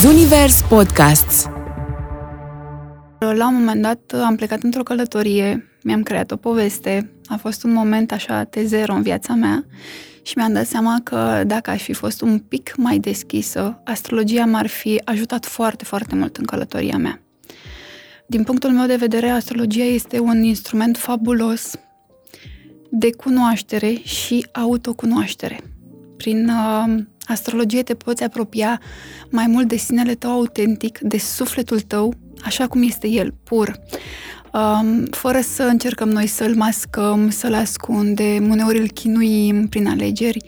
Zunivers Podcasts La un moment dat am plecat într-o călătorie, mi-am creat o poveste, a fost un moment așa T0 în viața mea și mi-am dat seama că dacă aș fi fost un pic mai deschisă, astrologia m-ar fi ajutat foarte, foarte mult în călătoria mea. Din punctul meu de vedere, astrologia este un instrument fabulos de cunoaștere și autocunoaștere. Prin uh, astrologie te poți apropia mai mult de sinele tău autentic, de sufletul tău, așa cum este el, pur. Um, fără să încercăm noi să-l mascăm, să-l ascundem, uneori îl chinuim prin alegeri.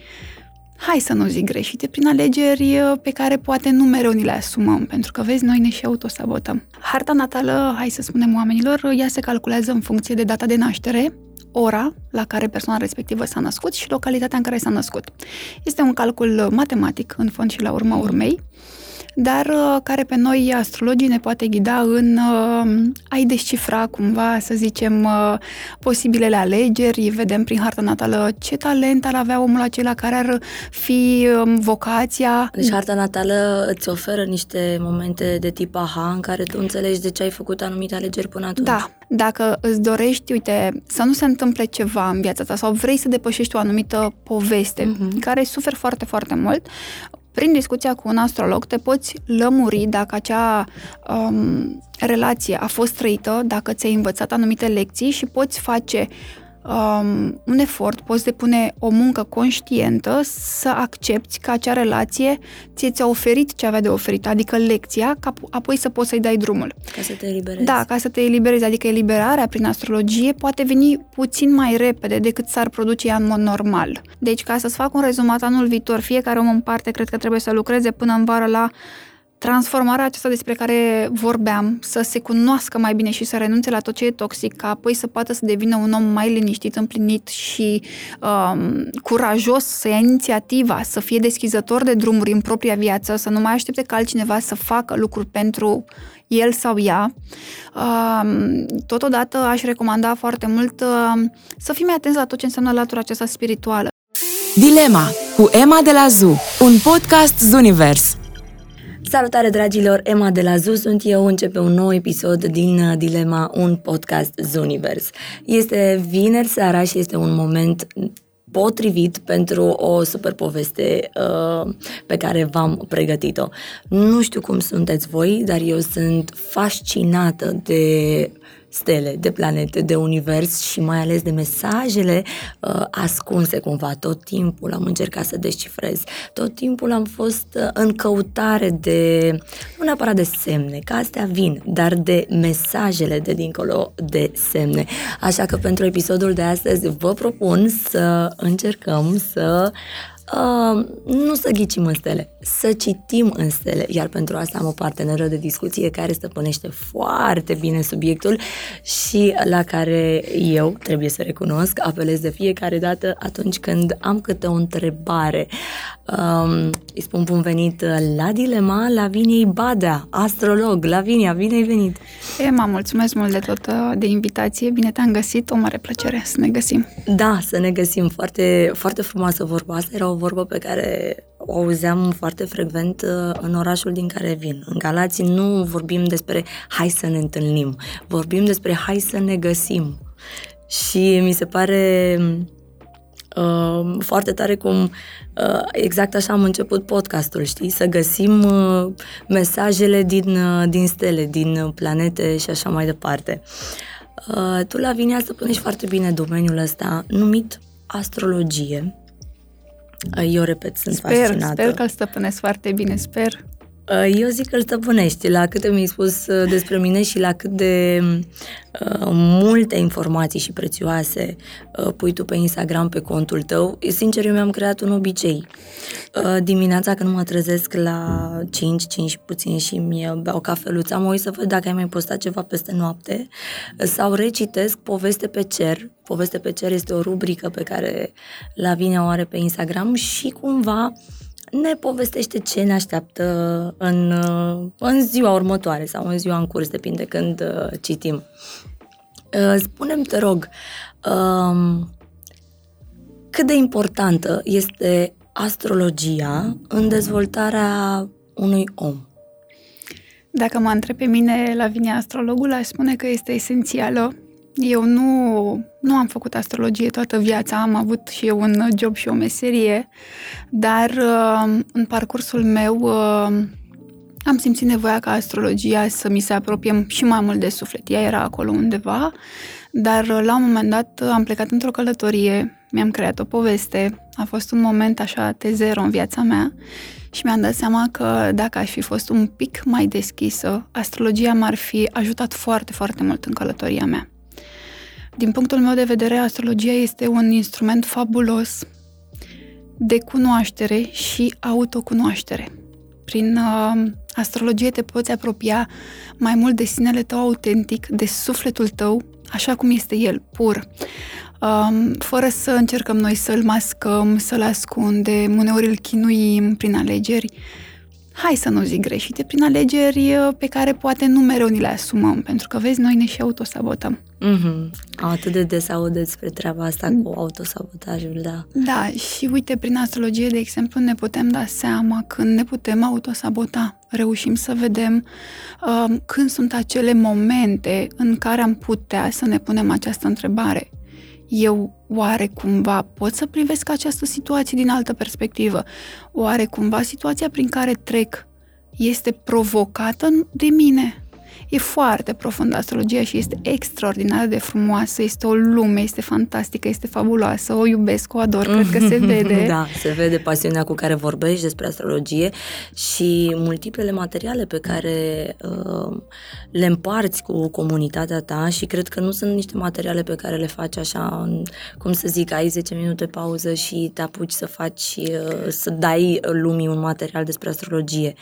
Hai să nu zic greșite, prin alegeri uh, pe care poate nu mereu ni le asumăm, pentru că, vezi, noi ne și autosabotăm. Harta natală, hai să spunem oamenilor, ea se calculează în funcție de data de naștere, ora la care persoana respectivă s-a născut și localitatea în care s-a născut. Este un calcul matematic, în fond și la urma urmei, dar uh, care pe noi astrologii ne poate ghida în uh, a-i descifra cumva, să zicem, uh, posibilele alegeri, vedem prin harta natală ce talent ar avea omul acela, care ar fi um, vocația. Deci harta natală îți oferă niște momente de tip aha în care tu înțelegi de ce ai făcut anumite alegeri până atunci. Da, dacă îți dorești, uite, să nu se întâmple ceva în viața ta sau vrei să depășești o anumită poveste uh-huh. care suferi foarte, foarte mult, prin discuția cu un astrolog te poți lămuri dacă acea um, relație a fost trăită, dacă ți-ai învățat anumite lecții și poți face um, un efort, poți depune o muncă conștientă să accepti că acea relație ție ți-a oferit ce avea de oferit, adică lecția, ca apoi să poți să-i dai drumul. Ca să te eliberezi. Da, ca să te eliberezi, adică eliberarea prin astrologie poate veni puțin mai repede decât s-ar produce ea în mod normal. Deci, ca să-ți fac un rezumat anul viitor, fiecare om în parte cred că trebuie să lucreze până în vară la transformarea aceasta despre care vorbeam, să se cunoască mai bine și să renunțe la tot ce e toxic, ca apoi să poată să devină un om mai liniștit, împlinit și um, curajos, să ia inițiativa, să fie deschizător de drumuri în propria viață, să nu mai aștepte ca altcineva să facă lucruri pentru el sau ea. Um, totodată aș recomanda foarte mult um, să fim mai atenți la tot ce înseamnă latura aceasta spirituală. Dilema cu Emma de la ZU, un podcast Zunivers. Salutare dragilor, Emma de la ZU sunt eu, începe un nou episod din uh, Dilema, un podcast Zunivers. Este vineri seara și este un moment potrivit pentru o super poveste uh, pe care v-am pregătit-o. Nu știu cum sunteți voi, dar eu sunt fascinată de stele, de planete, de univers și mai ales de mesajele uh, ascunse cumva. Tot timpul am încercat să descifrez, tot timpul am fost uh, în căutare de, nu neapărat de semne, că astea vin, dar de mesajele de dincolo de semne. Așa că pentru episodul de astăzi vă propun să încercăm să Uh, nu să ghicim în stele, să citim în stele, iar pentru asta am o parteneră de discuție care stăpânește foarte bine subiectul și la care eu, trebuie să recunosc, apelez de fiecare dată atunci când am câte o întrebare. Um, îi spun bun venit la Dilema Laviniei Badea, astrolog. Lavinia, bine ai venit! Emma, mulțumesc mult de tot uh, de invitație, bine te-am găsit, o mare plăcere să ne găsim. Da, să ne găsim, foarte, foarte frumoasă vorba asta, era o vorbă pe care o auzeam foarte frecvent uh, în orașul din care vin. În Galați nu vorbim despre hai să ne întâlnim, vorbim despre hai să ne găsim. Și mi se pare uh, foarte tare cum uh, exact așa am început podcastul, știi? Să găsim uh, mesajele din, uh, din stele, din planete și așa mai departe. Uh, tu, Lavinia, stăpânești foarte bine domeniul ăsta numit astrologie. Eu repet, sunt sper, fascinată. Sper că îl stăpânesc foarte bine, sper. Uh, eu zic că îl stăpânești la câte mi-ai spus uh, despre mine și la cât de uh, multe informații și prețioase uh, pui tu pe Instagram, pe contul tău. Sincer, eu mi-am creat un obicei. Uh, dimineața când mă trezesc la 5, 5 puțin și mi beau cafeluța, mă uit să văd dacă ai mai postat ceva peste noapte sau recitesc Poveste pe cer. Poveste pe cer este o rubrică pe care Lavinia o are pe Instagram și cumva ne povestește ce ne așteaptă în, în ziua următoare sau în ziua în curs, depinde când uh, citim. Uh, spunem te rog, um, cât de importantă este astrologia în dezvoltarea unui om? Dacă mă întreb pe mine la vine astrologul, aș spune că este esențială. Eu nu, nu am făcut astrologie toată viața, am avut și eu un job și o meserie, dar uh, în parcursul meu uh, am simțit nevoia ca astrologia să mi se apropie și mai mult de suflet. Ea era acolo undeva, dar uh, la un moment dat am plecat într-o călătorie, mi-am creat o poveste, a fost un moment așa T0 în viața mea și mi-am dat seama că dacă aș fi fost un pic mai deschisă, astrologia m-ar fi ajutat foarte, foarte mult în călătoria mea. Din punctul meu de vedere, astrologia este un instrument fabulos de cunoaștere și autocunoaștere. Prin uh, astrologie te poți apropia mai mult de sinele tău autentic, de sufletul tău, așa cum este el, pur. Um, fără să încercăm noi să-l mascăm, să-l ascundem, uneori îl chinuim prin alegeri. Hai să nu zic greșite, prin alegeri uh, pe care poate nu mereu ni le asumăm, pentru că, vezi, noi ne și autosabotăm. Mm-hmm. Atât de des aud despre treaba asta cu autosabotajul, da. Da, și uite, prin astrologie, de exemplu, ne putem da seama când ne putem autosabota. Reușim să vedem uh, când sunt acele momente în care am putea să ne punem această întrebare. Eu oare cumva pot să privesc această situație din altă perspectivă? Oare cumva situația prin care trec este provocată de mine? E foarte profundă astrologia și este extraordinar de frumoasă, este o lume, este fantastică, este fabuloasă, o iubesc, o ador, cred că se vede. da, se vede pasiunea cu care vorbești despre astrologie și multiplele materiale pe care uh, le împarți cu comunitatea ta și cred că nu sunt niște materiale pe care le faci așa, cum să zic, ai 10 minute pauză și te apuci să faci, uh, să dai lumii un material despre astrologie.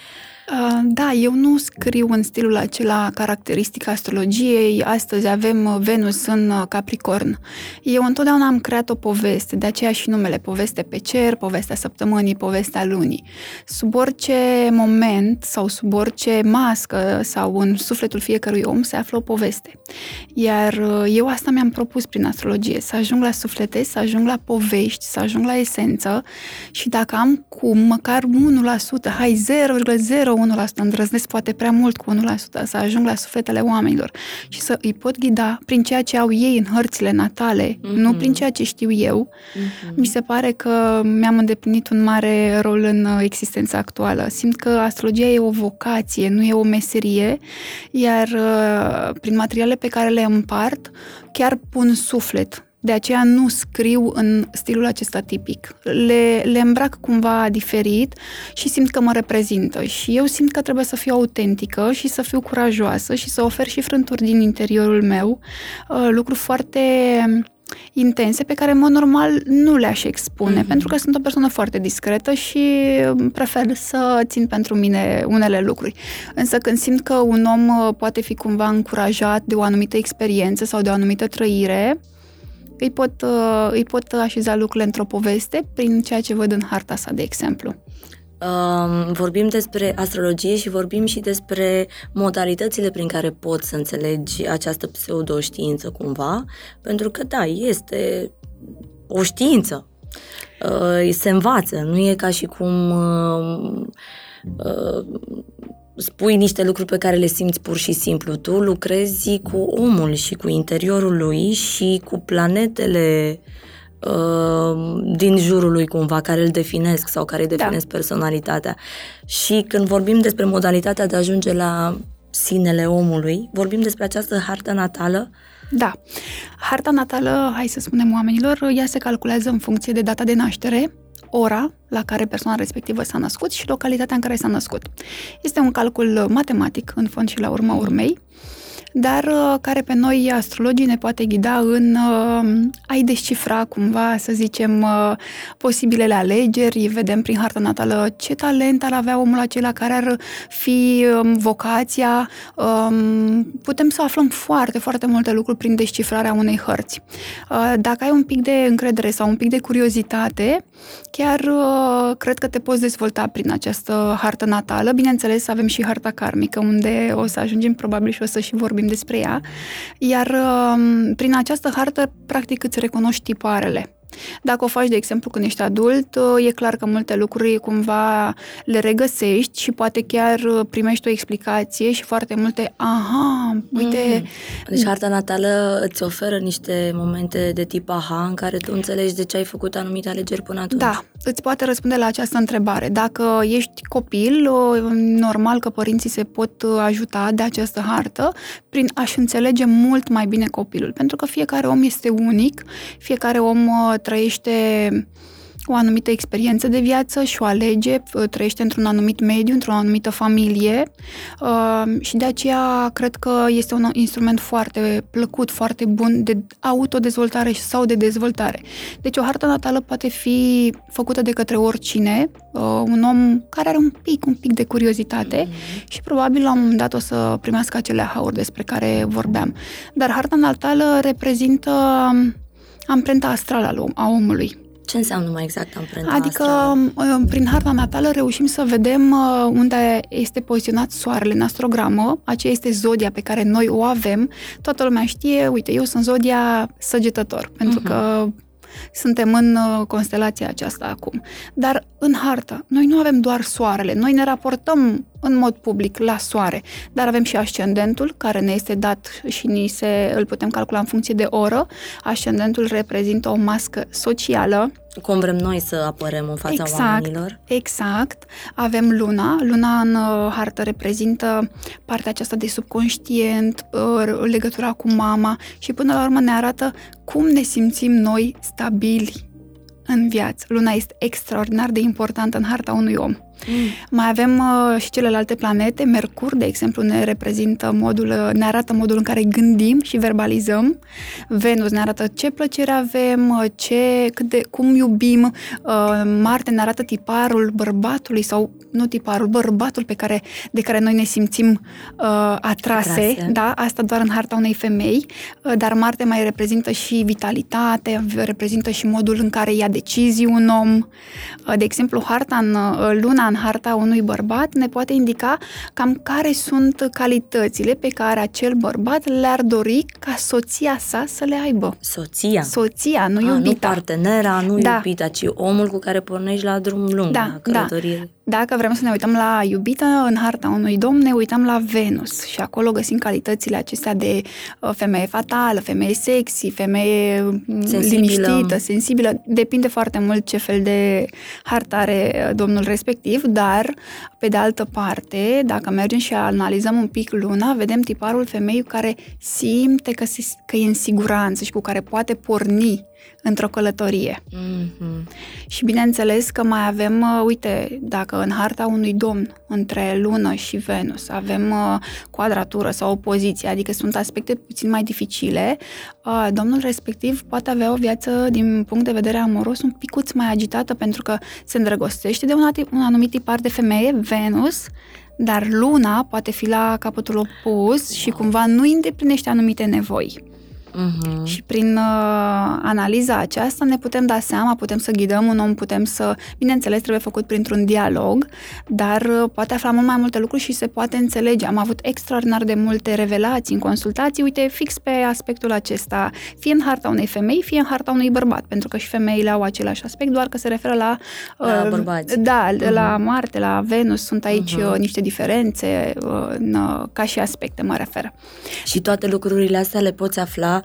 Uh, da, eu nu scriu în stilul acela caracteristic astrologiei. Astăzi avem uh, Venus în uh, Capricorn. Eu întotdeauna am creat o poveste, de aceea și numele poveste pe cer, povestea săptămânii, povestea lunii. Sub orice moment sau sub orice mască sau în sufletul fiecărui om se află o poveste. Iar eu asta mi-am propus prin astrologie, să ajung la suflete, să ajung la povești, să ajung la esență și dacă am cum, măcar 1%, hai 0,0 1% îndrăznesc poate prea mult cu 1% să ajung la sufletele oamenilor și să îi pot ghida prin ceea ce au ei în hărțile natale, mm-hmm. nu prin ceea ce știu eu, mm-hmm. mi se pare că mi-am îndeplinit un mare rol în uh, existența actuală. Simt că astrologia e o vocație, nu e o meserie, iar uh, prin materiale pe care le împart, chiar pun suflet de aceea nu scriu în stilul acesta tipic. Le, le îmbrac cumva diferit și simt că mă reprezintă. Și eu simt că trebuie să fiu autentică și să fiu curajoasă și să ofer și frânturi din interiorul meu, uh, lucruri foarte intense pe care, în mod normal, nu le-aș expune, mm-hmm. pentru că sunt o persoană foarte discretă și prefer să țin pentru mine unele lucruri. Însă când simt că un om uh, poate fi cumva încurajat de o anumită experiență sau de o anumită trăire, îi pot, uh, îi pot așeza lucrurile într-o poveste prin ceea ce văd în harta sa, de exemplu. Um, vorbim despre astrologie și vorbim și despre modalitățile prin care poți să înțelegi această pseudoștiință cumva, pentru că da, este o știință. Uh, se învață, nu e ca și cum uh, uh, spui niște lucruri pe care le simți pur și simplu. Tu lucrezi cu omul și cu interiorul lui și cu planetele uh, din jurul lui cumva, care îl definesc sau care îi da. definesc da. personalitatea. Și când vorbim despre modalitatea de a ajunge la sinele omului, vorbim despre această hartă natală da. Harta natală, hai să spunem oamenilor, ea se calculează în funcție de data de naștere, ora la care persoana respectivă s-a născut și localitatea în care s-a născut. Este un calcul matematic, în fond și la urma urmei, dar uh, care pe noi astrologii ne poate ghida în uh, a-i descifra cumva, să zicem, uh, posibilele alegeri, vedem prin harta natală ce talent ar avea omul acela, care ar fi um, vocația, um, putem să aflăm foarte, foarte multe lucruri prin descifrarea unei hărți. Dacă ai un pic de încredere sau un pic de curiozitate, chiar cred că te poți dezvolta prin această hartă natală. Bineînțeles, avem și harta karmică, unde o să ajungem probabil și o să și vorbim vorbim despre ea, iar um, prin această hartă, practic, îți recunoști tiparele. Dacă o faci, de exemplu, când ești adult, e clar că multe lucruri cumva le regăsești și poate chiar primești o explicație și foarte multe, aha, uite... Mm-hmm. Deci harta natală îți oferă niște momente de tip aha în care tu înțelegi de ce ai făcut anumite alegeri până atunci. Da, îți poate răspunde la această întrebare. Dacă ești copil, normal că părinții se pot ajuta de această hartă prin a-și înțelege mult mai bine copilul, pentru că fiecare om este unic, fiecare om uh, trăiește o anumită experiență de viață și o alege, uh, trăiește într-un anumit mediu, într-o anumită familie uh, și de aceea cred că este un instrument foarte plăcut, foarte bun de autodezvoltare sau de dezvoltare. Deci o hartă natală poate fi făcută de către oricine, uh, un om care are un pic, un pic de curiozitate mm-hmm. și probabil la un moment dat o să primească acele hauri despre care vorbeam. Dar harta natală reprezintă um, amprenta astrală a omului. Ce înseamnă mai exact amprenta Adică, astrală? prin harta natală reușim să vedem uh, unde este poziționat soarele în astrogramă, aceea este zodia pe care noi o avem. Toată lumea știe, uite, eu sunt zodia săgetător, pentru uh-huh. că suntem în uh, constelația aceasta acum. Dar în hartă, noi nu avem doar soarele, noi ne raportăm în mod public la soare, dar avem și ascendentul care ne este dat și ni se, îl putem calcula în funcție de oră. Ascendentul reprezintă o mască socială. Cum vrem noi să apărăm în fața exact, oamenilor. Exact. Avem luna. Luna în uh, hartă reprezintă partea aceasta de subconștient, uh, legătura cu mama și până la urmă ne arată cum ne simțim noi stabili în viață. Luna este extraordinar de importantă în harta unui om. Mm. Mai avem uh, și celelalte planete. Mercur, de exemplu, ne reprezintă modul, uh, ne arată modul în care gândim și verbalizăm. Venus ne arată ce plăcere avem, uh, ce, cât de, cum iubim. Uh, Marte ne arată tiparul bărbatului sau nu tiparul, bărbatul pe care, de care noi ne simțim uh, atrase, atrase. Da? Asta doar în harta unei femei. Uh, dar Marte mai reprezintă și vitalitate, reprezintă și modul în care ia decizii un om. Uh, de exemplu, harta în uh, luna în harta unui bărbat ne poate indica cam care sunt calitățile pe care acel bărbat le-ar dori ca soția sa să le aibă. Soția? Soția, nu A, iubita. Nu partenera, nu da. iubita, ci omul cu care pornești la drum lung, da, la călătorie. Da. Dacă vrem să ne uităm la iubită, în harta unui domn ne uităm la Venus și acolo găsim calitățile acestea de uh, femeie fatală, femeie sexy, femeie mm, sensibilă. liniștită, sensibilă. Depinde foarte mult ce fel de hartă are uh, domnul respectiv, dar, pe de altă parte, dacă mergem și analizăm un pic luna, vedem tiparul femeii care simte că, se, că e în siguranță și cu care poate porni într-o călătorie. Mm-hmm. Și bineînțeles că mai avem, uh, uite, dacă în harta unui domn între lună și Venus avem uh, quadratură sau opoziție, adică sunt aspecte puțin mai dificile, uh, domnul respectiv poate avea o viață din punct de vedere amoros un picuț mai agitată pentru că se îndrăgostește de un, un anumit tipar de femeie, Venus, dar luna poate fi la capătul opus și cumva nu îndeplinește anumite nevoi. Uh-huh. Și prin uh, analiza aceasta ne putem da seama, putem să ghidăm un om, putem să, bineînțeles, trebuie făcut printr-un dialog, dar uh, poate afla mult mai multe lucruri și se poate înțelege. Am avut extraordinar de multe revelații în consultații, uite, fix pe aspectul acesta, fie în harta unei femei, fie în harta unui bărbat, pentru că și femeile au același aspect, doar că se referă la... Uh, la bărbați. Da, uh-huh. la Marte, la Venus, sunt aici uh-huh. uh, niște diferențe, uh, în, uh, ca și aspecte mă refer. Și toate lucrurile astea le poți afla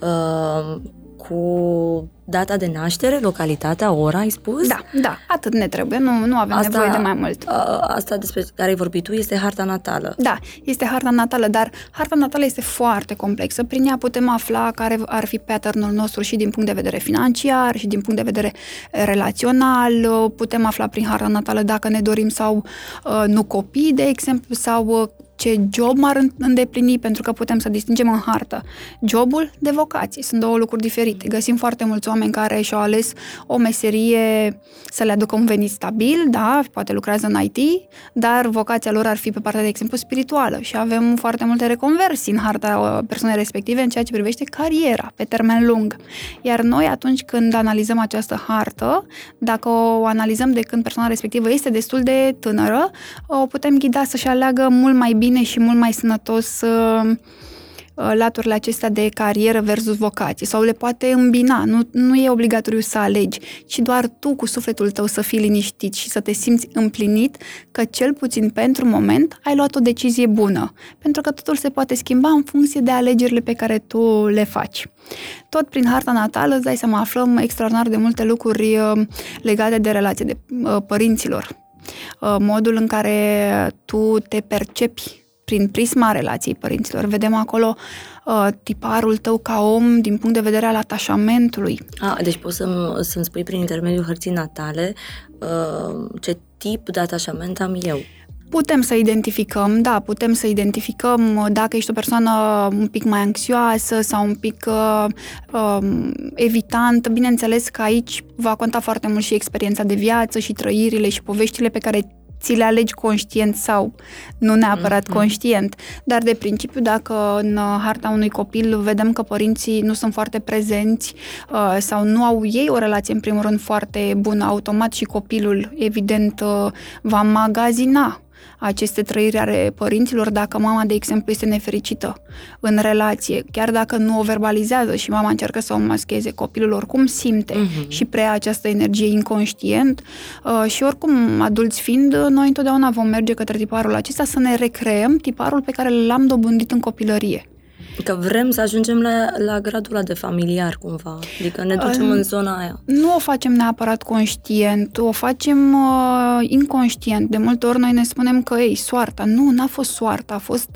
uh, cu data de naștere, localitatea, ora, ai spus? Da, da, atât ne trebuie, nu, nu avem asta, nevoie de mai mult. Uh, asta despre care ai vorbit tu este harta natală. Da, este harta natală, dar harta natală este foarte complexă. Prin ea putem afla care ar fi patternul nostru și din punct de vedere financiar, și din punct de vedere relațional. Putem afla prin harta natală dacă ne dorim sau uh, nu copii, de exemplu, sau uh, ce job m-ar îndeplini, pentru că putem să distingem în hartă jobul de vocație. Sunt două lucruri diferite. Găsim foarte mulți oameni care și-au ales o meserie să le aducă un venit stabil, da, poate lucrează în IT, dar vocația lor ar fi pe partea, de exemplu, spirituală și avem foarte multe reconversii în harta uh, persoanei respective în ceea ce privește cariera pe termen lung. Iar noi, atunci când analizăm această hartă, dacă o analizăm de când persoana respectivă este destul de tânără, o putem ghida să-și aleagă mult mai bine bine și mult mai sănătos uh, uh, laturile acestea de carieră versus vocație sau le poate îmbina. Nu, nu e obligatoriu să alegi, ci doar tu cu sufletul tău să fii liniștit și să te simți împlinit că cel puțin pentru moment ai luat o decizie bună. Pentru că totul se poate schimba în funcție de alegerile pe care tu le faci. Tot prin harta natală, îți dai seama, aflăm extraordinar de multe lucruri uh, legate de relație de uh, părinților. Modul în care tu te percepi prin prisma relației părinților. Vedem acolo uh, tiparul tău ca om din punct de vedere al atașamentului. A, deci poți să-mi, să-mi spui prin intermediul hărții natale uh, ce tip de atașament am eu. Putem să identificăm, da, putem să identificăm uh, dacă ești o persoană un pic mai anxioasă sau un pic uh, uh, evitantă. Bineînțeles că aici va conta foarte mult și experiența de viață și trăirile și poveștile pe care ți le alegi conștient sau nu neapărat mm-hmm. conștient. Dar de principiu, dacă în harta unui copil vedem că părinții nu sunt foarte prezenți uh, sau nu au ei o relație în primul rând foarte bună, automat și copilul evident uh, va magazina aceste trăiri ale părinților dacă mama, de exemplu, este nefericită în relație, chiar dacă nu o verbalizează și mama încearcă să o mascheze, copilul oricum simte uh-huh. și preia această energie inconștient uh, și oricum, adulți fiind, noi întotdeauna vom merge către tiparul acesta să ne recreăm tiparul pe care l-am dobândit în copilărie. Că vrem să ajungem la, la gradul ăla de familiar, cumva. Adică ne ducem uh, în zona aia. Nu o facem neapărat conștient, o facem uh, inconștient. De multe ori noi ne spunem că, ei, soarta. Nu, n-a fost soarta, a fost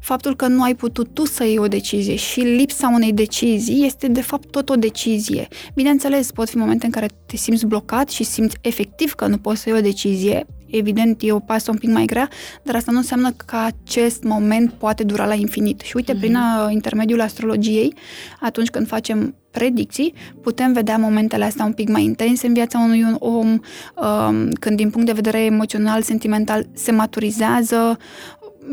faptul că nu ai putut tu să iei o decizie și lipsa unei decizii este de fapt tot o decizie. Bineînțeles, pot fi momente în care te simți blocat și simți efectiv că nu poți să iei o decizie, evident e o pasă un pic mai grea, dar asta nu înseamnă că acest moment poate dura la infinit. Și uite, mm-hmm. prin mhm. intermediul astrologiei, atunci când facem predicții, putem vedea momentele astea un pic mai intense în viața unui om, um, când din punct de vedere emoțional, sentimental se maturizează,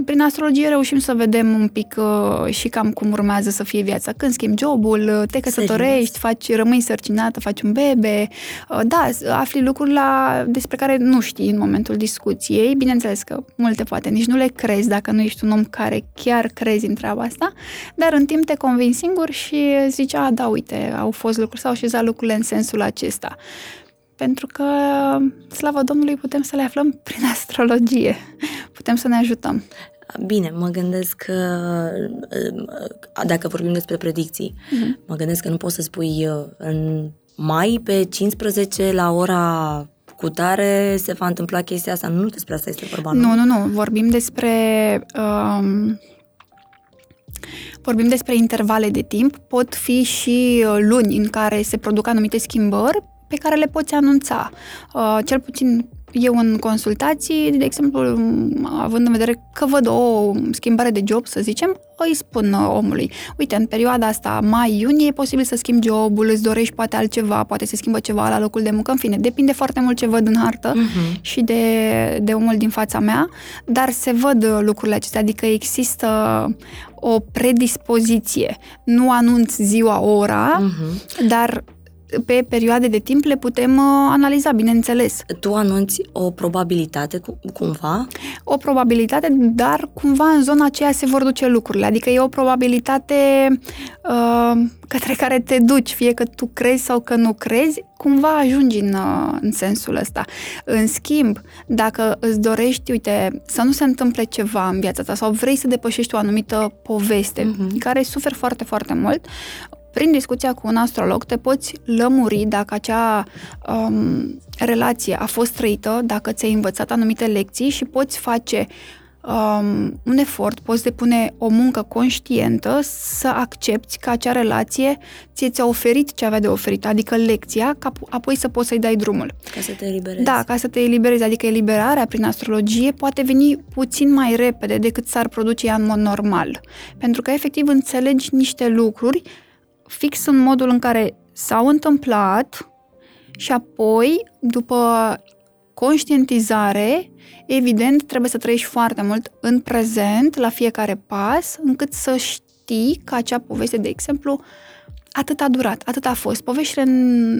prin astrologie reușim să vedem un pic uh, și cam cum urmează să fie viața. Când schimbi jobul, uh, te căsătorești, faci, rămâi sărcinată, faci un bebe. Uh, da, afli lucruri la, despre care nu știi în momentul discuției. Bineînțeles că multe poate nici nu le crezi dacă nu ești un om care chiar crezi în treaba asta, dar în timp te convingi singur și zici, a, da, uite, au fost lucruri, s-au așezat lucrurile în sensul acesta pentru că, slavă Domnului, putem să le aflăm prin astrologie. Putem să ne ajutăm. Bine, mă gândesc că dacă vorbim despre predicții, uh-huh. mă gândesc că nu poți să spui în mai pe 15 la ora cu tare se va întâmpla chestia asta. Nu despre asta este vorba. Nu, nu, nu. Vorbim despre um, vorbim despre intervale de timp. Pot fi și luni în care se produc anumite schimbări pe care le poți anunța. Uh, cel puțin eu în consultații, de exemplu, având în vedere că văd o schimbare de job, să zicem, îi spun omului, uite, în perioada asta, mai-iunie, e posibil să schimbi jobul, îți dorești poate altceva, poate se schimbă ceva la locul de muncă, în fine, depinde foarte mult ce văd în hartă uh-huh. și de, de omul din fața mea, dar se văd lucrurile acestea, adică există o predispoziție. Nu anunț ziua, ora, uh-huh. dar pe perioade de timp le putem uh, analiza, bineînțeles. Tu anunți o probabilitate cumva? O probabilitate, dar cumva în zona aceea se vor duce lucrurile. Adică e o probabilitate uh, către care te duci, fie că tu crezi sau că nu crezi, cumva ajungi în, uh, în sensul ăsta. În schimb, dacă îți dorești, uite, să nu se întâmple ceva în viața ta sau vrei să depășești o anumită poveste uh-huh. care suferi foarte, foarte mult, prin discuția cu un astrolog te poți lămuri dacă acea um, relație a fost trăită, dacă ți-ai învățat anumite lecții și poți face um, un efort, poți depune o muncă conștientă să accepti că acea relație ție ți-a oferit ce avea de oferit, adică lecția, ca apoi să poți să-i dai drumul. Ca să te eliberezi. Da, ca să te eliberezi, adică eliberarea prin astrologie poate veni puțin mai repede decât s-ar produce ea în mod normal. Pentru că efectiv înțelegi niște lucruri fix în modul în care s-au întâmplat și apoi, după conștientizare, evident, trebuie să trăiești foarte mult în prezent, la fiecare pas, încât să știi că acea poveste, de exemplu, atât a durat, atât a fost. Poveștile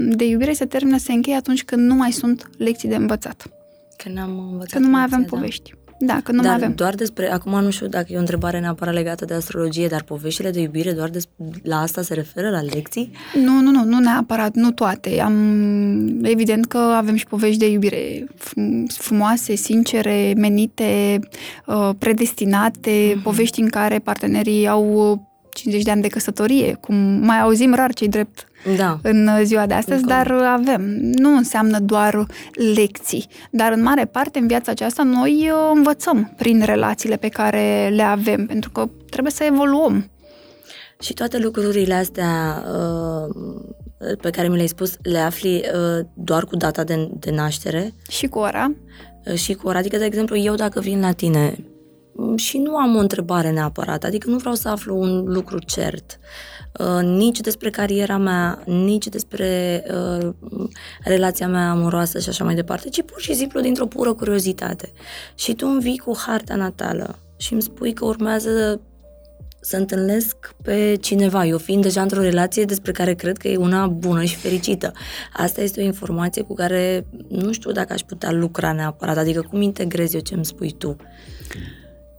de iubire se termină, se încheie atunci când nu mai sunt lecții de învățat. Când am învățat. Când nu mai avem da. povești. Da, că nu dar mai avem. doar despre, acum nu știu dacă e o întrebare neapărat legată de astrologie, dar poveștile de iubire doar des, la asta se referă, la lecții? Nu, nu, nu, nu neapărat, nu toate. Am, evident că avem și povești de iubire frumoase, sincere, menite, uh, predestinate, uh-huh. povești în care partenerii au 50 de ani de căsătorie, cum mai auzim rar cei drept da. în ziua de astăzi, Încă. dar avem. Nu înseamnă doar lecții, dar în mare parte în viața aceasta noi uh, învățăm prin relațiile pe care le avem, pentru că trebuie să evoluăm. Și toate lucrurile astea uh, pe care mi le-ai spus, le afli uh, doar cu data de, de naștere? Și cu ora. Și cu ora. Adică, de exemplu, eu dacă vin la tine și nu am o întrebare neapărat, adică nu vreau să aflu un lucru cert, uh, nici despre cariera mea, nici despre uh, relația mea amoroasă și așa mai departe, ci pur și simplu dintr-o pură curiozitate. Și tu îmi vii cu harta natală și îmi spui că urmează să întâlnesc pe cineva, eu fiind deja într-o relație despre care cred că e una bună și fericită. Asta este o informație cu care nu știu dacă aș putea lucra neapărat, adică cum integrezi eu ce îmi spui tu.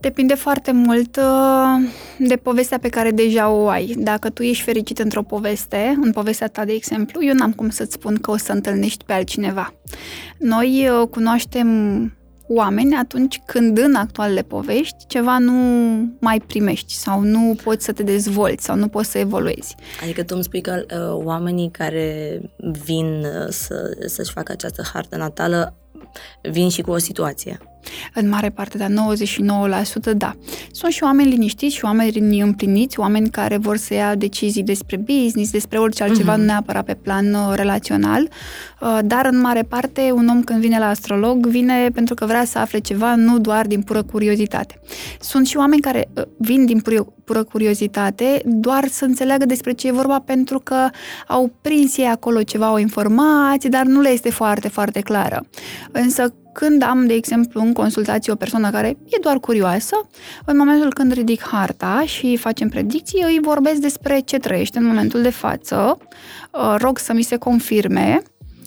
Depinde foarte mult uh, de povestea pe care deja o ai. Dacă tu ești fericit într-o poveste, în povestea ta, de exemplu, eu n-am cum să-ți spun că o să întâlnești pe altcineva. Noi uh, cunoaștem oameni atunci când în actualele povești ceva nu mai primești sau nu poți să te dezvolți sau nu poți să evoluezi. Adică tu îmi spui că uh, oamenii care vin uh, să, să-și facă această hartă natală vin și cu o situație. În mare parte, dar 99% da. Sunt și oameni liniștiți și oameni împliniți, oameni care vor să ia decizii despre business, despre orice altceva, uh-huh. nu neapărat pe plan uh, relațional, uh, dar în mare parte un om când vine la astrolog vine pentru că vrea să afle ceva, nu doar din pură curiozitate. Sunt și oameni care uh, vin din pură, pură curiozitate doar să înțeleagă despre ce e vorba pentru că au prins ei acolo ceva, o informație, dar nu le este foarte, foarte clară. Însă când am, de exemplu, în consultație o persoană care e doar curioasă, în momentul când ridic harta și facem predicții, îi vorbesc despre ce trăiește în momentul de față, uh, rog să mi se confirme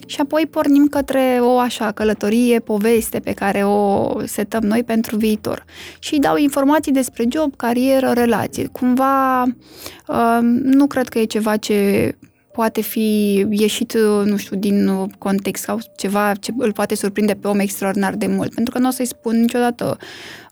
și apoi pornim către o așa călătorie, poveste pe care o setăm noi pentru viitor. Și dau informații despre job, carieră, relație. Cumva uh, nu cred că e ceva ce poate fi ieșit, nu știu, din context sau ceva ce îl poate surprinde pe om extraordinar de mult. Pentru că nu o să-i spun niciodată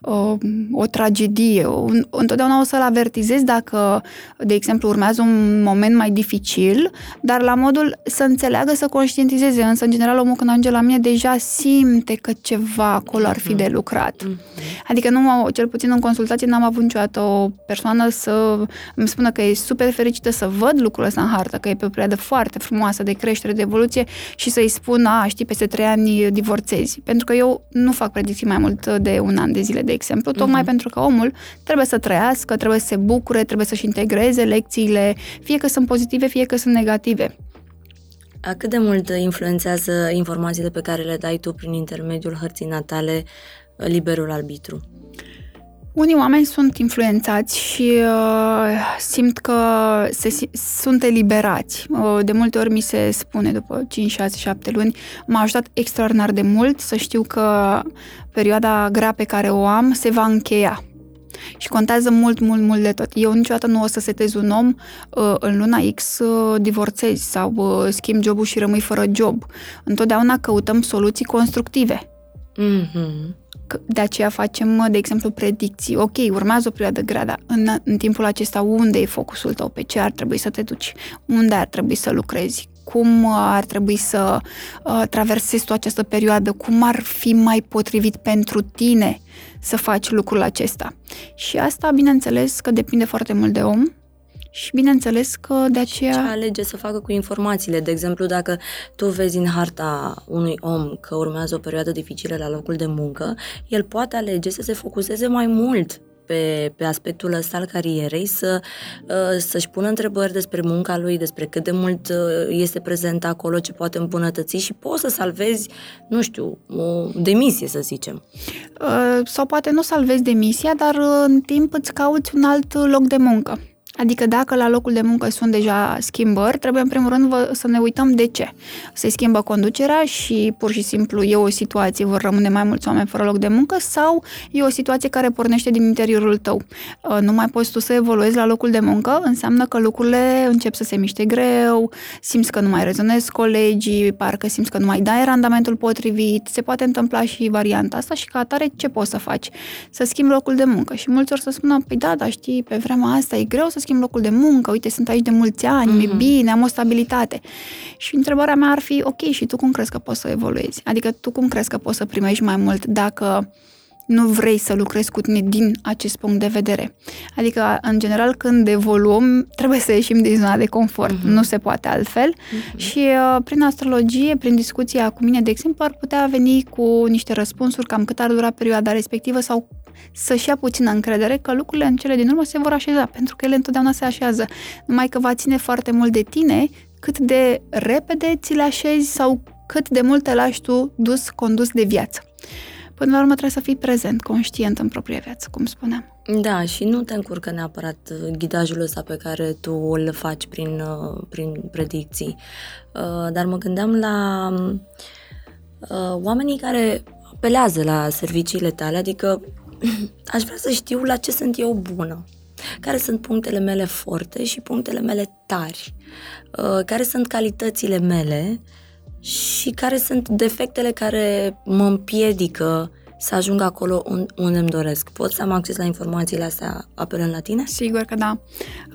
o, o tragedie. O, întotdeauna o să-l avertizez dacă, de exemplu, urmează un moment mai dificil, dar la modul să înțeleagă, să conștientizeze. Însă, în general, omul când ajunge la mine deja simte că ceva acolo ar fi de mhm. lucrat. Mm-hmm. Adică, nu, cel puțin în consultație, n-am avut niciodată o persoană să îmi spună că e super fericită să văd lucrul ăsta în hartă, că e pe o perioadă foarte frumoasă de creștere, de evoluție și să-i spun, a, știi, peste trei ani divorțezi. Pentru că eu nu fac predicții mai mult de un an de zile de exemplu, tocmai uh-huh. pentru că omul trebuie să trăiască, trebuie să se bucure, trebuie să-și integreze lecțiile, fie că sunt pozitive, fie că sunt negative. A cât de mult influențează informațiile pe care le dai tu prin intermediul hărții natale liberul arbitru? Unii oameni sunt influențați și uh, simt că se, sunt eliberați. Uh, de multe ori mi se spune, după 5, 6, 7 luni, m-a ajutat extraordinar de mult să știu că perioada grea pe care o am se va încheia. Și contează mult, mult, mult de tot. Eu niciodată nu o să setez un om uh, în luna X uh, divorțezi sau uh, schimb jobul și rămâi fără job. Întotdeauna căutăm soluții constructive. Mm-hmm de aceea facem, de exemplu, predicții. Ok, urmează o perioadă grea, dar în, în timpul acesta unde e focusul tău? Pe ce ar trebui să te duci? Unde ar trebui să lucrezi? Cum ar trebui să uh, traversezi tu această perioadă? Cum ar fi mai potrivit pentru tine să faci lucrul acesta? Și asta, bineînțeles, că depinde foarte mult de om, și bineînțeles că de aceea... Ce alege să facă cu informațiile? De exemplu, dacă tu vezi în harta unui om că urmează o perioadă dificilă la locul de muncă, el poate alege să se focuseze mai mult pe, pe aspectul ăsta al carierei, să, uh, să-și pună întrebări despre munca lui, despre cât de mult uh, este prezent acolo, ce poate îmbunătăți și poți să salvezi, nu știu, o demisie, să zicem. Uh, sau poate nu salvezi demisia, dar în timp îți cauți un alt loc de muncă. Adică dacă la locul de muncă sunt deja schimbări, trebuie în primul rând să ne uităm de ce. Se schimbă conducerea și pur și simplu e o situație, vor rămâne mai mulți oameni fără loc de muncă sau e o situație care pornește din interiorul tău. Uh, nu mai poți tu să evoluezi la locul de muncă, înseamnă că lucrurile încep să se miște greu, simți că nu mai rezonezi colegii, parcă simți că nu mai dai randamentul potrivit, se poate întâmpla și varianta asta și ca atare ce poți să faci? Să schimbi locul de muncă. Și mulți ori să spună, păi da, dar știi, pe vremea asta e greu să schimb locul de muncă, uite, sunt aici de mulți ani, mm-hmm. e mhm. bine, am o stabilitate. Și întrebarea mea ar fi, ok, și tu cum crezi că poți să evoluezi? Adică tu cum crezi că poți să primești mai mult dacă nu vrei să lucrezi cu tine din acest punct de vedere. Adică, în general, când evoluăm, trebuie să ieșim din zona de confort. Uh-huh. Nu se poate altfel. Uh-huh. Și uh, prin astrologie, prin discuția cu mine, de exemplu, ar putea veni cu niște răspunsuri cam cât ar dura perioada respectivă sau să-și ia puțină încredere că lucrurile în cele din urmă se vor așeza, pentru că ele întotdeauna se așează. Numai că va ține foarte mult de tine cât de repede ți le așezi sau cât de mult te lași tu dus, condus de viață. Până la urmă trebuie să fii prezent, conștient în propria viață, cum spuneam. Da, și nu te încurcă neapărat uh, ghidajul ăsta pe care tu îl faci prin, uh, prin predicții. Uh, dar mă gândeam la oamenii care apelează la serviciile tale, adică aș vrea să știu la ce sunt eu bună, care sunt punctele mele forte și punctele mele tari, care sunt calitățile mele și care sunt defectele care mă împiedică să ajung acolo unde îmi doresc. Pot să am acces la informațiile astea apelând la tine? Sigur că da.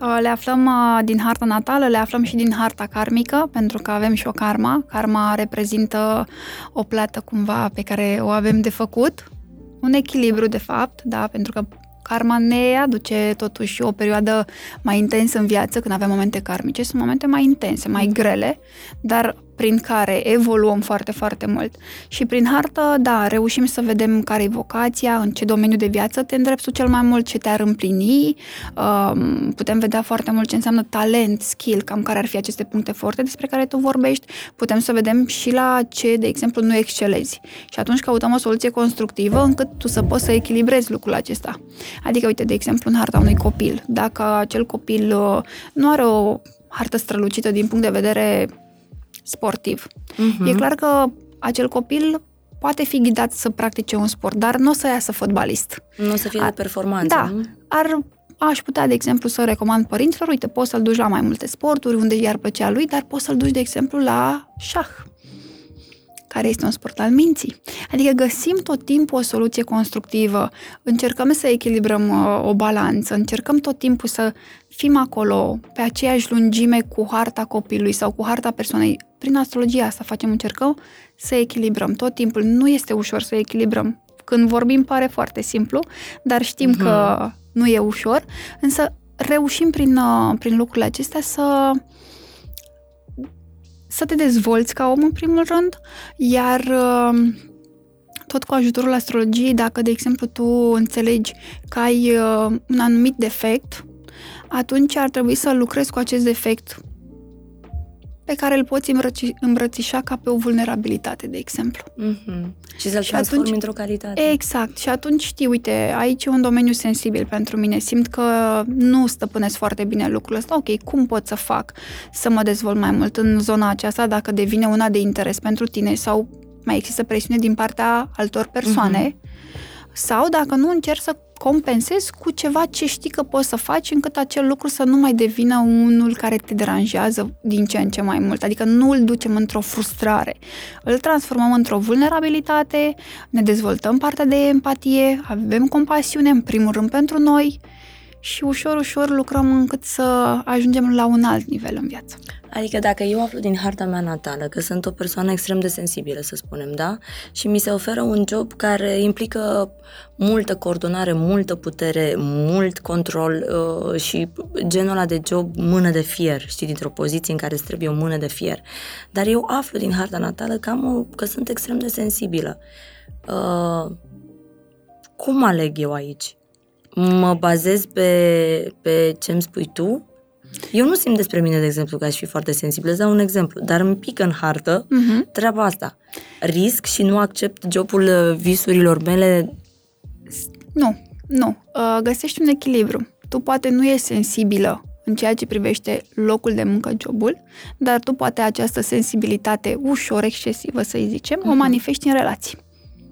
Uh, le aflăm uh, din harta natală, le aflăm și din harta karmică, pentru că avem și o karma. Karma reprezintă o plată cumva pe care o avem de făcut, un echilibru de fapt, da, pentru că karma ne aduce totuși o perioadă mai intensă în viață, când avem momente karmice, sunt momente mai intense, mai grele, dar prin care evoluăm foarte, foarte mult. Și prin hartă, da, reușim să vedem care e vocația, în ce domeniu de viață te îndrepți cel mai mult, ce te-ar împlini. Um, putem vedea foarte mult ce înseamnă talent, skill, cam care ar fi aceste puncte forte despre care tu vorbești. Putem să vedem și la ce, de exemplu, nu excelezi. Și atunci căutăm o soluție constructivă încât tu să poți să echilibrezi lucrul acesta. Adică, uite, de exemplu, în harta unui copil. Dacă acel copil uh, nu are o hartă strălucită din punct de vedere sportiv. Uh-huh. E clar că acel copil poate fi ghidat să practice un sport, dar nu o să iasă fotbalist. Nu o să fie a, de performanță. Da. Nu? Ar, aș putea, de exemplu, să recomand părinților, uite, poți să-l duci la mai multe sporturi, unde i-ar plăcea lui, dar poți să-l duci, de exemplu, la șah care este un sport al minții. Adică găsim tot timpul o soluție constructivă, încercăm să echilibrăm uh, o balanță, încercăm tot timpul să fim acolo pe aceeași lungime cu harta copilului sau cu harta persoanei. Prin astrologia asta facem, încercăm să echilibrăm tot timpul. Nu este ușor să echilibrăm. Când vorbim pare foarte simplu, dar știm uh-huh. că nu e ușor, însă reușim prin, uh, prin lucrurile acestea să să te dezvolți ca om în primul rând, iar uh, tot cu ajutorul astrologiei, dacă, de exemplu, tu înțelegi că ai uh, un anumit defect, atunci ar trebui să lucrezi cu acest defect pe care îl poți îmbrăci, îmbrățișa ca pe o vulnerabilitate, de exemplu. Mm-hmm. Și să-l și transformi atunci, într-o calitate. Exact. Și atunci știi, uite, aici e un domeniu sensibil pentru mine. Simt că nu stăpânesc foarte bine lucrul ăsta. Ok, cum pot să fac să mă dezvolt mai mult în zona aceasta dacă devine una de interes pentru tine sau mai există presiune din partea altor persoane? Mm-hmm. Sau dacă nu încerc să compensezi cu ceva ce știi că poți să faci încât acel lucru să nu mai devină unul care te deranjează din ce în ce mai mult. Adică nu îl ducem într-o frustrare. Îl transformăm într-o vulnerabilitate, ne dezvoltăm partea de empatie, avem compasiune în primul rând pentru noi și ușor, ușor lucrăm încât să ajungem la un alt nivel în viață. Adică dacă eu aflu din harta mea natală că sunt o persoană extrem de sensibilă, să spunem, da? Și mi se oferă un job care implică multă coordonare, multă putere, mult control uh, și genul ăla de job mână de fier, știi, dintr-o poziție în care îți trebuie o mână de fier. Dar eu aflu din harta natală că, am o, că sunt extrem de sensibilă. Uh, cum aleg eu aici? Mă bazez pe, pe ce îmi spui tu eu nu simt despre mine, de exemplu, că aș fi foarte sensibilă. Îți dau un exemplu, dar îmi pică în hartă uh-huh. treaba asta. Risc și nu accept jobul uh, visurilor mele? Nu, nu. Uh, găsești un echilibru. Tu poate nu ești sensibilă în ceea ce privește locul de muncă, jobul, dar tu poate această sensibilitate ușor excesivă, să zicem, uh-huh. o mhm. manifesti în relații.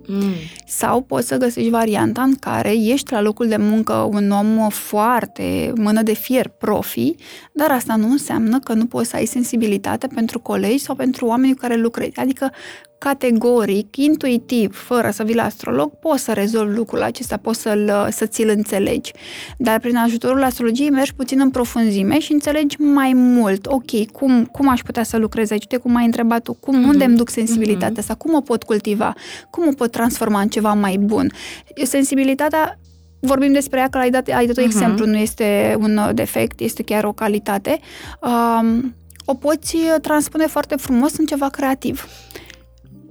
Mm. Sau poți să găsești varianta în care ești la locul de muncă un om foarte mână de fier, profi, dar asta nu înseamnă că nu poți să ai sensibilitate pentru colegi sau pentru oamenii cu care lucrezi. Adică categoric, intuitiv, fără să vii la astrolog, poți să rezolvi lucrul acesta, poți să-l, să ți-l înțelegi. Dar prin ajutorul astrologiei mergi puțin în profunzime și înțelegi mai mult. Ok, cum, cum aș putea să lucrez aici? Uite cum ai întrebat tu, cum, mm-hmm. unde îmi duc sensibilitatea mm-hmm. asta, cum o pot cultiva, cum o pot transforma în ceva mai bun. Sensibilitatea vorbim despre ea, că ai dat, ai dat un uh-huh. exemplu, nu este un defect, este chiar o calitate. Um, o poți transpune foarte frumos în ceva creativ.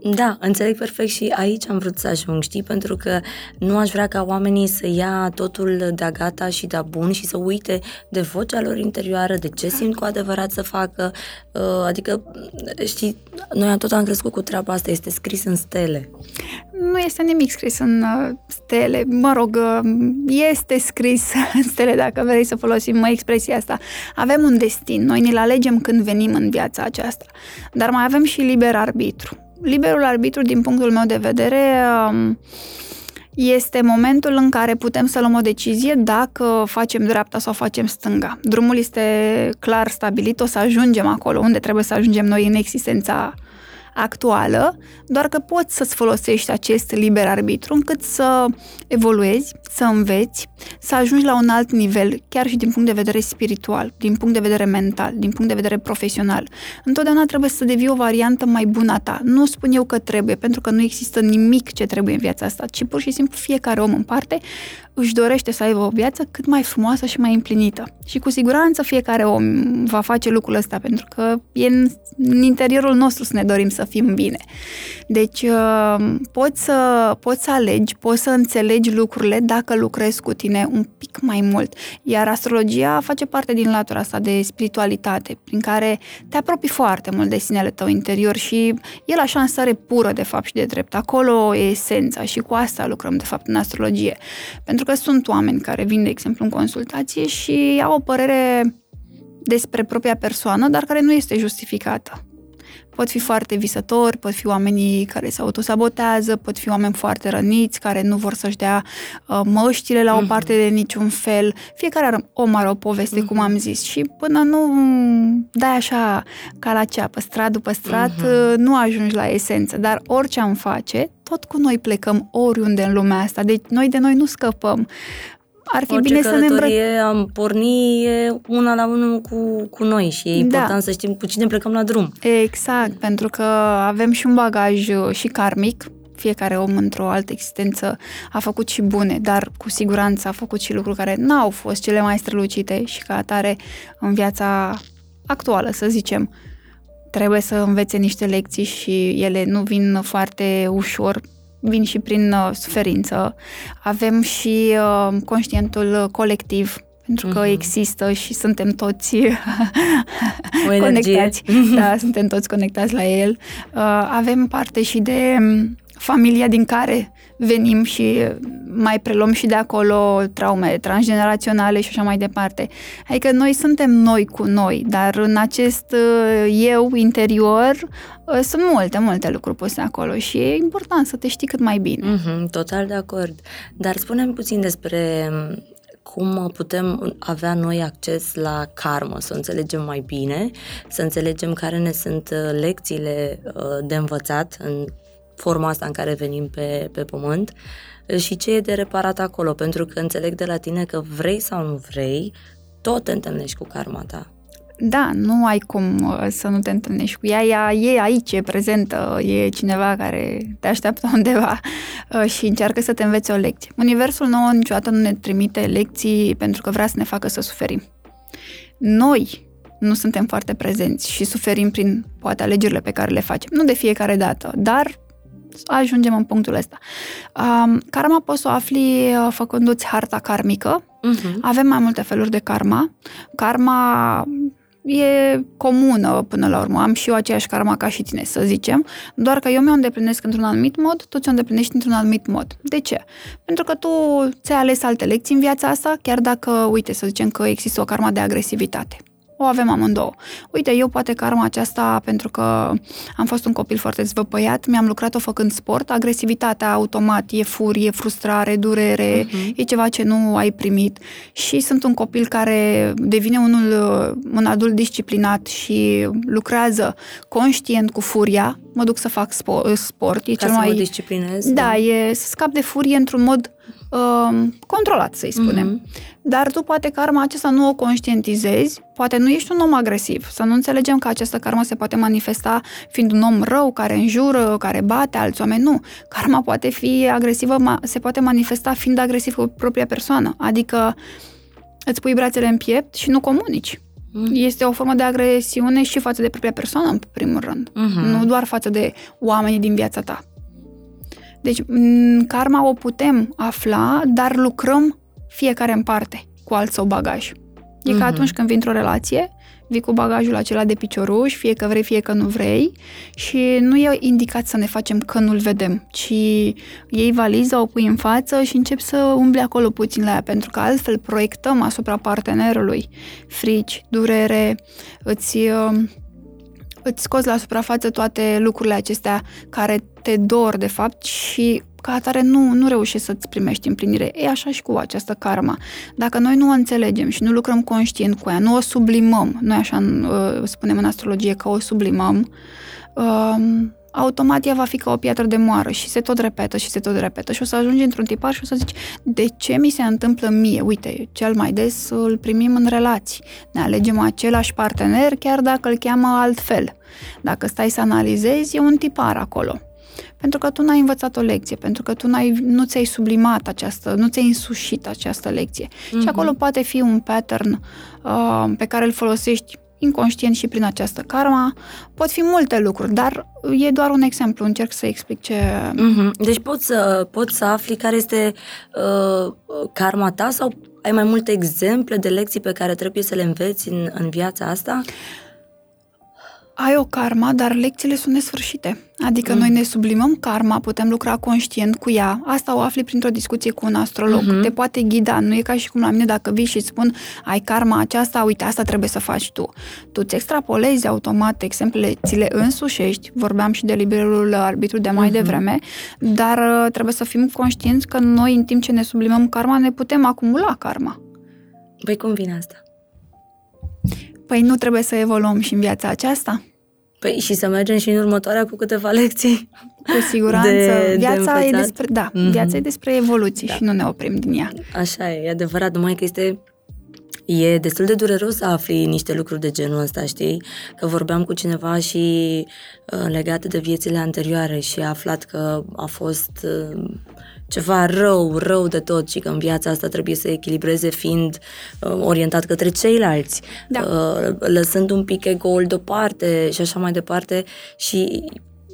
Da, înțeleg perfect și aici am vrut să ajung, știi, pentru că nu aș vrea ca oamenii să ia totul de-a gata și de-a bun și să uite de vocea lor interioară, de ce simt cu adevărat să facă, uh, adică, știi, noi tot am crescut cu treaba asta, este scris în stele. Nu este nimic scris în uh, stele, mă rog, uh, este scris în stele, dacă vrei să folosim expresia asta. Avem un destin, noi ne-l alegem când venim în viața aceasta, dar mai avem și liber arbitru liberul arbitru, din punctul meu de vedere, um, este momentul în care putem să luăm o decizie dacă facem dreapta sau facem stânga. Drumul este clar stabilit, o să ajungem acolo unde trebuie să ajungem noi în existența actuală, doar că poți să-ți folosești acest liber arbitru încât să evoluezi, să înveți, să ajungi la un alt nivel, chiar și din punct de vedere spiritual, din punct de vedere mental, din punct de vedere profesional. Întotdeauna trebuie să devii o variantă mai bună a ta. Nu spun eu că trebuie, pentru că nu există nimic ce trebuie în viața asta, ci pur și simplu fiecare om în parte își dorește să aibă o viață cât mai frumoasă și mai împlinită. Și cu siguranță fiecare om va face lucrul ăsta, pentru că e în, în interiorul nostru să ne dorim să fim bine. Deci uh, poți să, poți să alegi, poți să înțelegi lucrurile dacă lucrezi cu tine un pic mai mult. Iar astrologia face parte din latura asta de spiritualitate, prin care te apropii foarte mult de sinele tău interior și el așa în stare pură, de fapt, și de drept. Acolo e esența și cu asta lucrăm, de fapt, în astrologie. Pentru că sunt oameni care vin, de exemplu, în consultație și au o părere despre propria persoană, dar care nu este justificată. Pot fi foarte visători, pot fi oamenii care se autosabotează, pot fi oameni foarte răniți, care nu vor să-și dea uh, măștile la o mhm. parte de niciun fel. Fiecare om are o poveste, uh-huh. cum am zis, și până nu dai așa ca la ceapă, strat după strat, uh-huh. nu ajungi la esență. Dar orice am face, tot cu noi plecăm oriunde în lumea asta. Deci noi de noi nu scăpăm ar fi Orice bine să ne îmbrăcăm. am porni e una la unul cu, cu noi și e da. important da. să știm cu cine plecăm la drum. Exact, pentru că avem și un bagaj uh, și karmic, fiecare om într-o altă existență a făcut și bune, dar cu siguranță a făcut și lucruri care n-au fost cele mai strălucite și ca atare în viața actuală, să zicem, trebuie să învețe niște lecții și ele nu vin foarte ușor vin și prin uh, suferință. Avem și uh, conștientul colectiv, pentru că uh-huh. există și suntem toți conectați. Da, suntem toți conectați la el. Uh, avem parte și de um, familia din care venim și mai preluăm și de acolo traume transgeneraționale și așa mai departe. Adică noi suntem noi cu noi, dar în acest uh, eu interior uh, sunt multe, multe lucruri puse acolo și e important să te știi cât mai bine. Mm-hmm, total de acord. Dar spunem puțin despre um, cum putem avea noi acces la karmă, să înțelegem mai bine, să înțelegem care ne sunt uh, lecțiile de învățat în forma asta în care venim pe, pe pământ și ce e de reparat acolo, pentru că înțeleg de la tine că vrei sau nu vrei, tot te întâlnești cu karma ta. Da, nu ai cum uh, să nu te întâlnești cu ea, ea e aici, e prezentă, e cineva care te așteaptă undeva uh, și încearcă să te învețe o lecție. Universul nou niciodată nu ne trimite lecții pentru că vrea să ne facă să suferim. Noi nu suntem foarte prezenți și suferim prin, poate, alegerile pe care le facem. Nu de fiecare dată, dar ajungem în punctul ăsta. Um, karma poți să o afli uh, făcându-ți harta karmică. Uh-huh. Avem mai multe feluri de karma. Karma e comună până la urmă. Am și eu aceeași karma ca și tine, să zicem, doar că eu mi-o îndeplinesc într-un anumit mod, tu ți-o îndeplinești într-un anumit mod. De ce? Pentru că tu ți-ai ales alte lecții în viața asta, chiar dacă, uite, să zicem că există o karma de agresivitate o avem amândouă. Uite, eu poate karma aceasta, pentru că am fost un copil foarte zvăpăiat, mi-am lucrat-o făcând sport, agresivitatea automat e furie, frustrare, durere, uh-huh. e ceva ce nu ai primit și sunt un copil care devine unul, un adult disciplinat și lucrează conștient cu furia, mă duc să fac sport, e Ca cel să mai... Mă disciplinez, da, da, e să scap de furie într-un mod uh, controlat, să-i spunem. Mm-hmm. Dar tu poate karma acesta nu o conștientizezi, poate nu ești un om agresiv. Să nu înțelegem că această karma se poate manifesta fiind un om rău, care înjură, care bate alți oameni. Nu. Karma poate fi agresivă, se poate manifesta fiind agresiv cu propria persoană. Adică îți pui brațele în piept și nu comunici. Mm. Este o formă de agresiune și față de propria persoană, în primul rând. Mm-hmm. Nu doar față de oamenii din viața ta. Deci, karma o putem afla, dar lucrăm fiecare în parte cu alt său bagaj. E mm-hmm. ca mhm. atunci când vii într-o relație, vii cu bagajul acela de picioruș, fie că vrei, fie că nu vrei și nu e indicat să ne facem că nu-l vedem, ci iei valiza, o pui în față și începi să umbli acolo puțin la ea, pentru că altfel proiectăm asupra partenerului frici, durere, îți uh, îți scoți la suprafață toate lucrurile acestea care te dor, de fapt, și ca atare nu, nu reușești să-ți primești împlinire. E așa și cu această karma. Dacă noi nu o înțelegem și nu lucrăm conștient cu ea, nu o sublimăm, noi așa uh, spunem în astrologie că o sublimăm, uh, automat ea va fi ca o piatră de moară și se tot repetă și se tot repetă și o să ajungi într-un tipar și o să zici de ce mi se întâmplă mie? Uite, cel mai des îl primim în relații. Ne alegem același partener chiar dacă îl cheamă altfel. Dacă stai să analizezi, e un tipar acolo. Pentru că tu n-ai învățat o lecție, pentru că tu n-ai, nu ți-ai sublimat această, nu ți-ai însușit această lecție. Mm-hmm. Și mhm. acolo poate fi un pattern uh, pe care îl folosești inconștient și prin această karma. Pot fi multe lucruri, dar e doar un exemplu, încerc să explic ce... Mm-hmm. Deci poți să, poți să afli care este uh, karma ta sau ai mai multe exemple de lecții pe care trebuie să le înveți în, în viața asta? Ai o karma, dar lecțiile sunt nesfârșite. Adică mm. noi ne sublimăm karma, putem lucra conștient cu ea. Asta o afli printr-o discuție cu un astrolog. Mm-hmm. Te poate ghida. Nu e ca și cum la mine dacă vii și îți spun ai karma aceasta, uite, asta trebuie să faci tu. Tu îți extrapolezi automat exemplele, ți le însușești. Vorbeam și de liberul arbitru de mai mm-hmm. devreme, dar uh, trebuie să fim conștienți că noi, în timp ce ne sublimăm karma, ne putem acumula karma. Păi cum vine asta? Păi nu trebuie să evoluăm și în viața aceasta? Păi și să mergem și în următoarea cu câteva lecții. Cu siguranță. De, viața de e despre, da, mm-hmm. viața e despre evoluție da. și nu ne oprim din ea. Așa e, e adevărat, numai că este E destul de dureros să afli niște lucruri de genul ăsta, știi? Că vorbeam cu cineva și uh, legate de viețile anterioare și a aflat că a fost uh, ceva rău, rău de tot și că în viața asta trebuie să echilibreze fiind uh, orientat către ceilalți, da. uh, lăsând un pic ego-ul deoparte și așa mai departe și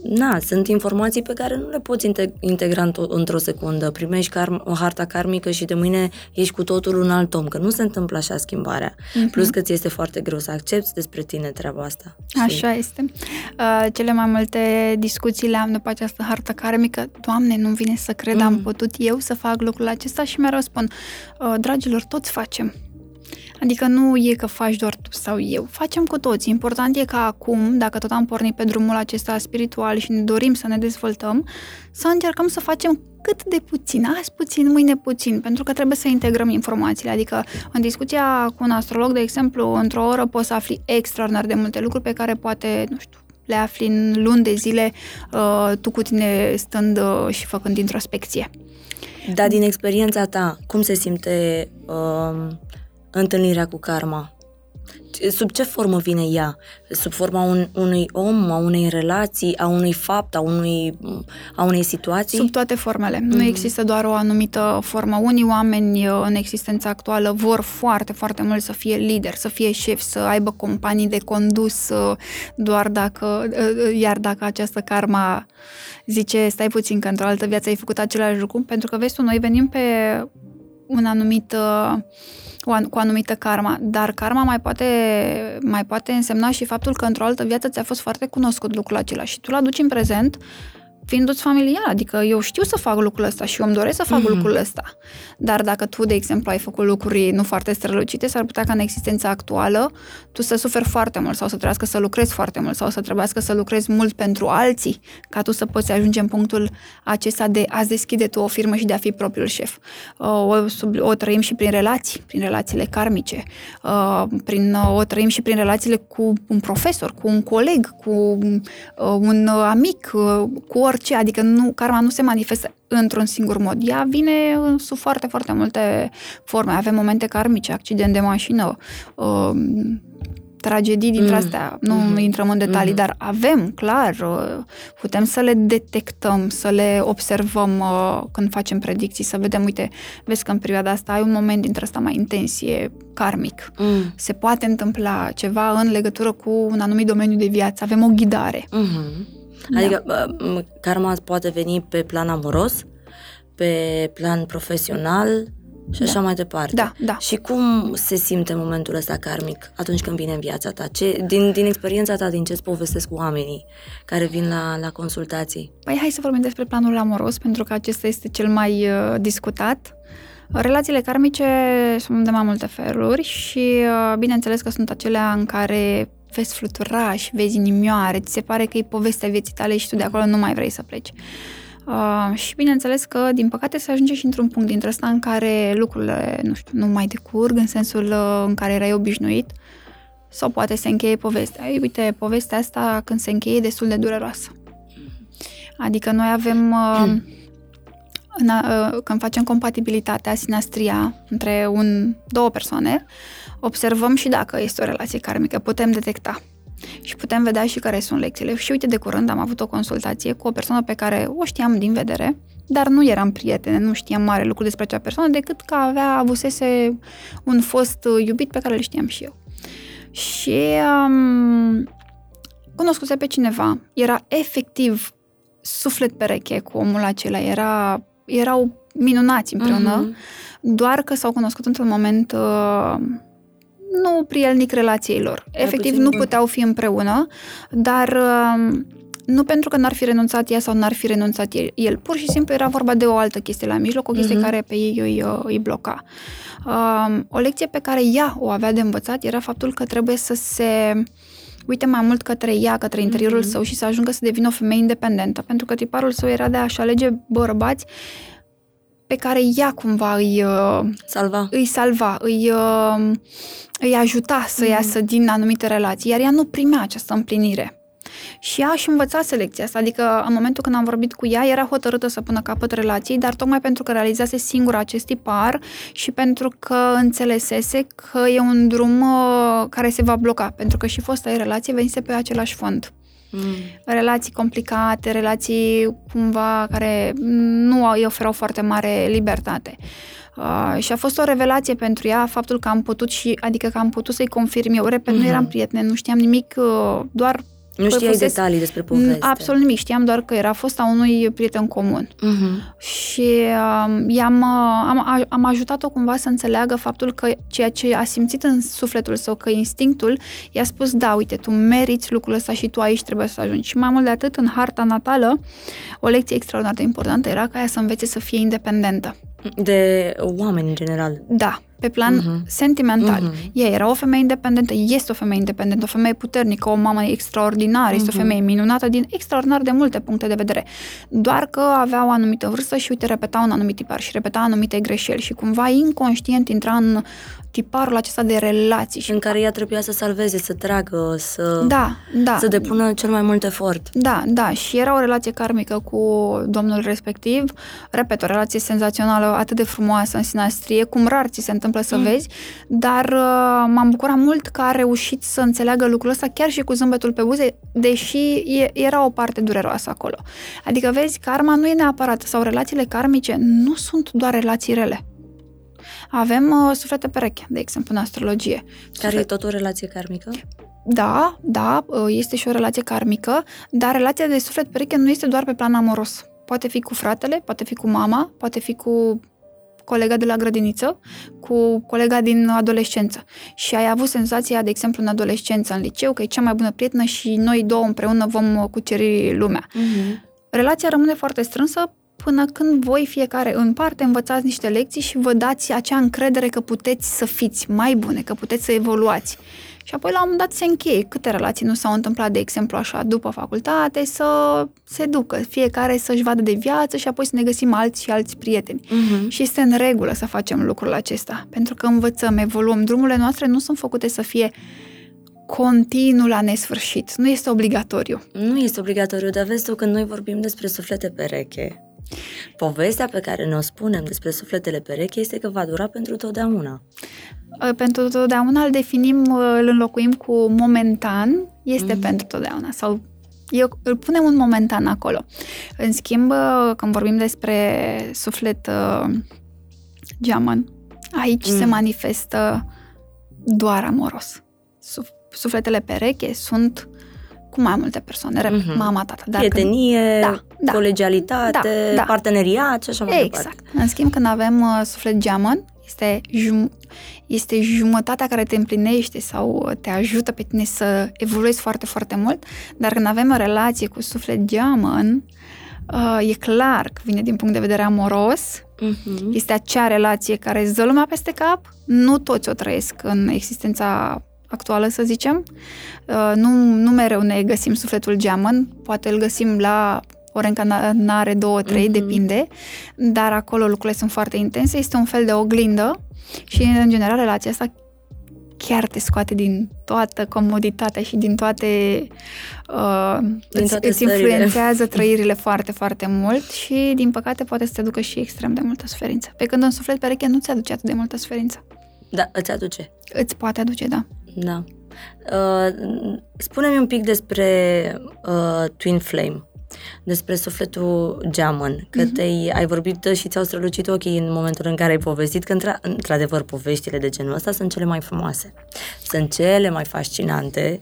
na, sunt informații pe care nu le poți integra într-o secundă. Primești car- o harta karmică și de mâine ești cu totul un alt om, că nu se întâmplă așa schimbarea. Uh-huh. Plus că ți este foarte greu să accepti despre tine treaba asta. Știi? Așa este. Uh, cele mai multe discuții le am după această hartă karmică. Doamne, nu vine să cred, mm. am putut eu să fac lucrul acesta și mereu spun, uh, dragilor, toți facem. Adică nu e că faci doar tu sau eu, facem cu toți. Important e ca acum, dacă tot am pornit pe drumul acesta spiritual și ne dorim să ne dezvoltăm, să încercăm să facem cât de puțin, azi puțin, mâine puțin, pentru că trebuie să integrăm informațiile. Adică în discuția cu un astrolog, de exemplu, într-o oră poți să afli extraordinar de multe lucruri pe care poate, nu știu, le afli în luni de zile, uh, tu cu tine stând uh, și făcând introspecție. Da, din experiența ta, cum se simte uh, întâlnirea cu karma? Sub ce formă vine ea? Sub forma un, unui om, a unei relații, a unui fapt, a, unui, a unei situații? Sub toate formele. Mm-hmm. Nu există doar o anumită formă. Unii oameni în existența actuală vor foarte, foarte mult să fie lider, să fie șef, să aibă companii de condus, doar dacă, iar dacă această karma zice, stai puțin că într-o altă viață ai făcut același lucru, pentru că vezi tu, noi venim pe un anumit, uh, o an- cu o anumită karma, dar karma mai poate, mai poate însemna și faptul că într-o altă viață ți-a fost foarte cunoscut lucrul acela și tu l-aduci în prezent fiindu-ți familial, adică eu știu să fac lucrul ăsta și eu îmi doresc să fac mm-hmm. lucrul ăsta. Dar dacă tu, de exemplu, ai făcut lucruri nu foarte strălucite, s-ar putea ca în existența actuală tu să suferi foarte mult sau să trebuiască să lucrezi foarte mult sau să trebuiască să lucrezi mult pentru alții ca tu să poți ajunge în punctul acesta de a deschide tu o firmă și de a fi propriul șef. O, o trăim și prin relații, prin relațiile karmice, prin, o trăim și prin relațiile cu un profesor, cu un coleg, cu un amic, cu orice orice, adică nu, karma nu se manifestă într-un singur mod. Ea vine sub foarte, foarte multe forme. Avem momente karmice, accident de mașină, uh, tragedii dintre mm. astea. Nu mm-hmm. intrăm în detalii, mm-hmm. dar avem, clar, uh, putem să le detectăm, să le observăm uh, când facem predicții, să vedem, uite, vezi că în perioada asta ai un moment dintre asta mai intensie, karmic. Mm. Se poate întâmpla ceva în legătură cu un anumit domeniu de viață. Avem o ghidare. Mm-hmm. Da. Adică da. karma poate veni pe plan amoros, pe plan profesional și da. așa mai departe. Da, da. Și cum se simte momentul ăsta karmic atunci când vine în viața ta? Ce, din, din experiența ta, din ce-ți povestesc cu oamenii care vin la, la consultații? Păi hai să vorbim despre planul amoros, pentru că acesta este cel mai uh, discutat. Relațiile karmice sunt de mai multe feluri și uh, bineînțeles că sunt acelea în care vezi fluturași, vezi inimioare, ți se pare că e povestea vieții tale și tu de acolo nu mai vrei să pleci. Uh, și bineînțeles că, din păcate, se ajunge și într-un punct dintre ăsta în care lucrurile, nu știu, nu mai decurg în sensul uh, în care erai obișnuit sau poate se încheie povestea. Ei, uite, povestea asta când se încheie e destul de dureroasă. Adică noi avem, uh, mm. în, uh, când facem compatibilitatea, sinastria între un, două persoane, observăm și dacă este o relație karmică, putem detecta. Și putem vedea și care sunt lecțiile. Și uite, de curând am avut o consultație cu o persoană pe care o știam din vedere, dar nu eram prietene, nu știam mare lucru despre acea persoană, decât că avea, avusese un fost iubit pe care îl știam și eu. Și um, cunoscuse pe cineva, era efectiv suflet pereche cu omul acela, era, erau minunați împreună, uh-huh. doar că s-au cunoscut într-un moment uh, nu prielnic relației lor. Efectiv, nu puteau fi împreună, dar um, nu pentru că n-ar fi renunțat ea sau n-ar fi renunțat el. Pur și simplu era vorba de o altă chestie la mijloc, o chestie uh-huh. care pe ei îi, uh, îi bloca. Um, o lecție pe care ea o avea de învățat era faptul că trebuie să se uite mai mult către ea, către interiorul uh-huh. său și să ajungă să devină o femeie independentă. Pentru că tiparul său era de a-și alege bărbați pe care ea cumva îi uh, salva, îi, salva, îi, uh, îi ajuta să mm. iasă din anumite relații, iar ea nu primea această împlinire. Și ea și învăța selecția asta, adică în momentul când am vorbit cu ea, era hotărâtă să pună capăt relației, dar tocmai pentru că realizase singur acest tipar și pentru că înțelesese că e un drum uh, care se va bloca, pentru că și fosta ei relație venise pe același fond. Mm. Relații complicate, relații cumva care nu îi oferau foarte mare libertate. Uh, și a fost o revelație pentru ea faptul că am putut și, adică că am putut să-i confirm eu. Repet, mm-hmm. nu mhm. eram prietene, nu știam nimic, uh, doar nu știai fusese... detalii despre poveste. Absolut nimic. Știam doar că era fosta unui prieten comun. Uh-huh. Și uh, i-am, uh, am, am ajutat-o cumva să înțeleagă faptul că ceea ce a simțit în sufletul său, că instinctul, i-a spus, da, uite, tu meriți lucrul ăsta și tu aici trebuie să ajungi. Și mai mult de atât, în harta natală, o lecție extraordinar de importantă era ca ea să învețe să fie independentă. De oameni în general. Da, pe plan uh-huh. sentimental. Uh-huh. Ea era o femeie independentă, este o femeie independentă, o femeie puternică, o mamă extraordinară, uh-huh. este o mhm. femeie minunată din extraordinar de multe puncte de vedere. Doar că avea o anumită vârstă și, uite, repeta un anumit tipar și repeta anumite greșeli și cumva inconștient intra în tiparul acesta de relații. Și în care ea trebuia să salveze, să tragă, să, da, da. să depună cel mai mult efort. Da, da. Și era o relație karmică cu domnul respectiv. Repet, o relație senzațională, atât de frumoasă în sinastrie, cum rar ți se întâmplă să mm. vezi, dar uh, m-am bucurat mult că a reușit să înțeleagă lucrul ăsta chiar și cu zâmbetul pe buze, deși era o parte dureroasă acolo. Adică, vezi, karma nu e neapărat, sau relațiile karmice nu sunt doar relații rele. Avem uh, suflete pereche, de exemplu, în astrologie. Care Suflet... e tot o relație karmică? Da, da, uh, este și o relație karmică, dar relația de suflet pereche nu este doar pe plan amoros. Poate fi cu fratele, poate fi cu mama, poate fi cu colega de la grădiniță cu colega din adolescență. Și ai avut senzația, de exemplu, în adolescență, în liceu, că e cea mai bună prietenă și noi două împreună vom cuceri lumea. Mhm. Relația rămâne foarte strânsă până când voi fiecare în parte învățați niște lecții și vă dați acea încredere că puteți să fiți mai bune, că puteți să evoluați. Și apoi la un moment dat se încheie. Câte relații nu s-au întâmplat, de exemplu, așa, după facultate, să se ducă, fiecare să-și vadă de viață și apoi să ne găsim alți și alți prieteni. Mhm. Și este în regulă să facem lucrul acesta, pentru că învățăm, evoluăm. Drumurile noastre nu sunt făcute să fie continuu la nesfârșit. Nu este obligatoriu. Nu este obligatoriu, dar vezi tu când noi vorbim despre suflete pereche, povestea pe care ne-o spunem despre sufletele pereche este că va dura pentru totdeauna. Uh, Pentru totdeauna îl definim, uh, îl înlocuim cu momentan, este Mhm. pentru totdeauna. Sau eu îl punem un momentan acolo. În schimb, uh, când vorbim despre suflet uh, geamăn, aici Mm. se manifestă doar amoros. Suf- Sufletele pereche sunt cu mai multe persoane, repet, Mhm. mama, tata. Dar când- Prietenie, Da, da. colegialitate, Da, da. parteneriat și așa mai departe. Exact. În schimb, când avem uh, suflet geamăn, este, jum- este jumătatea care te împlinește sau uh, te ajută pe tine să evoluezi foarte, foarte mult, dar când avem o relație cu suflet geamăn, uh, e clar că vine din punct de vedere amoros, Mhm. este acea relație care îți dă lumea peste cap, nu toți o trăiesc în existența actuală, să zicem. Uh, Nu, nu mereu ne găsim sufletul geamăn, poate îl găsim la o reîncarnare, două, trei, Mhm. depinde, dar acolo lucrurile sunt foarte intense, este un fel de oglindă și, în general, relația asta chiar te scoate din toată comoditatea și din toate... Uh, Din îți, toate îți stările. influențează trăirile foarte, foarte mult și, din păcate, poate să te ducă și extrem de multă suferință. Pe când un suflet pereche nu ți aduce atât de multă suferință. Da, îți aduce. Îți poate aduce, da. Da. Uh, spune-mi un pic despre uh, Twin Flame, despre sufletul geamăn, că Mhm. te-ai, ai vorbit și ți-au strălucit ochii în momentul în care ai povestit, că într- într-adevăr poveștile de genul ăsta sunt cele mai frumoase, sunt cele mai fascinante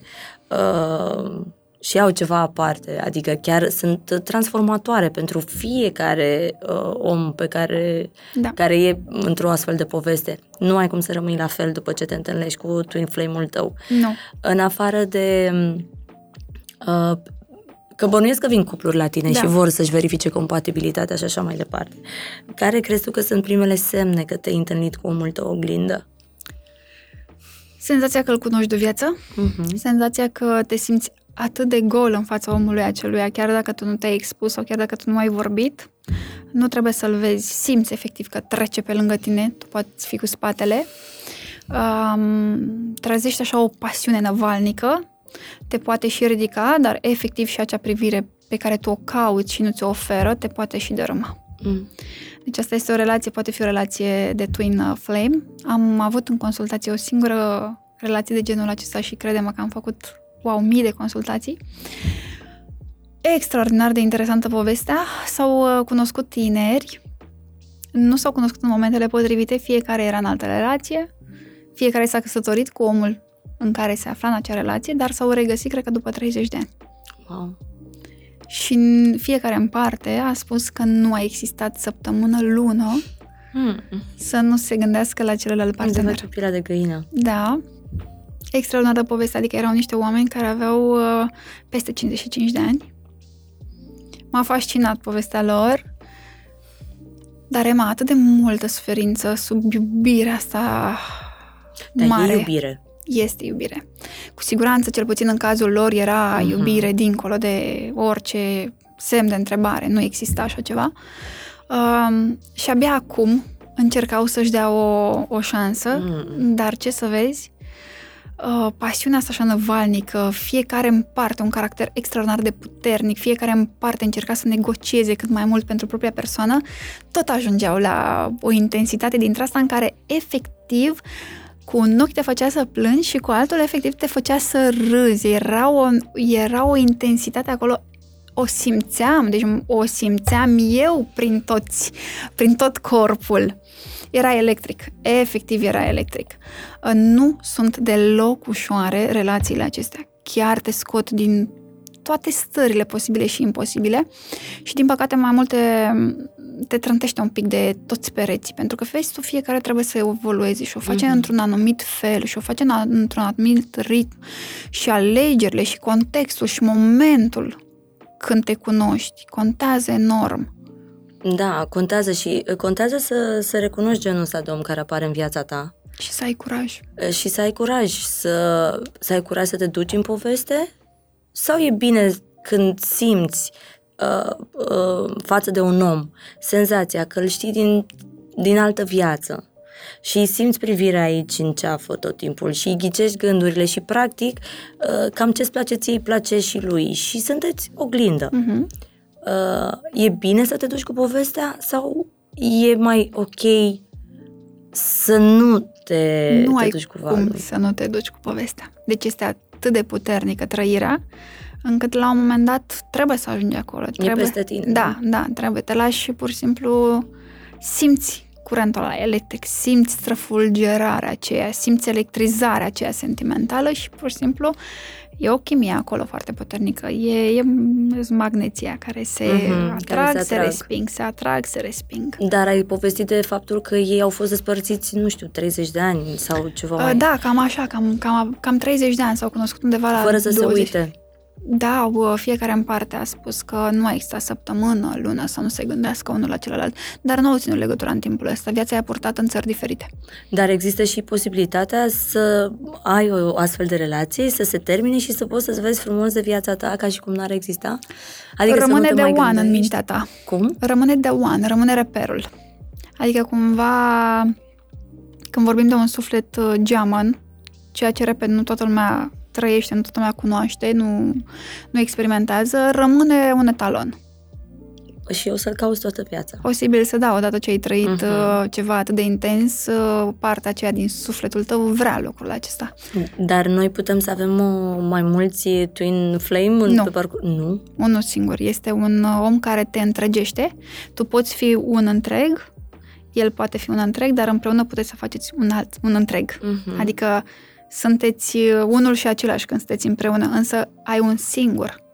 uh, și au ceva aparte, adică chiar sunt transformatoare pentru fiecare uh, om pe care Da. care e într-o astfel de poveste. Nu ai cum să rămâi la fel după ce te întâlnești cu twin flame-ul tău. Nu. În afară de... Uh, că bănuiesc că vin cupluri la tine Da. și vor să-și verifice compatibilitatea și așa mai departe. Care crezi tu că sunt primele semne că te-ai întâlnit cu omul tău oglindă? Senzația că îl cunoști de viață, Uh-huh. senzația că te simți atât de gol în fața omului aceluia, chiar dacă tu nu te-ai expus sau chiar dacă tu nu ai vorbit, nu trebuie să-l vezi, simți efectiv că trece pe lângă tine, tu poți fi cu spatele, um, trezești așa o pasiune năvalnică, te poate și ridica, dar efectiv și acea privire pe care tu o cauți și nu ți-o oferă, te poate și dărâma. Mm. Deci asta este o relație, poate fi o relație de twin uh, flame. Am avut în consultație o singură relație de genul acesta și credem că am făcut, wow, mii de consultații. Extraordinar de interesantă povestea. S-au uh, cunoscut tineri, nu s-au cunoscut în momentele potrivite, fiecare era în altă relație, fiecare s-a căsătorit cu omul în care se afla în acea relație, dar s-au regăsit, cred că, după 30 de ani. Wow. Și în fiecare în parte a spus că nu a existat săptămână, lună, Mm. să nu se gândească la celălalt Am de partener. face pielea de găină. Da, extraordinară poveste, adică erau niște oameni care aveau uh, peste 55 de ani. M-a fascinat povestea lor, dar Emma, atât de multă suferință sub iubirea asta Dar mare. e iubire. Este iubire. Cu siguranță, cel puțin în cazul lor, era Mhm. iubire dincolo de orice semn de întrebare. Nu exista așa ceva. Um, și abia acum încercau să-și dea o, o șansă, Mm. dar ce să vezi, uh, pasiunea asta așa năvalnică, fiecare în parte un caracter extraordinar de puternic, fiecare în parte încerca să negocieze cât mai mult pentru propria persoană, tot ajungeau la o intensitate dintre asta în care efectiv cu un ochi te făcea să plângi și cu altul efectiv te făcea să râzi. Era o, era o intensitate acolo o simțeam, deci o simțeam eu prin toți, prin tot corpul. Era electric, efectiv era electric. Uh, Nu sunt deloc ușoare relațiile acestea. Chiar te scot din toate stările posibile și imposibile și din păcate mai multe te trântește un pic de toți pereții, pentru că vezi tu fiecare trebuie să evolueze și o face Mhm. într-un anumit fel și o face în, a- într-un anumit ritm și alegerile și contextul și momentul când te cunoști contează enorm. Da, contează și contează să, să recunoști genul ăsta de om care apare în viața ta Și să ai curaj. și să ai curaj, să, să ai curaj să te duci în poveste sau e bine când simți uh, uh, față de un om senzația că îl știi din, din altă viață și îi simți privirea aici în ceafă tot timpul și îi ghicești gândurile și practic uh, cam ce-ți place ție îi place și lui și sunteți oglindă. Mhm. Uh, e bine să te duci cu povestea sau e mai ok să nu te, nu te ai duci cu cum valul? să nu te duci cu povestea. Deci este atât de puternică trăirea, încât la un moment dat trebuie să ajungi acolo. Trebuie, peste tine, Da, da, trebuie. Te lași și pur și simplu simți curentul ăla electric, simți străfulgerarea aceea, simți electrizarea aceea sentimentală și pur și simplu e o chimie acolo foarte puternică. E, e magneția care se Mhm, atrag, care se se, atrag. resping, se atrag, se resping. Dar ai povestit de faptul că ei au fost despărțiți, nu știu, 30 de ani sau ceva Uh, mai... Da, cam așa, cam, cam, cam 30 de ani s-au cunoscut undeva la fără să 20. se uite. Da, uh, fiecare în parte a spus că nu a existat săptămână, lună să nu se gândească unul la celălalt, dar nu au ținut legătura în timpul ăsta. Viața i-a purtat în țări diferite. Dar există și posibilitatea să ai o astfel de relație, să se termine și să poți să-ți vezi frumos de viața ta ca și cum n-ar exista? Adică rămâne să nu de te mai one în gândești. mintea ta. Cum? Rămâne de one, rămâne reperul. Adică cumva, când vorbim de un suflet uh, geamăn, ceea ce, repet, nu toată lumea trăiește, nu toată lumea cunoaște, nu, nu experimentează, rămâne un etalon. Și o să-l cauți toată viața. Posibil să da, odată ce ai trăit Mhm. uh, ceva atât de intens, uh, partea aceea din sufletul tău vrea lucrul acesta. Dar noi putem să avem o, mai mulți twin flame în Nu. pe parcurs? Nu. Unul singur. Este un uh, om care te întregește. Tu poți fi un întreg, el poate fi un întreg, dar împreună puteți să faceți un alt, un întreg. Mhm. Adică sunteți uh, unul și același când sunteți împreună, însă ai un singur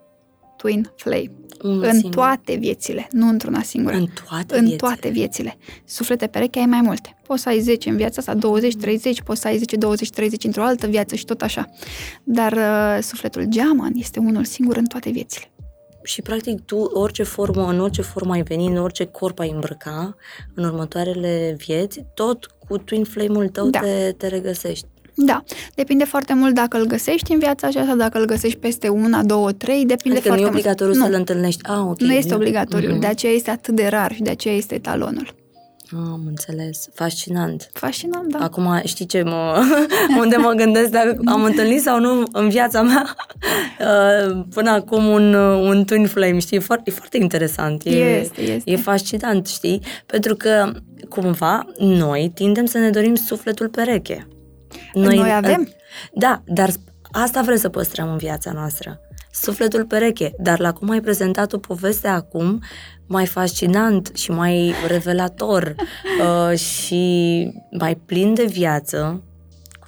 twin flame. Unul în singur. toate viețile, nu într-una singură. În toate în viețile. toate viețile. Suflete pereche ai mai multe. Poți să ai 10 în viața asta, 20, 30, poți să ai 10, 20, 30 într-o altă viață și tot așa. Dar uh, sufletul geaman este unul singur în toate viețile. Și practic tu, orice formă, în orice formă ai veni, în orice corp ai îmbrăca, în următoarele vieți, tot cu twin flame-ul tău Da. te, te regăsești. Da, depinde foarte mult dacă îl găsești în viața aceasta, dacă îl găsești peste una, două, trei, depinde adică nu foarte e obligatoriu mult. să-l nu, întâlnești. Ah, ok. nu este obligatoriu, Mhm. de aceea este atât de rar și de aceea este talonul. Am înțeles. Fascinant. Fascinant, da. Acum știi ce mă, unde mă gândesc dacă am întâlnit sau nu în viața mea uh, până acum un, uh, un twin flame, știi? E foarte, e foarte interesant. E, Este, este. E fascinant, știi? Pentru că cumva noi tindem să ne dorim sufletul pereche. Noi avem. Da, dar asta vrem să păstrăm în viața noastră. Sufletul pereche, dar la cum ai prezentat o poveste acum, mai fascinant și mai revelator uh, și mai plin de viață,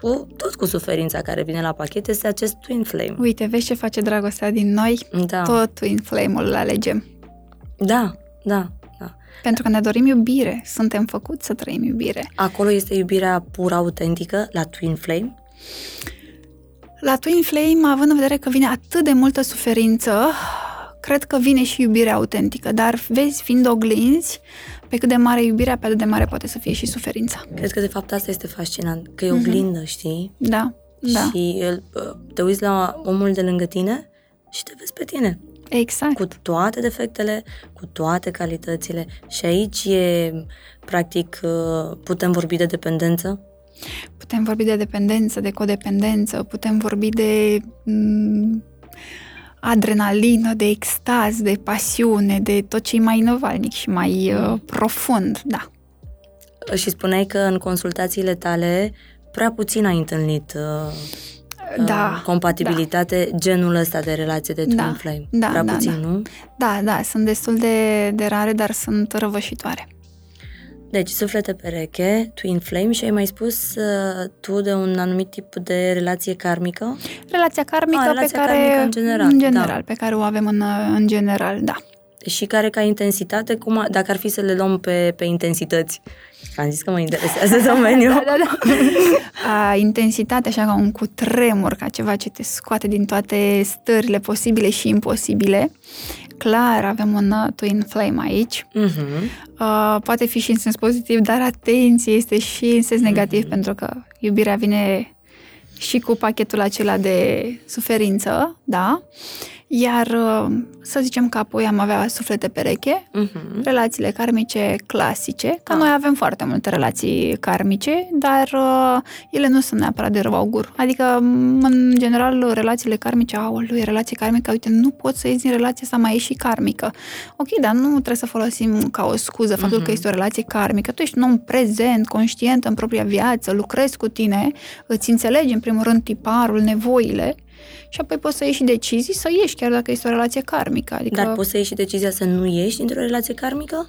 cu, tot cu suferința care vine la pachet, este acest twin flame. Uite, vezi ce face dragostea din noi? Da, Tot twin flame-ul îl alegem. da, da, da. Pentru că ne dorim iubire, suntem făcuți să trăim iubire. Acolo este iubirea pură autentică, la twin flame. La Twin Flame, având în vedere că vine atât de multă suferință, cred că vine și iubirea autentică, dar vezi, fiind oglinzi, pe cât de mare e iubirea, pe atât de mare poate să fie și suferința. Cred că de fapt asta este fascinant, că e oglindă, știi? Da, da, Și el, te uiți la omul de lângă tine și te vezi pe tine. Exact. Cu toate defectele, cu toate calitățile. Și aici e, practic, uh, putem vorbi de dependență. Putem vorbi de dependență, de codependență, putem vorbi de m- adrenalină, de extaz, de pasiune, de tot ce e mai novalnic și mai uh, profund, da. Și spuneai că în consultațiile tale prea puțin ai întâlnit uh, Da, uh, compatibilitate, genul ăsta de relație de twin Da, flame. da, prea da, puțin, da. nu? Da, da, sunt destul de, de rare, dar sunt răvășitoare. Deci, suflete pereche, twin flame și ai mai spus uh, tu de un anumit tip de relație karmică? Relația karmică Ah, pe relația care, karmică în general, în da. general pe care o avem în, în general, da. Și care ca intensitate, cum, dacă ar fi să le luăm pe, pe intensități? Am zis că mă interesează domeniul. da, da, da. A, intensitatea, așa ca un cutremur, ca ceva ce te scoate din toate stările posibile și imposibile. Clar, avem un uh, twin flame aici. Uh-huh. Uh, poate fi și în sens pozitiv, dar atenție, este și în sens negativ, uh-huh. pentru că iubirea vine și cu pachetul acela de suferință, da? Iar uh, să zicem că apoi am avea suflete pereche, uh-huh. relațiile karmice clasice, că ah. noi avem foarte multe relații karmice, dar uh, ele nu sunt neapărat de rău augur. Adică, în general, relațiile karmice, au lui relație karmică, uite, nu poți să ieși din relația asta, mai e și karmică. Ok, dar nu trebuie să folosim ca o scuză faptul uh-huh. că mhm. este o relație karmică. Tu ești un om prezent, conștient în propria viață, lucrezi cu tine, îți înțelegi în primul rând tiparul, nevoile și apoi poți să iei și decizii să ieși, chiar dacă este o relație karmică. Adică... Dar poți să iei și decizia să nu ieși dintr-o relație karmică?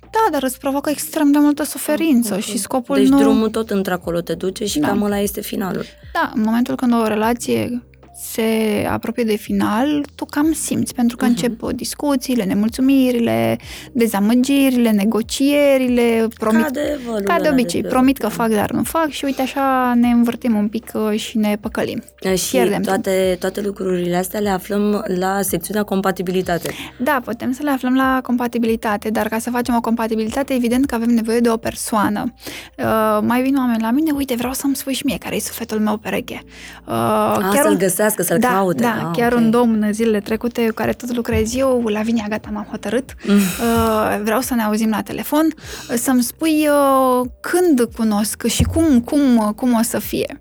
Da, dar îți provoacă extrem de multă suferință okay. și scopul deci nu... Deci drumul tot într-acolo te duce și da. cam ăla este finalul. Da, în momentul când o relație se apropie de final, tu cam simți, pentru că uh-huh. încep discuțiile, nemulțumirile, dezamăgirile, negocierile, promit, ca de, ca de obicei, de promit că fac, dar nu fac și uite așa ne învârtim un pic uh, și ne păcălim. Și Pierdem toate, toate lucrurile astea le aflăm la secțiunea compatibilitate. Da, putem să le aflăm la compatibilitate, dar ca să facem o compatibilitate, evident că avem nevoie de o persoană. Uh, mai vin oameni la mine, uite, vreau să-mi spui și mie care e sufletul meu pereche. Uh, A, chiar să-l găsească găsească, să-l da, caute. Da, ah, chiar okay. un domn zilele trecute cu care tot lucrez eu, la Vinia, gata, m-am hotărât. Mm. Uh, vreau să ne auzim la telefon, uh, să-mi spui uh, când cunosc și cum, cum, cum o să fie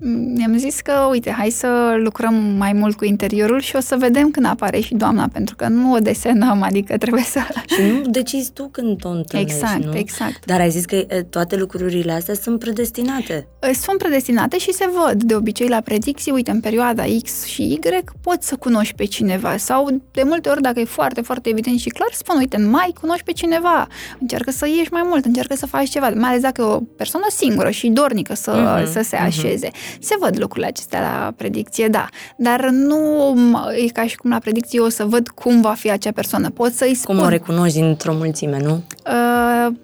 mi-am zis că, uite, hai să lucrăm mai mult cu interiorul și o să vedem când apare și doamna, pentru că nu o desenăm, adică trebuie să... Și nu decizi tu când o întâlnești, Exact, nu? exact. Dar ai zis că toate lucrurile astea sunt predestinate. Sunt predestinate și se văd. De obicei, la predicții, uite, în perioada X și Y, poți să cunoști pe cineva. Sau, de multe ori, dacă e foarte, foarte evident și clar, spun, uite, în mai cunoști pe cineva. Încearcă să ieși mai mult, încearcă să faci ceva. Mai ales dacă e o persoană singură și dornică să, uh-huh, să se mhm. așeze. Uh-huh. Se văd lucrurile acestea la predicție, da. Dar nu e ca și cum la predicție o să văd cum va fi acea persoană. Pot să-i spun. Cum o recunoști dintr-o mulțime, nu? Uh,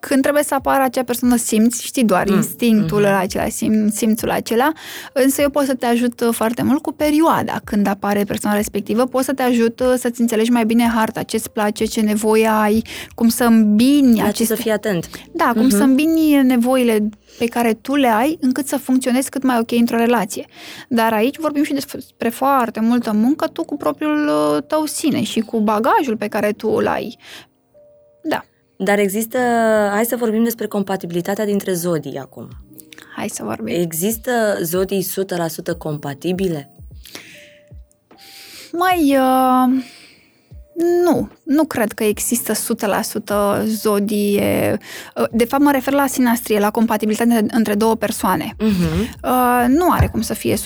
când trebuie să apară acea persoană, simți, știi, doar mm. instinctul mm-hmm. acela, sim, simțul acela, însă eu pot să te ajut foarte mult cu perioada când apare persoana respectivă, pot să te ajut uh, să-ți înțelegi mai bine harta, ce-ți place, ce nevoie ai, cum să îmbini aceste... să fii atent. Da, cum mm-hmm. să îmbini nevoile pe care tu le ai încât să funcționezi cât mai ok într-o relație. Dar aici vorbim și despre foarte multă muncă tu cu propriul uh, tău sine și cu bagajul pe care tu îl ai. Da. Dar există, hai să vorbim despre compatibilitatea dintre zodii acum. Hai să vorbim. Există zodii 100% compatibile? Mai, uh, nu, nu cred că există 100% zodie. Uh, de fapt, mă refer la sinastrie, la compatibilitate între două persoane. Uh-huh. Nu are cum să fie 100%,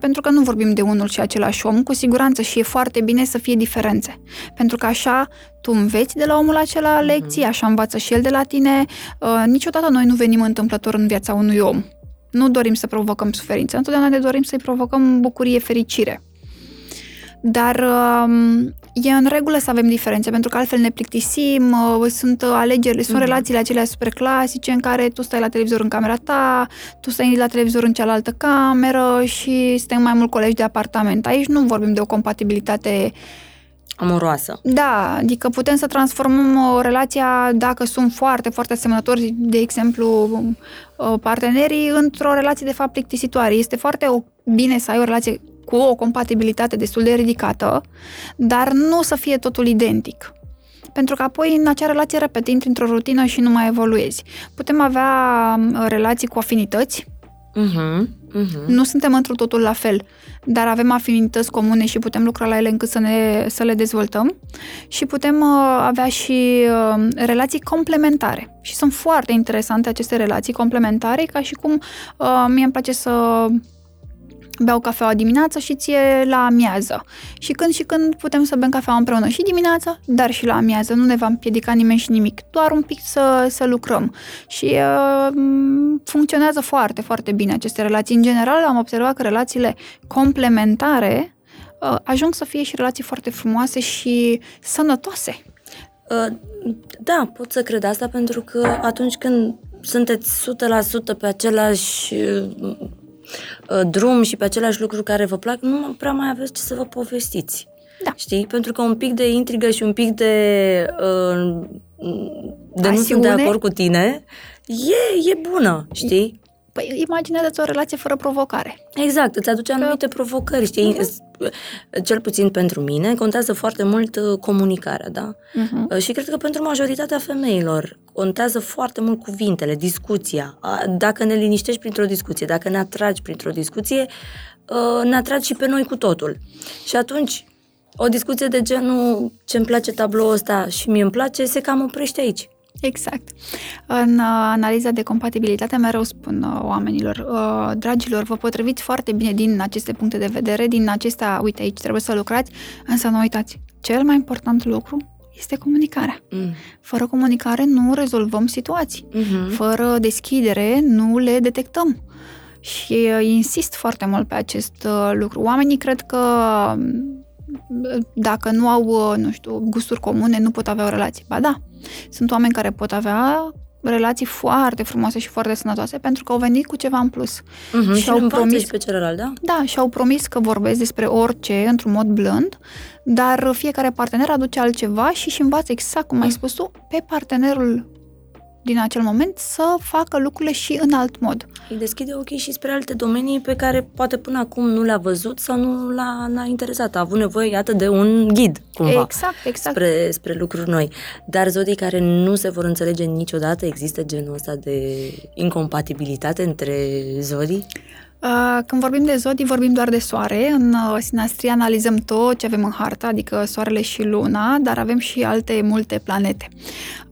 pentru că nu vorbim de unul și același om, cu siguranță și e foarte bine să fie diferențe. Pentru că așa tu înveți de la omul acela lecții, uh-huh. așa învață și el de la tine. Uh, niciodată noi nu venim întâmplător în viața unui om. Nu dorim să provocăm suferință, întotdeauna ne dorim să-i provocăm bucurie, fericire. Dar uh, e în regulă să avem diferențe, pentru că altfel ne plictisim, uh, sunt alegerile, sunt mm-hmm. relațiile acelea super clasice în care tu stai la televizor în camera ta, tu stai la televizor în cealaltă cameră și suntem mai mult colegi de apartament. Aici nu vorbim de o compatibilitate amoroasă. Da, adică putem să transformăm o relația, dacă sunt foarte, foarte asemănători, de exemplu, uh, partenerii, într-o relație de fapt plictisitoare. Este foarte bine să ai o relație cu o compatibilitate destul de ridicată, dar nu să fie totul identic. Pentru că apoi în acea relație, repet, intri într-o rutină și nu mai evoluezi. Putem avea uh, relații cu afinități, Uh-huh, uh-huh. Nu suntem într totul la fel, dar avem afinități comune și putem lucra la ele încât să, ne, să le dezvoltăm și putem uh, avea și uh, relații complementare. Și sunt foarte interesante aceste relații complementare, ca și cum uh, mie îmi place să beau cafeaua dimineața și ție la amiază. Și când și când putem să bem cafeaua împreună și dimineața, dar și la amiază. Nu ne va împiedica nimeni și nimic. Doar un pic să, să lucrăm. Și uh, funcționează foarte, foarte bine aceste relații. În general, am observat că relațiile complementare uh, ajung să fie și relații foarte frumoase și sănătoase. Uh, da, pot să cred asta pentru că atunci când sunteți 100% pe același uh, drum și pe aceleași lucruri care vă plac, nu prea mai aveți ce să vă povestiți. Da. Știi? Pentru că un pic de intrigă și un pic de, de nu sunt de acord cu tine e, e bună, știi? Păi imaginează-ți o relație fără provocare. Exact, îți aduce anumite că... provocări, știi? Uh-huh. Cel puțin pentru mine, contează foarte mult uh, comunicarea, da? Uh-huh. Și cred că pentru majoritatea femeilor contează foarte mult cuvintele, discuția. Dacă ne liniștești printr-o discuție, dacă ne atragi printr-o discuție, uh, ne atragi și pe noi cu totul. Și atunci, o discuție de genul ce-mi place tabloul ăsta și mie îmi place, se cam oprește aici. Exact. În uh, analiza de compatibilitate mereu spun uh, oamenilor, uh, dragilor, vă potriviți foarte bine din aceste puncte de vedere, din acestea, uite aici trebuie să lucrați, însă nu uitați, cel mai important lucru este comunicarea. Mm. Fără comunicare nu rezolvăm situații. Mm-hmm. Fără deschidere nu le detectăm. Și uh, insist foarte mult pe acest uh, lucru. Oamenii cred că dacă nu au, uh, nu știu, gusturi comune, nu pot avea o relație. Ba da, sunt oameni care pot avea relații foarte frumoase și foarte sănătoase pentru că au venit cu ceva în plus. Uh-huh, și, și au promis pe celălalt, da? Da, și au promis că vorbesc despre orice într-un mod blând, dar fiecare partener aduce altceva și și învață exact cum ai mm. spus tu, pe partenerul din acel moment să facă lucrurile și în alt mod. Îi deschide ochii și spre alte domenii pe care poate până acum nu le-a văzut sau nu l-a, n-a interesat. A avut nevoie, iată, de un ghid, cumva. Exact, exact. Spre, spre lucruri noi. Dar zodii care nu se vor înțelege niciodată, există genul ăsta de incompatibilitate între zodii? Uh, când vorbim de zodii, vorbim doar de soare. În uh, sinastrie analizăm tot ce avem în hartă, adică soarele și luna, dar avem și alte multe planete.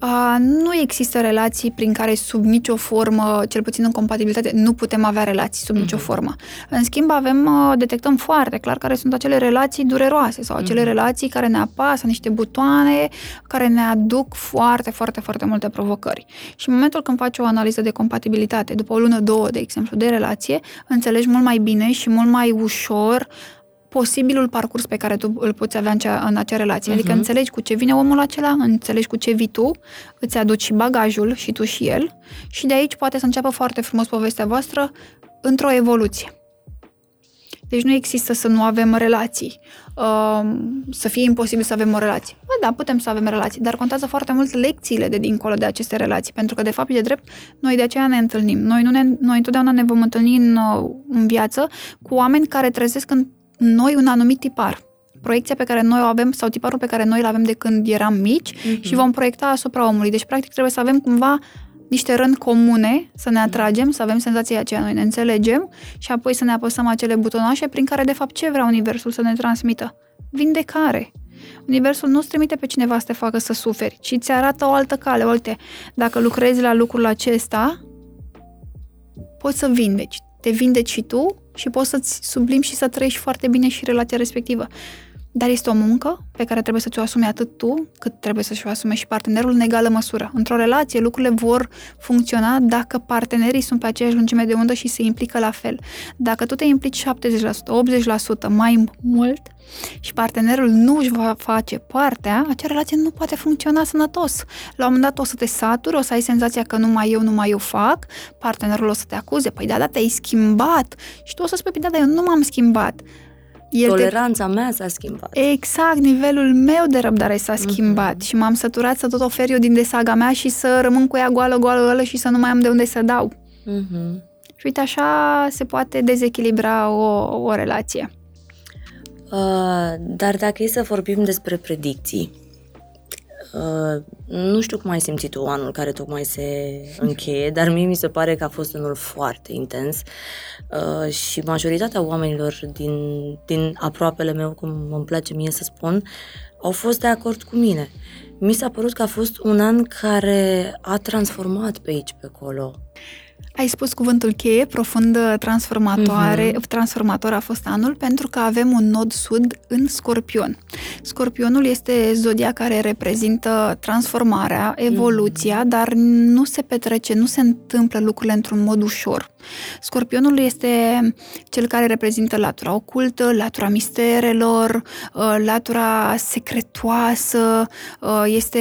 Uh, nu există relații prin care sub nicio formă, cel puțin în compatibilitate, nu putem avea relații sub nicio mhm. formă. În schimb, avem, detectăm foarte clar care sunt acele relații dureroase sau acele uh-huh. relații care ne apasă niște butoane, care ne aduc foarte, foarte, foarte multe provocări. Și în momentul când faci o analiză de compatibilitate, după o lună, două, de exemplu, de relație, înțelegi mult mai bine și mult mai ușor posibilul parcurs pe care tu îl poți avea în, cea, în acea relație. Uh-huh. Adică mhm. înțelegi cu ce vine omul acela, înțelegi cu ce vii tu, îți aduci și bagajul și tu și el și de aici poate să înceapă foarte frumos povestea voastră într-o evoluție. Deci nu există să nu avem relații, um, să fie imposibil să avem o relație. Bă, da, putem să avem relații, dar contează foarte mult lecțiile de dincolo de aceste relații, pentru că, de fapt, de drept, noi de aceea ne întâlnim. Noi, nu ne, noi întotdeauna ne vom întâlni în, uh, în viață cu oameni care trezesc în noi un anumit tipar proiecția pe care noi o avem sau tiparul pe care noi îl avem de când eram mici mm-hmm. și vom proiecta asupra omului. Deci, practic, trebuie să avem cumva niște rând comune, să ne atragem, să avem senzația aceea noi ne înțelegem și apoi să ne apăsăm acele butonașe prin care, de fapt, ce vrea Universul să ne transmită? Vindecare. Universul nu-ți trimite pe cineva să te facă să suferi, ci ți arată o altă cale. Uite, dacă lucrezi la lucrul acesta, poți să vindeci. Te vindeci și tu și poți să-ți sublim și să trăiești foarte bine și relația respectivă. Dar este o muncă pe care trebuie să ți-o asumi atât tu, cât trebuie să-și o asume și partenerul în egală măsură. Într-o relație, lucrurile vor funcționa dacă partenerii sunt pe aceeași lungime de undă și se implică la fel. Dacă tu te implici 70%, 80% mai mult și partenerul nu își va face partea, acea relație nu poate funcționa sănătos. La un moment dat o să te saturi, o să ai senzația că numai eu, numai eu fac, partenerul o să te acuze, păi da, da, te-ai schimbat și tu o să spui, păi da, dar eu nu m-am schimbat. El Toleranța te... mea s-a schimbat. Exact, nivelul meu de răbdare s-a mm-hmm. schimbat și m-am săturat să tot ofer eu din desaga mea și să rămân cu ea goală, goală, goală și să nu mai am de unde să dau. Mm-hmm. Și uite, așa se poate dezechilibra o, o relație. Uh, dar dacă e să vorbim despre predicții, Uh, nu știu cum ai simțit tu anul care tocmai se încheie, dar mie mi se pare că a fost unul foarte intens uh, și majoritatea oamenilor din, din aproapele meu, cum îmi place mie să spun, au fost de acord cu mine. Mi s-a părut că a fost un an care a transformat pe aici, pe acolo. Ai spus cuvântul cheie, profund transformatoare, uh-huh. transformator a fost anul, pentru că avem un nod sud în Scorpion. Scorpionul este zodia care reprezintă transformarea, evoluția, uh-huh. dar nu se petrece, nu se întâmplă lucrurile într-un mod ușor. Scorpionul este cel care reprezintă latura ocultă, latura misterelor, uh, latura secretoasă, uh, este,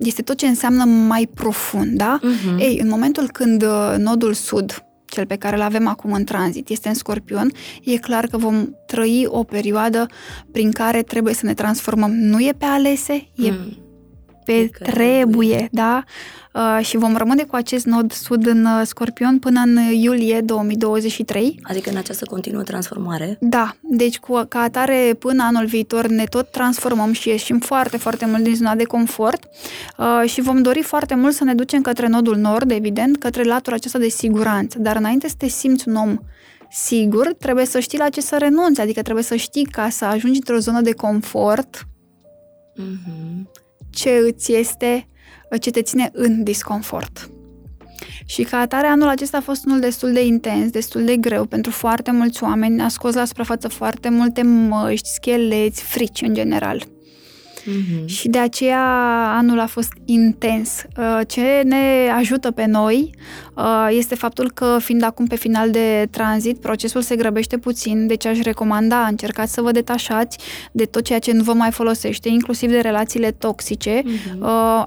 este tot ce înseamnă mai profund, da? Uh-huh. Ei, în momentul când uh, nodul sud cel pe care îl avem acum în tranzit, este în scorpion, e clar că vom trăi o perioadă prin care trebuie să ne transformăm. Nu e pe alese, e mm pe trebuie, da? Uh, și vom rămâne cu acest nod sud în uh, Scorpion până în iulie 2023. Adică în această continuă transformare? Da, deci cu, ca atare până anul viitor ne tot transformăm și ieșim foarte, foarte mult din zona de confort uh, și vom dori foarte mult să ne ducem către nodul nord, evident, către latura aceasta de siguranță. Dar înainte să te simți un om sigur, trebuie să știi la ce să renunți, adică trebuie să știi ca să ajungi într-o zonă de confort, mm-hmm ce îți este, ce te ține în disconfort. Și ca atare, anul acesta a fost unul destul de intens, destul de greu pentru foarte mulți oameni. A scos la suprafață foarte multe măști, scheleți, frici în general. Mm-hmm. Și de aceea anul a fost intens. Uh, ce ne ajută pe noi uh, este faptul că, fiind acum pe final de tranzit, procesul se grăbește puțin, deci aș recomanda, încercați să vă detașați de tot ceea ce nu vă mai folosește, inclusiv de relațiile toxice. Mm-hmm.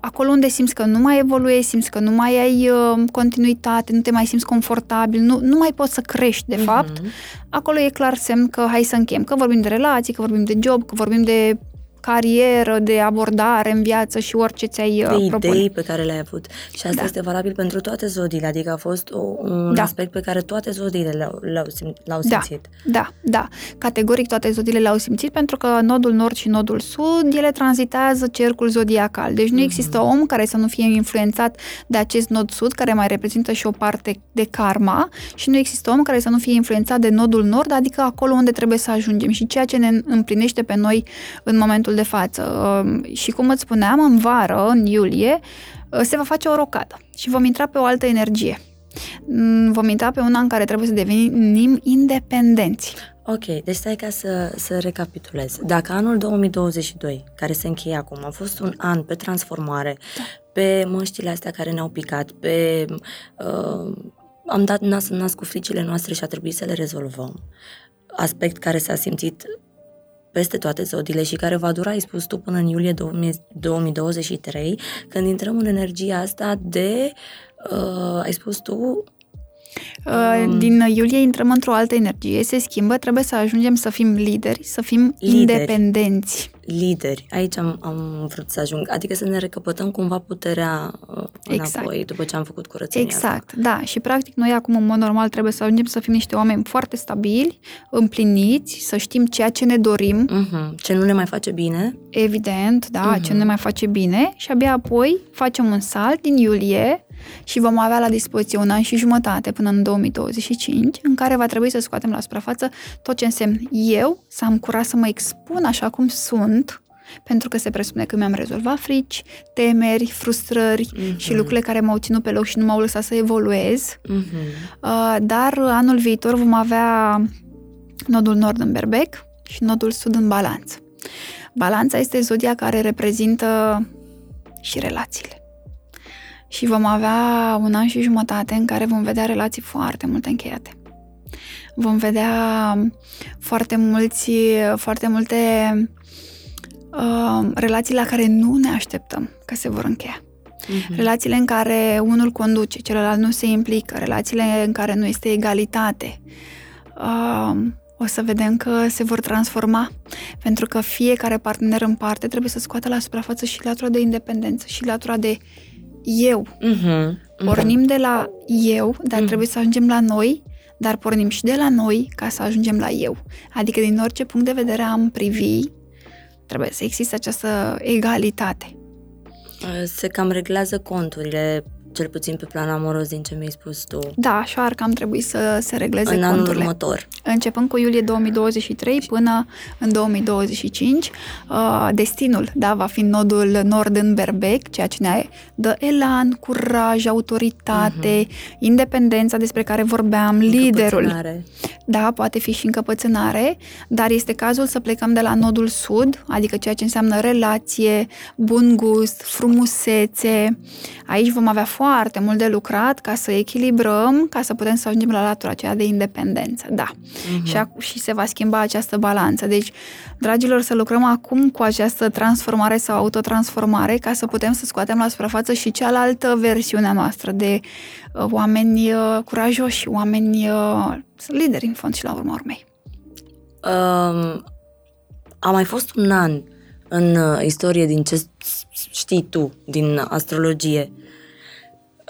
Acolo unde simți că nu mai evoluezi, simți că nu mai ai continuitate, nu te mai simți confortabil, nu, nu mai poți să crești, de mm-hmm. fapt, acolo e clar semn că hai să închem, că vorbim de relații, că vorbim de job, că vorbim de carieră, de abordare în viață și orice ți-ai uh, De propune. idei pe care le-ai avut. Și asta da. este valabil pentru toate zodiile, adică a fost o, un da. aspect pe care toate zodiile l-au, l-au, l-au da. simțit. Da, da. Categoric toate zodiile l-au simțit pentru că nodul nord și nodul sud, ele tranzitează cercul zodiacal. Deci nu mm-hmm. există om care să nu fie influențat de acest nod sud, care mai reprezintă și o parte de karma și nu există om care să nu fie influențat de nodul nord, adică acolo unde trebuie să ajungem și ceea ce ne împlinește pe noi în momentul de față. Um, și cum îți spuneam, în vară, în iulie, uh, se va face o rocadă și vom intra pe o altă energie. Mm, vom intra pe una în care trebuie să devenim independenți. Ok, deci stai ca să, să recapitulez. Dacă anul 2022, care se încheie acum, a fost un an pe transformare, da. pe măștile astea care ne-au picat, pe... Uh, am dat nas în nas cu fricile noastre și a trebuit să le rezolvăm. Aspect care s-a simțit peste toate zodiile și care va dura, ai spus tu, până în iulie 2023, când intrăm în energia asta de, uh, ai spus tu, Uh, um, din iulie intrăm într-o altă energie, se schimbă, trebuie să ajungem să fim lideri, să fim lideri, independenți. Lideri, aici am, am vrut să ajung, adică să ne recăpătăm cumva puterea uh, înapoi exact. după ce am făcut curățenia Exact, asta. da, și practic noi acum în mod normal trebuie să ajungem să fim niște oameni foarte stabili, împliniți, să știm ceea ce ne dorim. Uh-huh. Ce nu ne mai face bine. Evident, da, uh-huh. ce nu ne mai face bine și abia apoi facem un salt din iulie și vom avea la dispoziție un an și jumătate până în 2025, în care va trebui să scoatem la suprafață tot ce însemn eu, să am curaj să mă expun așa cum sunt, pentru că se presupune că mi-am rezolvat frici, temeri, frustrări uh-huh. și lucrurile care m-au ținut pe loc și nu m-au lăsat să evoluez. Uh-huh. Dar anul viitor vom avea nodul nord în berbec și nodul sud în balanță. Balanța este zodia care reprezintă și relațiile și vom avea un an și jumătate în care vom vedea relații foarte multe încheiate. Vom vedea foarte mulți, foarte multe uh, relații la care nu ne așteptăm că se vor încheia. Uh-huh. Relațiile în care unul conduce, celălalt nu se implică, relațiile în care nu este egalitate. Uh, o să vedem că se vor transforma, pentru că fiecare partener în parte trebuie să scoată la suprafață și latura de independență și latura de eu. Uh-huh, uh-huh. Pornim de la eu, dar uh-huh. trebuie să ajungem la noi, dar pornim și de la noi ca să ajungem la eu. Adică din orice punct de vedere am privi, trebuie să existe această egalitate. Se cam reglează conturile cel puțin pe plan amoros din ce mi-ai spus tu. Da, așa ar cam trebui să se regleze în anul conturile. următor. Începând cu iulie 2023 până în 2025, uh, destinul da, va fi nodul nord în Berbec, ceea ce ne dă elan, curaj, autoritate, uh-huh. independența despre care vorbeam, liderul. Încăpățânare. Da, poate fi și încăpățânare, dar este cazul să plecăm de la nodul sud, adică ceea ce înseamnă relație, bun gust, frumusețe. Aici vom avea foarte mult de lucrat ca să echilibrăm, ca să putem să ajungem la latura aceea de independență. Da. Uh-huh. Și, ac- și se va schimba această balanță. Deci, dragilor, să lucrăm acum cu această transformare sau autotransformare ca să putem să scoatem la suprafață și cealaltă versiune a noastră de uh, oameni uh, curajoși, oameni uh, lideri în fond și la urma urmei. Um, a mai fost un an în uh, istorie din ce știi tu, din astrologie,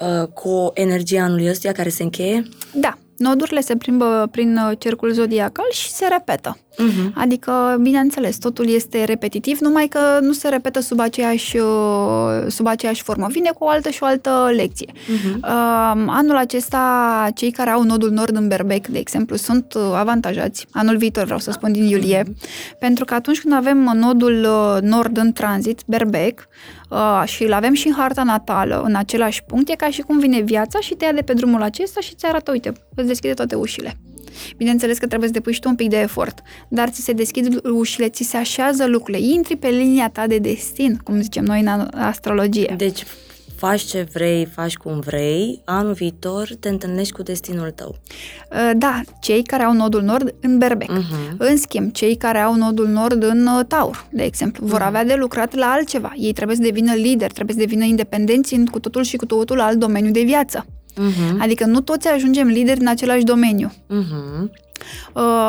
uh, cu energia anului ăstuia care se încheie? Da, nodurile se plimbă prin uh, cercul zodiacal și se repetă. Uh-huh. Adică, bineînțeles, totul este repetitiv, numai că nu se repetă sub aceeași, uh, sub aceeași formă. Vine cu o altă și o altă lecție. Uh-huh. Anul acesta, cei care au nodul nord în Berbec, de exemplu, sunt uh, avantajați. Anul viitor, vreau să spun, din iulie. Uh-huh. Pentru că atunci când avem nodul nord în tranzit, Berbec, și îl avem și în harta natală, în același punct, e ca și cum vine viața și te ia de pe drumul acesta și ți arată, uite, îți deschide toate ușile. Bineînțeles că trebuie să depui și tu un pic de efort, dar ți se deschid ușile, ți se așează lucrurile, intri pe linia ta de destin, cum zicem noi în astrologie. Deci faci ce vrei, faci cum vrei, anul viitor te întâlnești cu destinul tău. Da, cei care au nodul nord în Berbec. Uh-huh. În schimb, cei care au nodul nord în uh, Taur, de exemplu, vor uh-huh. avea de lucrat la altceva. Ei trebuie să devină lideri, trebuie să devină independenți în cu totul și cu totul alt domeniu de viață. Uh-huh. Adică nu toți ajungem lideri în același domeniu. Uh-huh.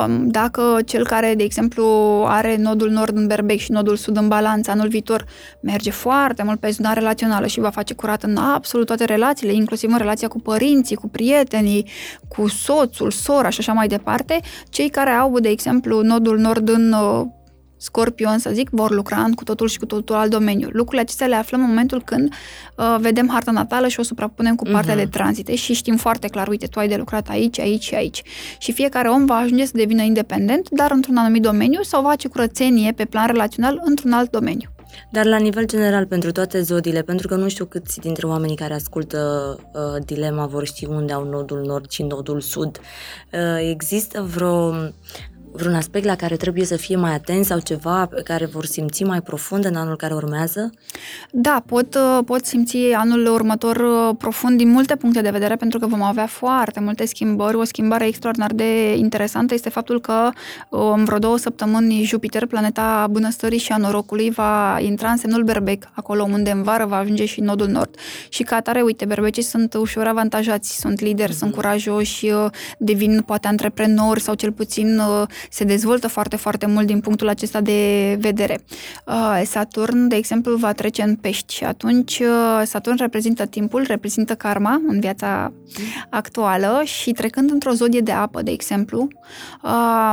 Dacă cel care, de exemplu, are nodul nord în berbec și nodul sud în balanță anul viitor merge foarte mult pe zona relațională și va face curat în absolut toate relațiile, inclusiv în relația cu părinții, cu prietenii, cu soțul, sora și așa mai departe, cei care au, de exemplu, nodul nord în uh, scorpion, să zic, vor lucra în cu totul și cu totul alt domeniu. Lucrurile acestea le aflăm în momentul când uh, vedem harta natală și o suprapunem cu partea uh-huh. de tranzite și știm foarte clar, uite, tu ai de lucrat aici, aici și aici. Și fiecare om va ajunge să devină independent, dar într-un anumit domeniu sau va face curățenie pe plan relațional într-un alt domeniu. Dar la nivel general, pentru toate zodiile, pentru că nu știu câți dintre oamenii care ascultă uh, dilema vor ști unde au nodul nord și nodul sud, uh, există vreo vreun aspect la care trebuie să fie mai atenți sau ceva pe care vor simți mai profund în anul care urmează? Da, pot, uh, pot simți anul următor uh, profund din multe puncte de vedere, pentru că vom avea foarte multe schimbări. O schimbare extraordinar de interesantă este faptul că uh, în vreo două săptămâni Jupiter, planeta bunăstării și a norocului, va intra în semnul Berbec, acolo unde în vară va ajunge și nodul nord. Și ca atare, uite, berbecii sunt ușor avantajați, sunt lideri, mm-hmm. sunt curajoși, devin poate antreprenori sau cel puțin se dezvoltă foarte, foarte mult din punctul acesta de vedere. Uh, Saturn, de exemplu, va trece în pești și atunci uh, Saturn reprezintă timpul, reprezintă karma în viața actuală și trecând într-o zodie de apă, de exemplu, uh,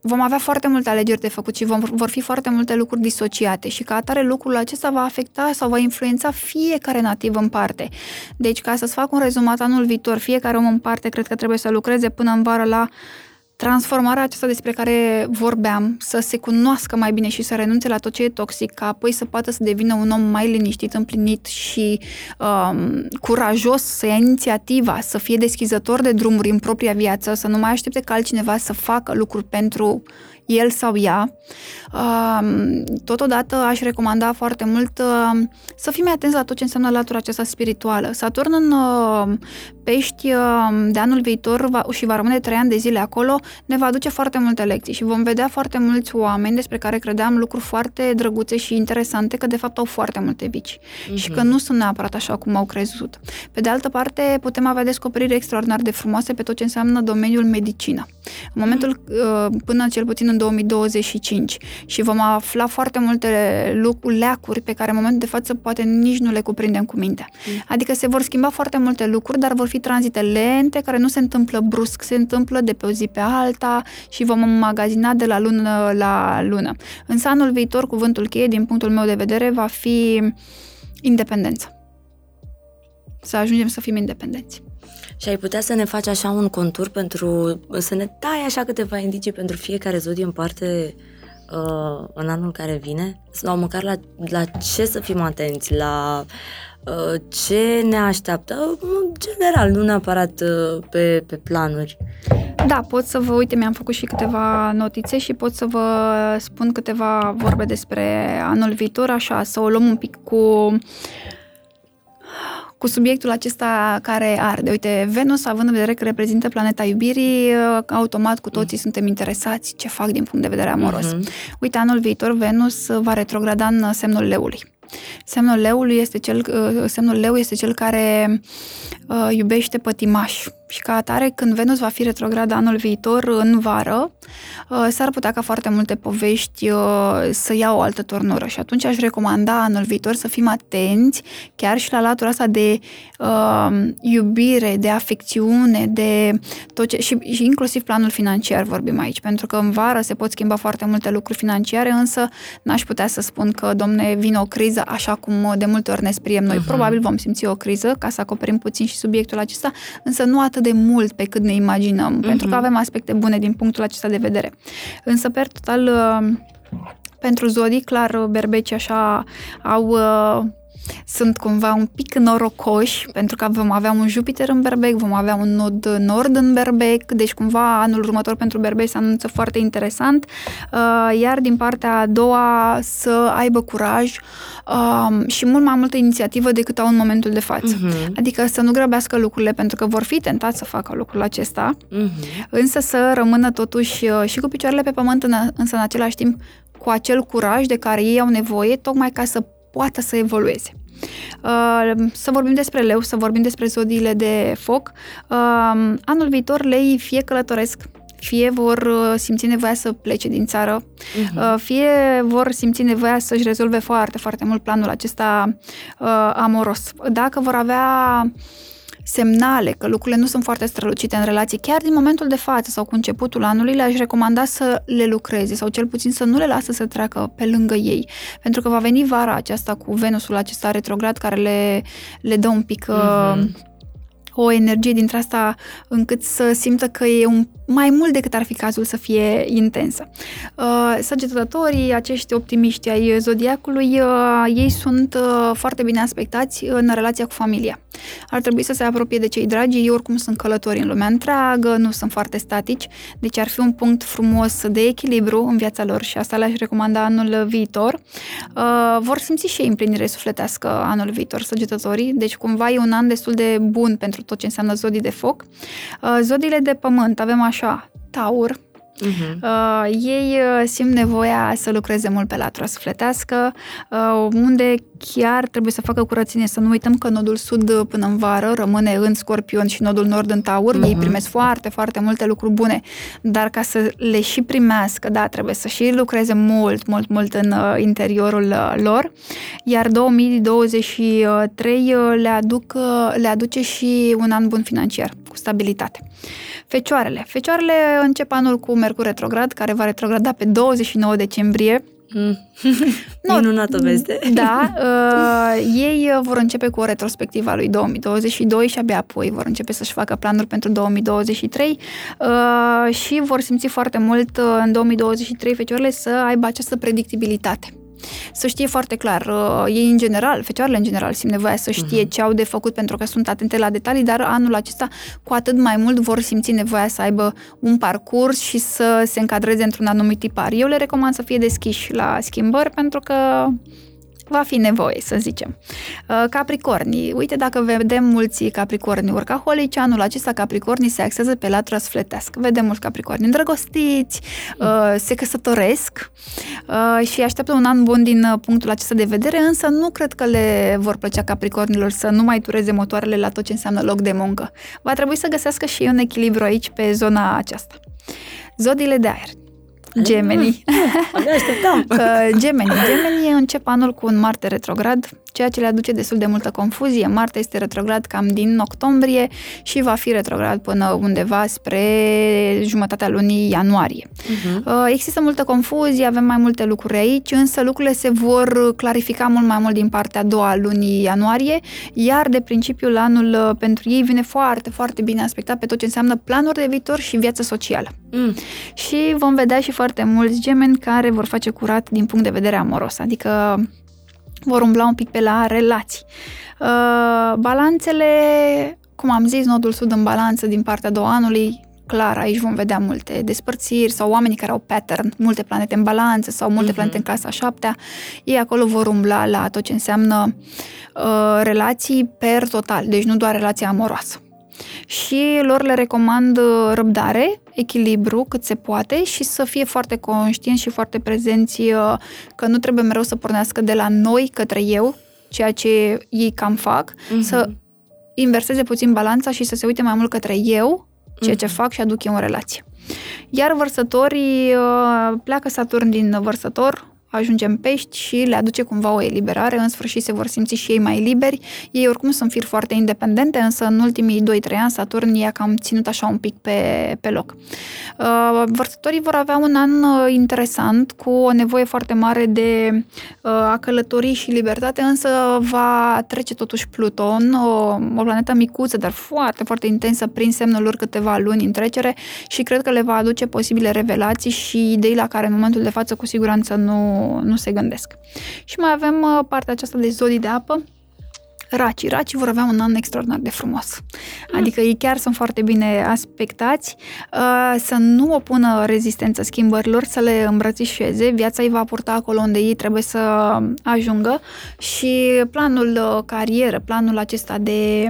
vom avea foarte multe alegeri de făcut și vom, vor fi foarte multe lucruri disociate și ca atare lucrul acesta va afecta sau va influența fiecare nativ în parte. Deci, ca să-ți fac un rezumat anul viitor, fiecare om în parte cred că trebuie să lucreze până în vară la transformarea aceasta despre care vorbeam, să se cunoască mai bine și să renunțe la tot ce e toxic, ca apoi să poată să devină un om mai liniștit, împlinit și um, curajos, să ia inițiativa, să fie deschizător de drumuri în propria viață, să nu mai aștepte ca altcineva să facă lucruri pentru el sau ea. Totodată aș recomanda foarte mult să fim atenți la tot ce înseamnă latura aceasta spirituală. Saturn în pești de anul viitor va, și va rămâne trei ani de zile acolo, ne va aduce foarte multe lecții și vom vedea foarte mulți oameni despre care credeam lucruri foarte drăguțe și interesante, că de fapt au foarte multe vici mm-hmm. și că nu sunt neapărat așa cum au crezut. Pe de altă parte, putem avea descoperiri extraordinar de frumoase pe tot ce înseamnă domeniul medicină. În momentul până cel puțin în 2025 și vom afla foarte multe lucruri, leacuri pe care în momentul de față poate nici nu le cuprindem cu mintea. Mm. Adică se vor schimba foarte multe lucruri, dar vor fi tranzite lente, care nu se întâmplă brusc, se întâmplă de pe o zi pe alta și vom magazina de la lună la lună. Însă anul viitor, cuvântul cheie, din punctul meu de vedere, va fi independență. să ajungem să fim independenți. Și ai putea să ne faci așa un contur pentru, să ne dai așa câteva indicii pentru fiecare zodie în parte uh, în anul care vine? Sau măcar la, la ce să fim atenți, la uh, ce ne așteaptă, în general, nu neapărat uh, pe, pe planuri. Da, pot să vă, uite, mi-am făcut și câteva notițe și pot să vă spun câteva vorbe despre anul viitor, așa, să o luăm un pic cu cu subiectul acesta care arde. Uite, Venus, având în vedere că reprezintă planeta iubirii, automat cu toții mm. suntem interesați ce fac din punct de vedere amoros. Mm-hmm. Uite, anul viitor Venus va retrograda în semnul leului. Semnul leului este cel, uh, semnul leu este cel care uh, iubește pătimaș și ca atare când Venus va fi retrograd anul viitor în vară, uh, s-ar putea ca foarte multe povești uh, să iau o altă turnură și atunci aș recomanda anul viitor să fim atenți chiar și la latura asta de uh, iubire, de afecțiune, de tot ce, și, și inclusiv planul financiar vorbim aici, pentru că în vară se pot schimba foarte multe lucruri financiare, însă n-aș putea să spun că, domne, vine o criză așa cum de multe ori ne spriem noi. Uh-huh. Probabil vom simți o criză, ca să acoperim puțin și subiectul acesta, însă nu atât de mult pe cât ne imaginăm, uh-huh. pentru că avem aspecte bune din punctul acesta de vedere. Însă, per total, uh, pentru zodii, clar, berbecii așa au uh, sunt cumva un pic norocoși, pentru că vom avea un Jupiter în Berbec, vom avea un nod nord în Berbec, deci cumva anul următor pentru Berbec se anunță foarte interesant, uh, iar din partea a doua să aibă curaj um, și mult mai multă inițiativă decât au în momentul de față. Uh-huh. Adică să nu grăbească lucrurile, pentru că vor fi tentați să facă lucrul acesta, uh-huh. însă să rămână totuși uh, și cu picioarele pe pământ, însă în același timp cu acel curaj de care ei au nevoie, tocmai ca să poată să evolueze. Uh, să vorbim despre leu, să vorbim despre zodiile de foc. Uh, anul viitor lei fie călătoresc, fie vor uh, simți nevoia să plece din țară, uh-huh. fie vor simți nevoia să-și rezolve foarte, foarte mult planul acesta amoros. Dacă vor avea semnale că lucrurile nu sunt foarte strălucite în relație, chiar din momentul de față sau cu începutul anului, le-aș recomanda să le lucreze sau cel puțin să nu le lasă să treacă pe lângă ei. Pentru că va veni vara aceasta cu Venusul acesta retrograd care le, le dă un pic uh-huh o energie dintre asta încât să simtă că e un, mai mult decât ar fi cazul să fie intensă. Uh, săgetătorii, acești optimiști ai zodiacului, uh, ei sunt uh, foarte bine aspectați în relația cu familia. Ar trebui să se apropie de cei dragi, ei oricum sunt călători în lumea întreagă, nu sunt foarte statici, deci ar fi un punct frumos de echilibru în viața lor și asta le-aș recomanda anul viitor. Vor simți și ei împlinire sufletească anul viitor, săgetătorii, deci cumva e un an destul de bun pentru tot ce înseamnă zodii de foc. Uh, zodiile de pământ avem așa, taur, Uh-huh. Uh, ei uh, simt nevoia să lucreze mult pe latura sufletească, uh, unde chiar trebuie să facă curățenie. Să nu uităm că nodul sud uh, până în vară rămâne în scorpion și nodul nord în taur. Uh-huh. Ei primesc foarte, foarte multe lucruri bune, dar ca să le și primească, da, trebuie să și lucreze mult, mult, mult în uh, interiorul uh, lor. Iar 2023 uh, le, aduc, uh, le aduce și un an bun financiar, cu stabilitate. Fecioarele. Fecioarele încep anul cu Mercur retrograd, care va retrograda pe 29 decembrie. Mm. no, Minunată veste. Da, uh, ei vor începe cu o retrospectivă a lui 2022 și abia apoi vor începe să-și facă planuri pentru 2023 uh, și vor simți foarte mult uh, în 2023 fecioarele să aibă această predictibilitate să știe foarte clar. Uh, ei, în general, fecioarele în general, simt nevoia să știe uh-huh. ce au de făcut pentru că sunt atente la detalii, dar anul acesta, cu atât mai mult, vor simți nevoia să aibă un parcurs și să se încadreze într-un anumit tipar. Eu le recomand să fie deschiși la schimbări pentru că va fi nevoie, să zicem. Uh, Capricornii. Uite, dacă vedem mulți capricorni urcaholici, anul acesta capricornii se axează pe latura sufletească. Vedem mulți capricorni îndrăgostiți, uh, se căsătoresc uh, și așteaptă un an bun din punctul acesta de vedere, însă nu cred că le vor plăcea capricornilor să nu mai tureze motoarele la tot ce înseamnă loc de muncă. Va trebui să găsească și un echilibru aici pe zona aceasta. Zodiile de aer Gemeni. Abia așteptam. Gemeni. Gemeni încep anul cu un Marte retrograd, ceea ce le aduce destul de multă confuzie. Marte este retrograd cam din octombrie și va fi retrograd până undeva spre jumătatea lunii ianuarie. Uh-huh. Există multă confuzie, avem mai multe lucruri aici, însă lucrurile se vor clarifica mult mai mult din partea a doua lunii ianuarie, iar de principiul anul pentru ei vine foarte, foarte bine aspectat pe tot ce înseamnă planuri de viitor și viață socială. Mm. Și vom vedea și foarte mulți gemeni care vor face curat din punct de vedere amoros, adică vor umbla un pic pe la relații. Uh, balanțele, cum am zis, nodul sud în balanță din partea a doua anului, clar, aici vom vedea multe despărțiri sau oamenii care au pattern, multe planete în balanță sau multe uh-huh. planete în casa șaptea, ei acolo vor umbla la tot ce înseamnă uh, relații per total, deci nu doar relația amoroasă și lor le recomand uh, răbdare, echilibru cât se poate și să fie foarte conștienți și foarte prezenți uh, că nu trebuie mereu să pornească de la noi către eu, ceea ce ei cam fac, uh-huh. să inverseze puțin balanța și să se uite mai mult către eu, ceea ce uh-huh. fac și aduc eu în relație. Iar vărsătorii uh, pleacă Saturn din vărsător, ajungem pești și le aduce cumva o eliberare, în sfârșit se vor simți și ei mai liberi. Ei oricum sunt fir foarte independente, însă în ultimii 2-3 ani Saturn i-a cam ținut așa un pic pe, pe loc. Uh, vărsătorii vor avea un an uh, interesant, cu o nevoie foarte mare de uh, a călători și libertate, însă va trece totuși Pluton, o, o planetă micuță, dar foarte, foarte intensă, prin semnul lor câteva luni în trecere și cred că le va aduce posibile revelații și idei la care în momentul de față cu siguranță nu nu, se gândesc. Și mai avem uh, partea aceasta de zodii de apă, Racii. Racii vor avea un an extraordinar de frumos. Adică ei chiar sunt foarte bine aspectați, uh, să nu opună rezistență schimbărilor, să le îmbrățișeze. Viața îi va purta acolo unde ei trebuie să ajungă și planul uh, carieră, planul acesta de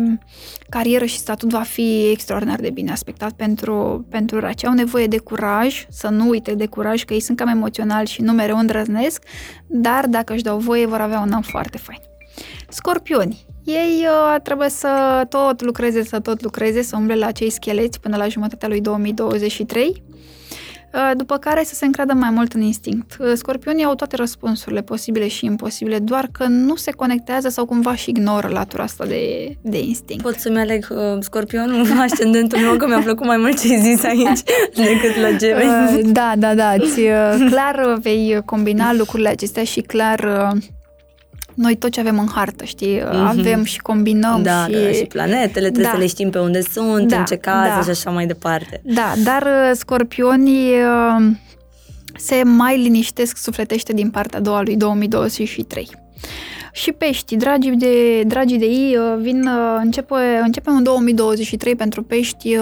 carieră și statut va fi extraordinar de bine aspectat pentru, pentru raci. Au nevoie de curaj, să nu uite de curaj, că ei sunt cam emoționali și nu mereu îndrăznesc, dar dacă își dau voie, vor avea un an foarte fain. Scorpioni. Ei uh, trebuie să tot lucreze, să tot lucreze, să umble la acei scheleți până la jumătatea lui 2023 uh, după care să se încradă mai mult în instinct. Uh, scorpionii au toate răspunsurile posibile și imposibile, doar că nu se conectează sau cumva și ignoră latura asta de, de instinct. Pot să-mi aleg uh, scorpionul, ascendentul meu, că mi-a plăcut mai mult ce zis aici decât la gemeni. Uh, da, da, da, ți, uh, clar vei combina lucrurile acestea și clar uh, noi tot ce avem în hartă, știi, mm-hmm. avem și combinăm da, și... Da, și planetele, trebuie da. să le știm pe unde sunt, da, în ce caz da. și așa mai departe. Da, dar uh, scorpionii uh, se mai liniștesc sufletește din partea a doua lui 2023. Și pești, dragii de, dragii de ei, uh, vin, începe, începe în 2023 pentru pești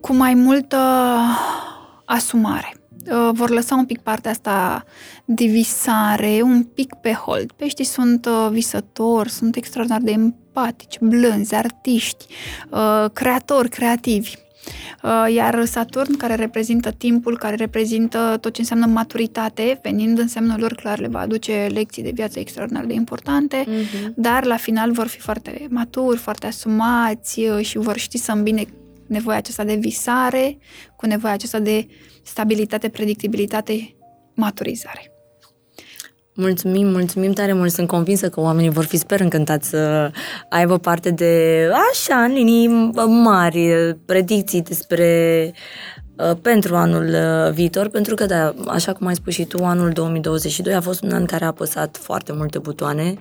cu mai multă asumare Uh, vor lăsa un pic partea asta de visare, un pic pe hold. Peștii sunt uh, visători, sunt extraordinar de empatici, blânzi, artiști, uh, creatori, creativi. Iar Saturn, care reprezintă timpul, care reprezintă tot ce înseamnă maturitate, venind în semnul lor clar, le va aduce lecții de viață extraordinar de importante, uh-huh. dar la final vor fi foarte maturi, foarte asumați și vor ști să îmbine nevoia aceasta de visare cu nevoia aceasta de stabilitate, predictibilitate, maturizare. Mulțumim, mulțumim tare mult. Sunt convinsă că oamenii vor fi sper încântați să aibă parte de, așa, în linii mari, predicții despre uh, pentru anul uh, viitor, pentru că, da, așa cum ai spus și tu, anul 2022 a fost un an care a apăsat foarte multe butoane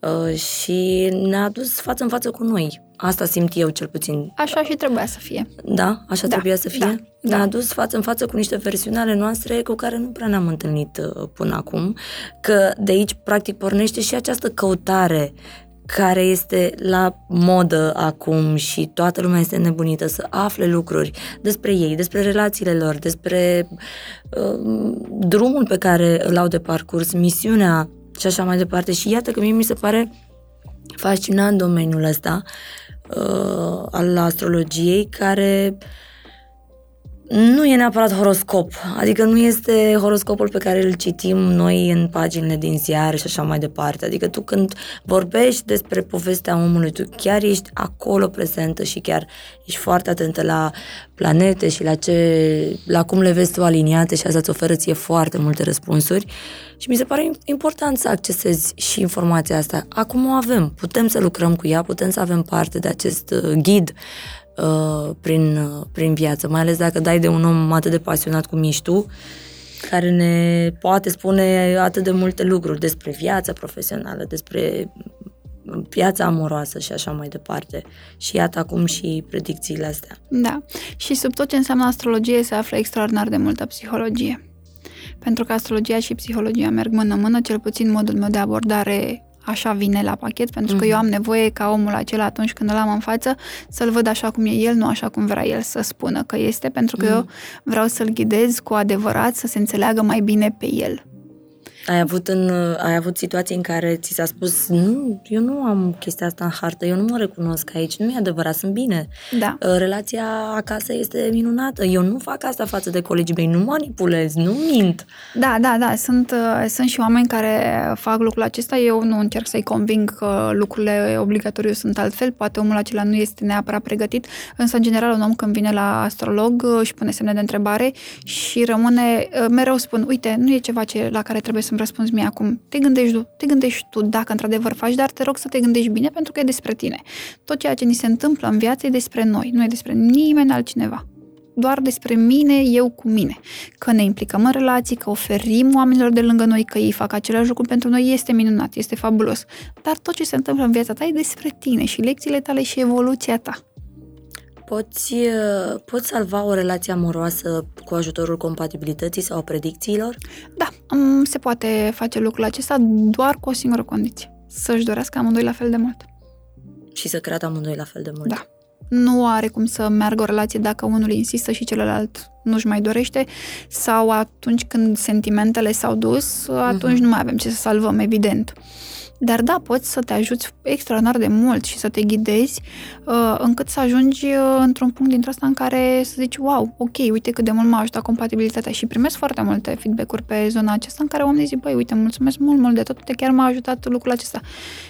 uh, și ne-a dus față în față cu noi. Asta simt eu cel puțin. Așa și trebuia să fie. Da? Așa da. trebuia să fie? Da. Ne-a da. dus față în față cu niște versiuni ale noastre cu care nu prea ne-am întâlnit uh, până acum, că de aici practic pornește și această căutare care este la modă acum și toată lumea este nebunită să afle lucruri despre ei, despre relațiile lor, despre uh, drumul pe care îl au de parcurs, misiunea și așa mai departe. Și iată că mie mi se pare fascinant domeniul ăsta uh, al astrologiei care nu e neapărat horoscop, adică nu este horoscopul pe care îl citim noi în paginile din ziare și așa mai departe. Adică tu când vorbești despre povestea omului, tu chiar ești acolo prezentă și chiar ești foarte atentă la planete și la, ce, la cum le vezi tu aliniate și asta îți oferă ție foarte multe răspunsuri și mi se pare important să accesezi și informația asta. Acum o avem, putem să lucrăm cu ea, putem să avem parte de acest uh, ghid uh, prin, uh, prin viață, mai ales dacă dai de un om atât de pasionat cum ești tu, care ne poate spune atât de multe lucruri despre viața profesională, despre viața amoroasă și așa mai departe. Și iată acum și predicțiile astea. Da. Și sub tot ce înseamnă astrologie se află extraordinar de multă psihologie. Pentru că astrologia și psihologia merg mână-mână, cel puțin modul meu de abordare așa vine la pachet, pentru că uh-huh. eu am nevoie ca omul acela atunci când îl am în față să-l văd așa cum e el, nu așa cum vrea el să spună că este, pentru că uh-huh. eu vreau să-l ghidez cu adevărat să se înțeleagă mai bine pe el. Ai avut, în, ai avut situații în care ți s-a spus nu, eu nu am chestia asta în hartă, eu nu mă recunosc aici, nu e adevărat, sunt bine. Da. Uh, relația acasă este minunată, eu nu fac asta față de colegii mei, nu manipulez, nu mint. Da, da, da, sunt, uh, sunt și oameni care fac lucrul acesta, eu nu încerc să-i conving că lucrurile obligatoriu sunt altfel, poate omul acela nu este neapărat pregătit, însă în general un om când vine la astrolog uh, își pune semne de întrebare și rămâne, mereu spun, uite, nu e ceva ce, la care trebuie să să-mi răspunzi mie acum. Te gândești, tu, te gândești tu dacă într-adevăr faci, dar te rog să te gândești bine pentru că e despre tine. Tot ceea ce ni se întâmplă în viață e despre noi, nu e despre nimeni altcineva doar despre mine, eu cu mine. Că ne implicăm în relații, că oferim oamenilor de lângă noi, că ei fac același lucru pentru noi, este minunat, este fabulos. Dar tot ce se întâmplă în viața ta e despre tine și lecțiile tale și evoluția ta. Poți, uh, poți salva o relație amoroasă cu ajutorul compatibilității sau a predicțiilor? Da, se poate face lucrul acesta doar cu o singură condiție. Să-și dorească amândoi la fel de mult. Și să creadă amândoi la fel de mult. Da. Nu are cum să meargă o relație dacă unul insistă și celălalt nu-și mai dorește sau atunci când sentimentele s-au dus, atunci uh-huh. nu mai avem ce să salvăm, evident. Dar da, poți să te ajuți extraordinar de mult și să te ghidezi uh, încât să ajungi uh, într-un punct dintre asta în care să zici, wow, ok, uite cât de mult m-a ajutat compatibilitatea și primesc foarte multe feedback-uri pe zona aceasta în care oamenii zic, băi, uite, mulțumesc mult, mult de tot, uite, chiar m-a ajutat lucrul acesta.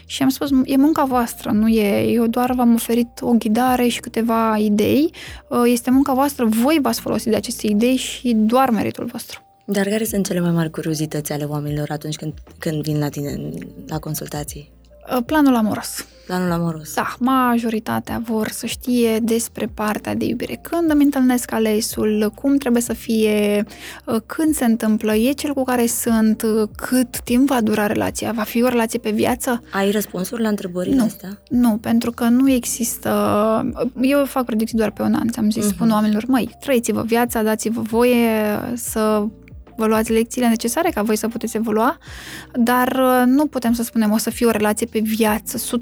Și am spus, e munca voastră, nu e, eu doar v-am oferit o ghidare și câteva idei, uh, este munca voastră, voi v-ați folosit de aceste idei și doar meritul vostru. Dar care sunt cele mai mari curiozități ale oamenilor atunci când, când vin la tine la consultații? Uh, planul amoros. Planul amoros. Da, majoritatea vor să știe despre partea de iubire. Când îmi întâlnesc alesul, cum trebuie să fie, uh, când se întâmplă, e cel cu care sunt, uh, cât timp va dura relația, va fi o relație pe viață? Ai răspunsuri la întrebările nu, astea? Nu, pentru că nu există... Eu fac predicții doar pe un an, ți-am zis, uh-huh. spun oamenilor, măi, trăiți-vă viața, dați-vă voie să vă luați lecțiile necesare ca voi să puteți evolua, dar uh, nu putem să spunem o să fie o relație pe viață,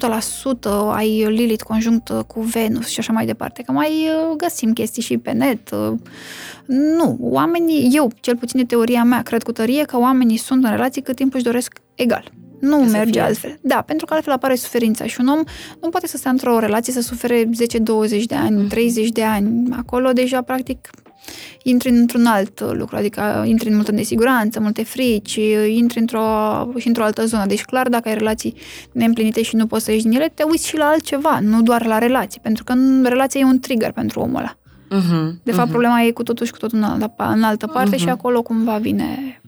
100% ai Lilith conjunct uh, cu Venus și așa mai departe, că mai uh, găsim chestii și pe net. Nu, oamenii, eu, cel puțin de teoria mea, cred cu tărie că oamenii sunt în relații cât timp își doresc egal. Nu că merge altfel. Da, pentru că altfel apare suferința și un om nu poate să stea într-o relație să sufere 10-20 de ani, 30 mhm. de ani. Acolo deja, practic, intri într-un alt lucru, adică intri în multă nesiguranță, multe frici, intri într-o, și într-o altă zonă. Deci, clar, dacă ai relații neîmplinite și nu poți să ieși din ele, te uiți și la altceva, nu doar la relații, pentru că relația e un trigger pentru omul ăla. Uh-huh, de fapt, uh-huh. problema e cu totul și cu totul în altă, în altă parte uh-huh. și acolo cumva vine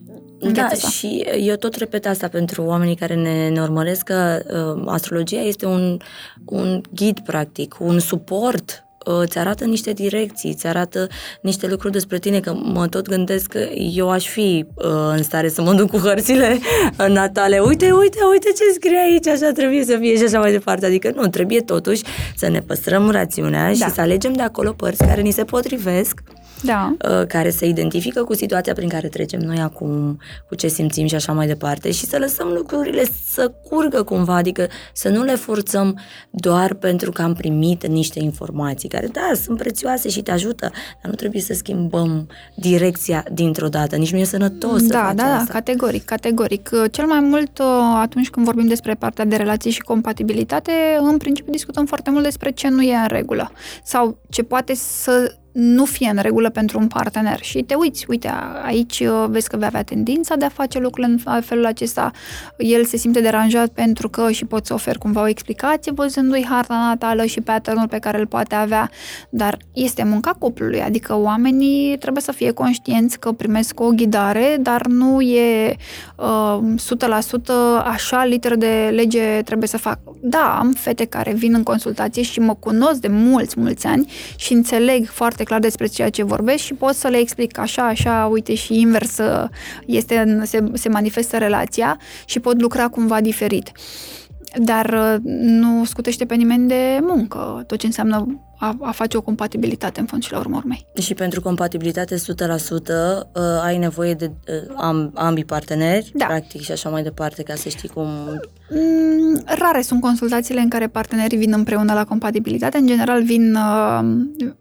da, și eu tot repet asta pentru oamenii care ne, ne urmăresc că uh, astrologia este un, un ghid, practic, un suport îți arată niște direcții, îți arată niște lucruri despre tine, că mă tot gândesc că eu aș fi uh, în stare să mă duc cu hărțile natale. Uite, uite, uite ce scrie aici, așa trebuie să fie și așa mai departe. Adică nu, trebuie totuși să ne păstrăm rațiunea da. și să alegem de acolo părți care ni se potrivesc da. Uh, care se identifică cu situația prin care trecem noi acum, cu ce simțim și așa mai departe și să lăsăm lucrurile să curgă cumva, adică să nu le forțăm doar pentru că am primit niște informații care, da, sunt prețioase și te ajută, dar nu trebuie să schimbăm direcția dintr-o dată, nici nu e sănătos da, să faci Da, da, asta. categoric, categoric. Cel mai mult uh, atunci când vorbim despre partea de relații și compatibilitate, în principiu discutăm foarte mult despre ce nu e în regulă sau ce poate să nu fie în regulă pentru un partener. Și te uiți, uite, aici uh, vezi că vei avea tendința de a face lucrurile în felul acesta, el se simte deranjat pentru că și poți să oferi cumva o explicație văzându-i harta natală și patternul pe care îl poate avea, dar este munca cuplului, adică oamenii trebuie să fie conștienți că primesc o ghidare, dar nu e uh, 100% așa literă de lege trebuie să fac. Da, am fete care vin în consultație și mă cunosc de mulți, mulți ani și înțeleg foarte foarte clar despre ceea ce vorbesc și pot să le explic așa, așa, uite și invers este, se, se manifestă relația și pot lucra cumva diferit. Dar nu scutește pe nimeni de muncă, tot ce înseamnă a, a face o compatibilitate în fond și la urmă urmei. Și pentru compatibilitate 100% uh, ai nevoie de uh, am, ambii parteneri, da. practic, și așa mai departe, ca să știi cum... Mm, rare sunt consultațiile în care partenerii vin împreună la compatibilitate. În general vin, uh,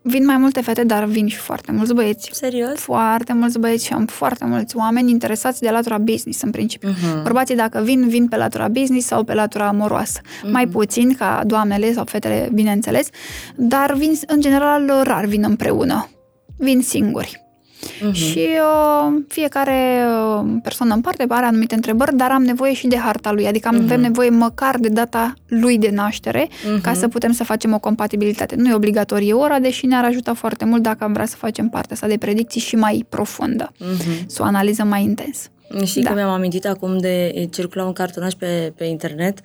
vin mai multe fete, dar vin și foarte mulți băieți. Serios? Foarte mulți băieți și am foarte mulți oameni interesați de latura business, în principiu. Uh-huh. Bărbații, dacă vin, vin pe latura business sau pe latura amoroasă. Uh-huh. Mai puțin ca doamnele sau fetele, bineînțeles, dar dar vin, în general, rar vin împreună. Vin singuri. Uh-huh. Și uh, fiecare uh, persoană în parte are anumite întrebări, dar am nevoie și de harta lui, adică am uh-huh. avem nevoie măcar de data lui de naștere uh-huh. ca să putem să facem o compatibilitate. Nu e obligatorie ora, deși ne-ar ajuta foarte mult dacă am vrea să facem partea asta de predicții și mai profundă, uh-huh. să o analizăm mai intens. Și da. că mi-am amintit acum de circula un cartonaj pe, pe internet,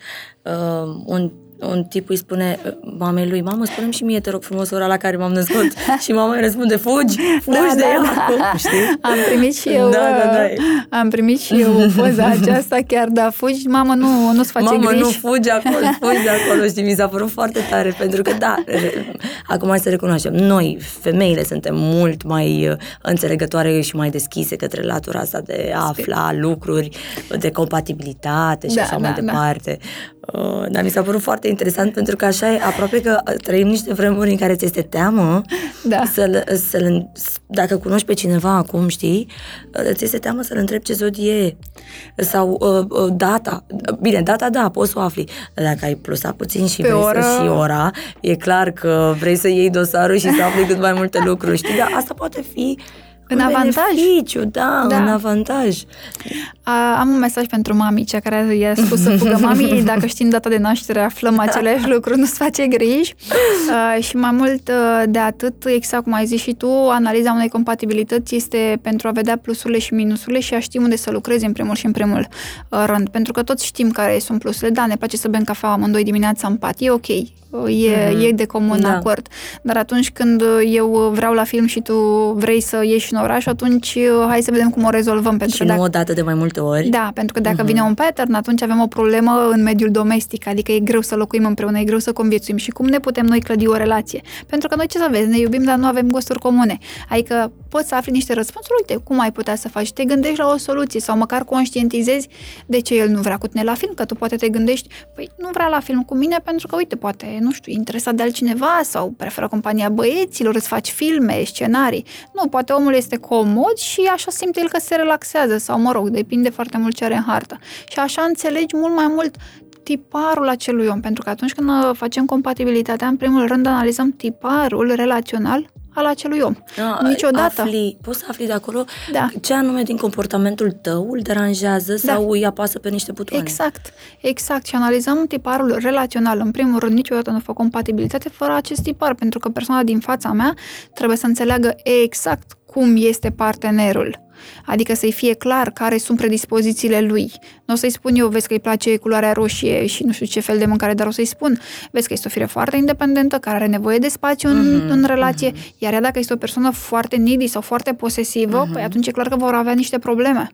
uh, un un tip îi spune mamei lui, mamă, spune și mie, te rog frumos, ora la care m-am născut. și mama îi răspunde, fugi, fugi da, de da, el da. acum, știi? Am primit și eu, da, da, da. am primit și eu poza aceasta, chiar da, fugi, mamă, nu, nu-ți face mamă, griji. nu, fugi acolo, fugi de acolo, știi, mi s-a părut foarte tare, pentru că, da, acum hai să recunoaștem, noi, femeile, suntem mult mai uh, înțelegătoare și mai deschise către latura asta de a afla lucruri, de compatibilitate și da, așa da, mai da. Departe. Uh, dar mi s-a părut foarte interesant pentru că așa e, aproape că trăim niște vremuri în care ți este teamă da. să-l, să-l, dacă cunoști pe cineva acum, știi, uh, ți este teamă să-l întrebi ce zodie e sau uh, uh, data. Bine, data da, poți să o afli. Dacă ai plusat puțin și pe vrei ora... să și ora, e clar că vrei să iei dosarul și să afli cât mai multe lucruri, știi, dar asta poate fi în avantaj. Beneficiu, da, da, în avantaj. A, am un mesaj pentru mami, cea care i-a spus să fugă mami, dacă știm data de naștere, aflăm aceleași lucruri, nu-ți face griji. A, și mai mult de atât, exact cum ai zis și tu, analiza unei compatibilități este pentru a vedea plusurile și minusurile și a ști unde să lucrezi în primul și în primul rând. Pentru că toți știm care sunt plusurile. Da, ne place să bem cafea amândoi dimineața în pat, e ok e, mm-hmm. e de comun da. acord. Dar atunci când eu vreau la film și tu vrei să ieși în oraș, atunci hai să vedem cum o rezolvăm. Pentru și că nu dacă... o dată de mai multe ori. Da, pentru că dacă mm-hmm. vine un pattern, atunci avem o problemă în mediul domestic, adică e greu să locuim împreună, e greu să conviețuim. Și cum ne putem noi clădi o relație? Pentru că noi ce să vezi, ne iubim, dar nu avem gusturi comune. Adică poți să afli niște răspunsuri, uite, cum ai putea să faci? Te gândești la o soluție sau măcar conștientizezi de ce el nu vrea cu tine la film, că tu poate te gândești, păi nu vrea la film cu mine pentru că, uite, poate, nu știu, interesat de altcineva sau preferă compania băieților, îți faci filme, scenarii. Nu, poate omul este comod și așa simte el că se relaxează sau, mă rog, depinde foarte mult ce are în hartă. Și așa înțelegi mult mai mult tiparul acelui om, pentru că atunci când facem compatibilitatea, în primul rând analizăm tiparul relațional al acelui om. A, Niciodată. Afli, poți să afli de acolo da. ce anume din comportamentul tău îl deranjează da. sau îi apasă pe niște butoane. Exact, exact. Și analizăm tiparul relațional. În primul rând, niciodată nu fac compatibilitate fără acest tipar, pentru că persoana din fața mea trebuie să înțeleagă exact cum este partenerul Adică să-i fie clar care sunt predispozițiile lui. Nu o să-i spun eu, vezi că îi place culoarea roșie și nu știu ce fel de mâncare, dar o să-i spun, vezi că este o fire foarte independentă, care are nevoie de spațiu în, mm-hmm. în relație, mm-hmm. iar ea dacă este o persoană foarte needy sau foarte posesivă, mm-hmm. păi atunci e clar că vor avea niște probleme.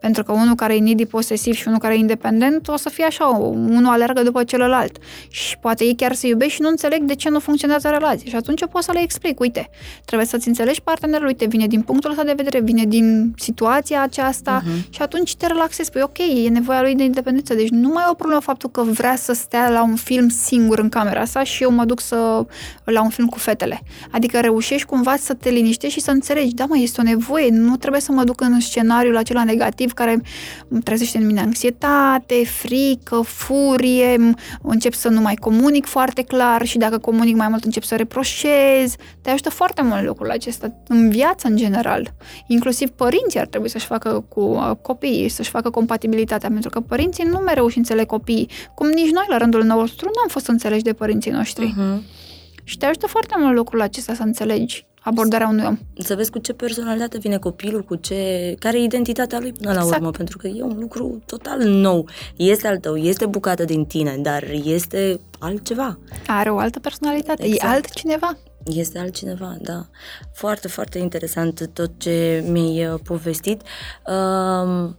Pentru că unul care e needy posesiv și unul care e independent o să fie așa, unul alergă după celălalt. Și poate ei chiar se iubesc și nu înțeleg de ce nu funcționează relația. Și atunci eu pot să le explic, uite, trebuie să-ți înțelegi partenerul, uite, vine din punctul ăsta de vedere, vine din în situația aceasta uh-huh. și atunci te relaxezi. Păi ok, e nevoia lui de independență. Deci nu mai e o problemă faptul că vrea să stea la un film singur în camera sa și eu mă duc să la un film cu fetele. Adică reușești cumva să te liniștești și să înțelegi, da mă, este o nevoie, nu trebuie să mă duc în scenariul acela negativ care îmi trezește în mine anxietate, frică, furie, încep să nu mai comunic foarte clar și dacă comunic mai mult încep să reproșez. Te ajută foarte mult lucrul acesta în viață în general. Inclusiv părinții ar trebui să-și facă cu uh, copiii, să-și facă compatibilitatea, pentru că părinții nu mereu și înțeleg copiii, cum nici noi la rândul nostru nu am fost înțelegi de părinții noștri. Uh-huh. Și te ajută foarte mult lucrul acesta să înțelegi abordarea unui om. Să vezi cu ce personalitate vine copilul, cu ce, care e identitatea lui până la exact. urmă, pentru că e un lucru total nou. Este al tău, este bucată din tine, dar este altceva. Are o altă personalitate, exact. e altcineva. Este altcineva, da. Foarte, foarte interesant tot ce mi-ai uh, povestit. Uh,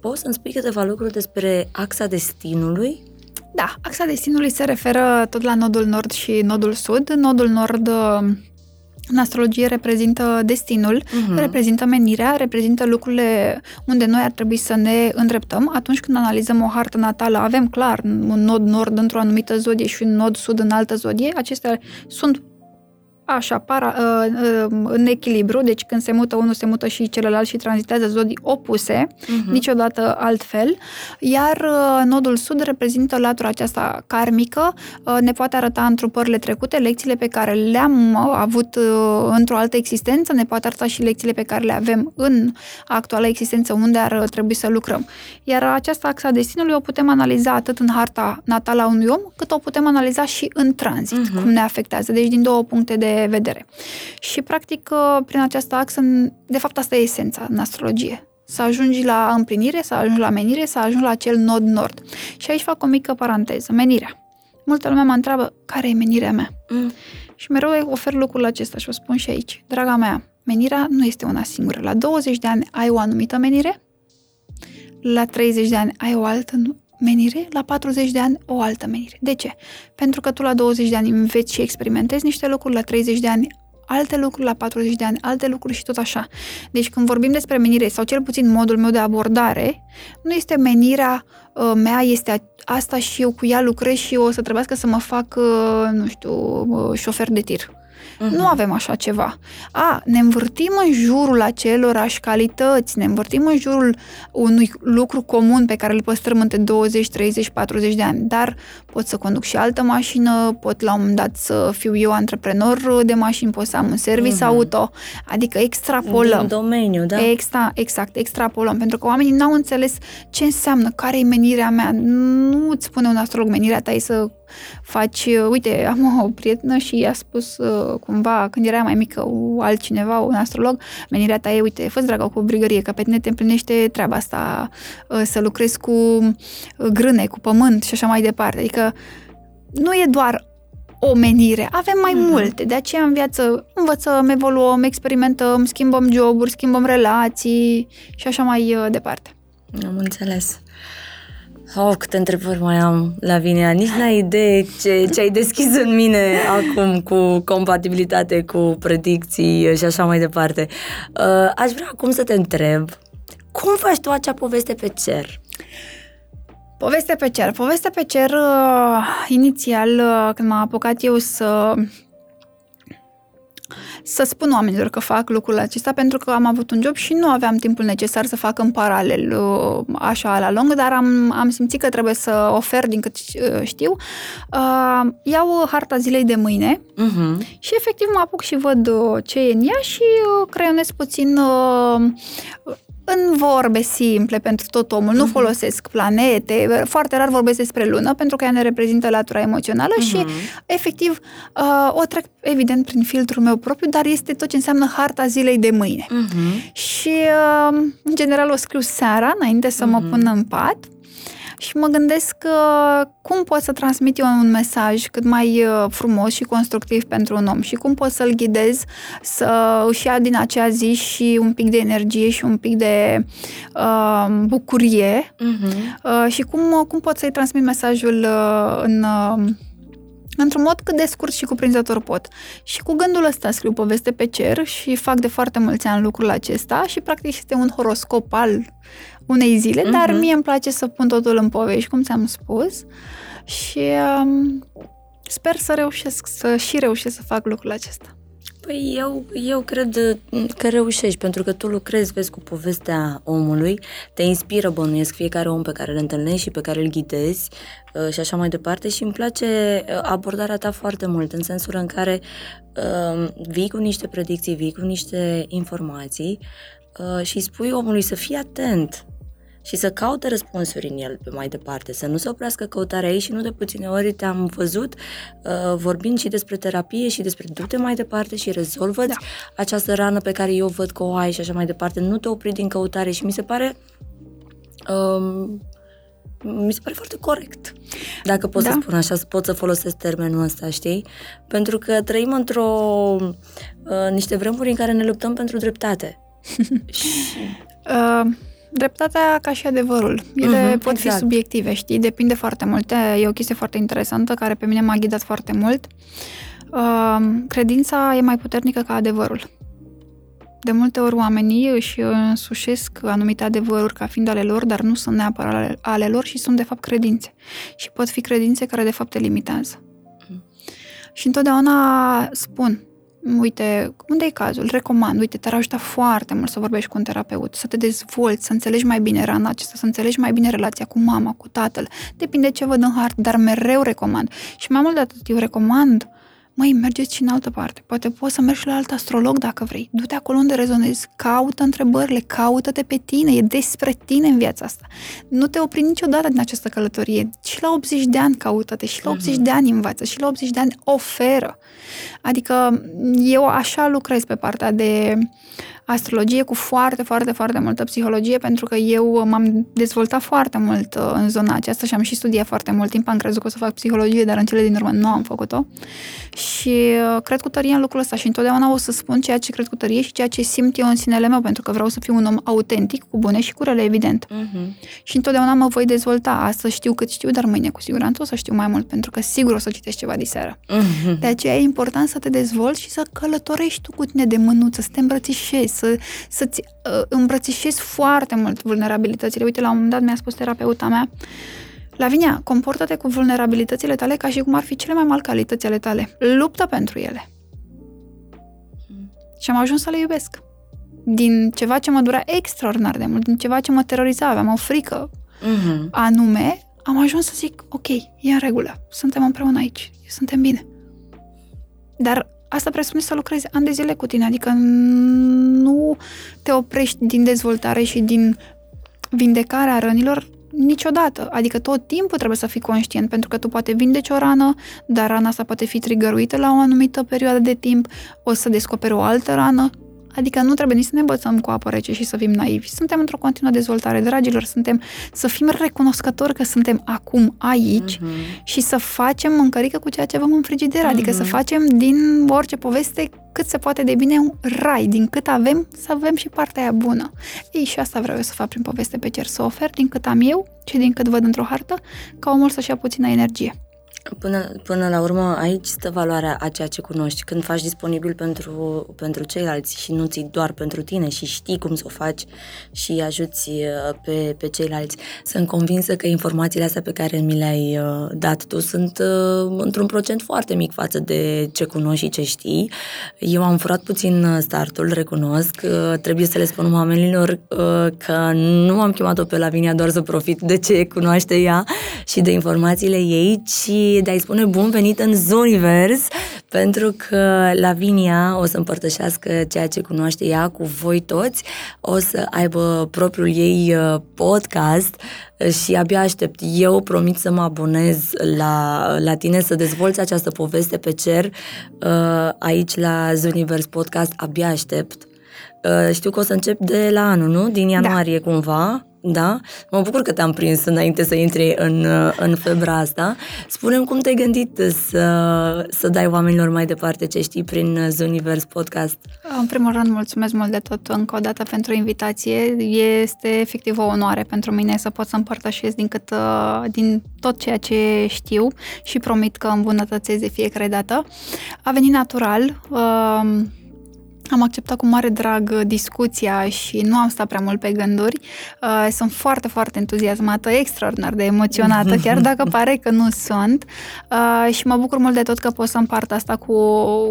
poți să-mi spui câteva lucruri despre axa destinului? Da, axa destinului se referă tot la nodul nord și nodul sud. Nodul nord uh, în astrologie reprezintă destinul, uh-huh. reprezintă menirea, reprezintă lucrurile unde noi ar trebui să ne îndreptăm. Atunci când analizăm o hartă natală, avem clar un nod nord într-o anumită zodie și un nod sud în altă zodie. Acestea sunt așa, para, uh, uh, în echilibru, deci când se mută unul, se mută și celălalt și tranzitează zodii opuse, uh-huh. niciodată altfel, iar uh, nodul sud reprezintă latura aceasta karmică, ne poate arăta întrupările trecute, lecțiile pe care le-am avut într-o altă existență, ne poate arăta și lecțiile pe care le avem în actuala existență, unde ar trebui să lucrăm. Iar această axa destinului o putem analiza atât în harta natală a unui om, cât o putem analiza și în tranzit, uh-huh. cum ne afectează. Deci din două puncte de vedere. Și, practic, uh, prin această axă, de fapt, asta e esența în astrologie. Să ajungi la împlinire, să ajungi la menire, să ajungi la acel nod nord. Și aici fac o mică paranteză. Menirea. Multă lume mă întreabă, care e menirea mea? Mm. Și mereu ofer lucrul acesta și o spun și aici. Draga mea, menirea nu este una singură. La 20 de ani ai o anumită menire, la 30 de ani ai o altă menire, la 40 de ani o altă menire. De ce? Pentru că tu la 20 de ani înveți și experimentezi niște lucruri, la 30 de ani alte lucruri, la 40 de ani alte lucruri și tot așa. Deci când vorbim despre menire, sau cel puțin modul meu de abordare, nu este menirea uh, mea, este asta și eu cu ea lucrez și eu o să trebuiască să mă fac, uh, nu știu, uh, șofer de tir. Uh-huh. Nu avem așa ceva. A, ne învârtim în jurul acelorași calități, ne învârtim în jurul unui lucru comun pe care îl păstrăm între 20, 30, 40 de ani, dar pot să conduc și altă mașină, pot la un moment dat să fiu eu antreprenor de mașini, pot să am un service uh-huh. auto, adică extrapolăm. Din domeniu, da? Extra, exact, extrapolăm, pentru că oamenii n-au înțeles ce înseamnă, care e menirea mea. Nu îți spune un astrolog, menirea ta e să faci, uite, am o prietenă și i-a spus uh, cumva, când era mai mică, altcineva, un astrolog, menirea ta e, uite, fă dragă cu brigărie, că pe tine te împlinește treaba asta, uh, să lucrezi cu uh, grâne, cu pământ și așa mai departe. Adică nu e doar o menire, avem mai mm-hmm. multe. De aceea în viață învățăm, evoluăm, experimentăm, schimbăm joburi, schimbăm relații și așa mai departe. Am înțeles. Oh, câte întrebări mai am, Lavinia. Nici n-ai idee ce, ce ai deschis în mine acum cu compatibilitate, cu predicții și așa mai departe. Uh, aș vrea acum să te întreb, cum faci tu acea poveste pe cer? Poveste pe cer. Poveste pe cer, uh, inițial, uh, când m-am apucat eu să să spun oamenilor că fac lucrul acesta pentru că am avut un job și nu aveam timpul necesar să fac în paralel uh, așa la lung, dar am, am simțit că trebuie să ofer din cât uh, știu. Uh, iau harta zilei de mâine uh-huh. și efectiv mă apuc și văd ce e în ea și creionez puțin în vorbe simple pentru tot omul, nu uh-huh. folosesc planete, foarte rar vorbesc despre lună, pentru că ea ne reprezintă latura emoțională uh-huh. și, efectiv, uh, o trec, evident, prin filtrul meu propriu, dar este tot ce înseamnă harta zilei de mâine. Uh-huh. Și, uh, în general, o scriu seara, înainte să uh-huh. mă pun în pat, și mă gândesc că cum pot să transmit eu un mesaj cât mai uh, frumos și constructiv pentru un om și cum pot să-l ghidez să își ia din acea zi și un pic de energie și un pic de uh, bucurie uh-huh. uh, și cum, cum pot să-i transmit mesajul uh, în uh, într-un mod cât de scurt și cuprinzător pot. Și cu gândul ăsta scriu poveste pe cer și fac de foarte mulți ani lucrul acesta și practic este un horoscop al unei zile, uh-huh. dar mie îmi place să pun totul în povești, cum ți-am spus. Și um, sper să reușesc, să și reușesc să fac lucrul acesta. Păi eu, eu cred că reușești, pentru că tu lucrezi, vezi, cu povestea omului, te inspiră, bănuiesc, fiecare om pe care îl întâlnești și pe care îl ghidezi uh, și așa mai departe și îmi place uh, abordarea ta foarte mult, în sensul în care uh, vii cu niște predicții, vii cu niște informații uh, și spui omului să fie atent și să caute răspunsuri în el pe mai departe, să nu se oprească căutarea ei și nu de puține ori te-am văzut uh, vorbind și despre terapie și despre du-te mai departe și rezolvă da. această rană pe care eu văd că o ai și așa mai departe, nu te opri din căutare și mi se pare um, mi se pare foarte corect. Dacă pot da. să spun așa, pot să folosesc termenul ăsta, știi? Pentru că trăim într-o uh, niște vremuri în care ne luptăm pentru dreptate. și... uh, dreptatea ca și adevărul. Ele uh-huh, pot exact. fi subiective, știi? Depinde foarte mult. E o chestie foarte interesantă care pe mine m-a ghidat foarte mult. Uh, credința e mai puternică ca adevărul. De multe ori oamenii își însușesc anumite adevăruri ca fiind ale lor, dar nu sunt neapărat ale, ale lor și sunt de fapt credințe. Și pot fi credințe care de fapt te limitează. Mm. Și întotdeauna spun, uite, unde e cazul? Recomand, uite, te-ar ajuta foarte mult să vorbești cu un terapeut, să te dezvolți, să înțelegi mai bine rana acesta, să înțelegi mai bine relația cu mama, cu tatăl. Depinde ce văd în hartă, dar mereu recomand. Și mai mult de atât, eu recomand măi, mergeți și în altă parte. Poate poți să mergi la alt astrolog dacă vrei. Du-te acolo unde rezonezi, caută întrebările, caută-te pe tine, e despre tine în viața asta. Nu te opri niciodată din această călătorie. Și la 80 de ani caută-te, și la 80 uh-huh. Mhm. de ani învață, și la 80 de ani oferă. Adică eu așa lucrez pe partea de astrologie cu foarte, foarte, foarte multă psihologie, pentru că eu m-am dezvoltat foarte mult uh, în zona aceasta și am și studiat foarte mult timp. Am crezut că o să fac psihologie, dar în cele din urmă nu am făcut-o. Și uh, cred cu tărie în lucrul ăsta și întotdeauna o să spun ceea ce cred cu tărie și ceea ce simt eu în sinele meu, pentru că vreau să fiu un om autentic, cu bune și cu rele, evident. Uh-huh. Și întotdeauna mă voi dezvolta. Astăzi știu cât știu, dar mâine cu siguranță o să știu mai mult, pentru că sigur o să citești ceva diseară. Uh-huh. De aceea e important să te dezvolți și să călătorești tu cu tine de mânuță, să te îmbrățișezi, să, să-ți uh, îmbrățișezi foarte mult vulnerabilitățile. Uite, la un moment dat mi-a spus terapeuta mea, Lavinia, comportă-te cu vulnerabilitățile tale ca și cum ar fi cele mai mari calități ale tale. Luptă pentru ele. Mm. Și am ajuns să le iubesc. Din ceva ce mă dura extraordinar de mult, din ceva ce mă teroriza, aveam o frică mm-hmm. anume, am ajuns să zic, ok, e în regulă, suntem împreună aici, suntem bine. Dar asta presupune să lucrezi ani de zile cu tine, adică nu te oprești din dezvoltare și din vindecarea rănilor niciodată. Adică tot timpul trebuie să fii conștient, pentru că tu poate vindeci o rană, dar rana asta poate fi trigăruită la o anumită perioadă de timp, o să descoperi o altă rană, Adică nu trebuie nici să ne învățăm cu apă rece și să fim naivi. Suntem într-o continuă dezvoltare, dragilor, suntem să fim recunoscători că suntem acum aici uh-huh. și să facem mâncărică cu ceea ce avem în frigider, uh-huh. adică să mhm. facem din orice poveste cât se poate de bine un rai, din cât avem, să avem și partea aia bună. Ei, și asta vreau eu să fac prin poveste pe cer, să ofer din cât am eu și din cât văd într-o hartă, ca omul să-și ia puțină energie. Până, până la urmă, aici stă valoarea a ceea ce cunoști. Când faci disponibil pentru, pentru ceilalți și nu ți doar pentru tine și știi cum să o faci și ajuți uh, pe, pe ceilalți. Sunt convinsă că informațiile astea pe care mi le-ai uh, dat tu sunt uh, într-un procent foarte mic față de ce cunoști și ce știi. Eu am furat puțin startul, recunosc. Trebuie să le spun oamenilor că nu am chemat-o pe Lavinia doar să profit de ce cunoaște ea și de informațiile ei, ci de a-i spune bun venit în Zunivers, pentru că Lavinia o să împărtășească ceea ce cunoaște ea cu voi toți, o să aibă propriul ei uh, podcast și abia aștept. Eu promit să mă abonez la, la tine, să dezvolți această poveste pe cer uh, aici la Zunivers Podcast, abia aștept. Uh, știu că o să încep de la anul, nu? Din ianuarie da. cumva da? Mă bucur că te-am prins înainte să intri în, în febra asta. Spunem cum te-ai gândit să, să dai oamenilor mai departe ce știi prin Zunivers Podcast. În primul rând, mulțumesc mult de tot încă o dată pentru invitație. Este efectiv o onoare pentru mine să pot să împărtășesc din, cât, din tot ceea ce știu și promit că îmbunătățesc de fiecare dată. A venit natural. Uh, am acceptat cu mare drag uh, discuția și nu am stat prea mult pe gânduri. Uh, sunt foarte, foarte entuziasmată, extraordinar de emoționată, chiar dacă pare că nu sunt. Uh, și mă bucur mult de tot că pot să împart asta cu,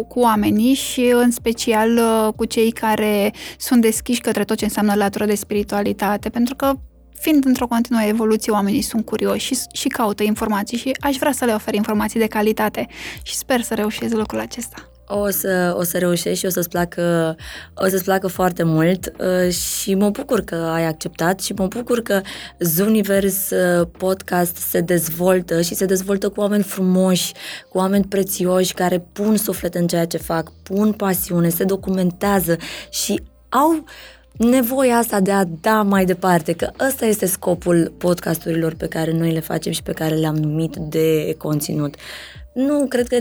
cu oamenii și în special cu cei care sunt deschiși către tot ce înseamnă latură de spiritualitate, pentru că fiind într-o continuă evoluție, oamenii sunt curioși și, și caută informații și aș vrea să le ofer informații de calitate și sper să reușesc lucrul acesta. O să, o să reușești și o să-ți placă, o să-ți placă foarte mult uh, și mă bucur că ai acceptat și mă bucur că Zunivers uh, Podcast se dezvoltă și se dezvoltă cu oameni frumoși, cu oameni prețioși care pun suflet în ceea ce fac, pun pasiune, se documentează și au nevoia asta de a da mai departe, că ăsta este scopul podcasturilor pe care noi le facem și pe care le-am numit de conținut. Nu, cred că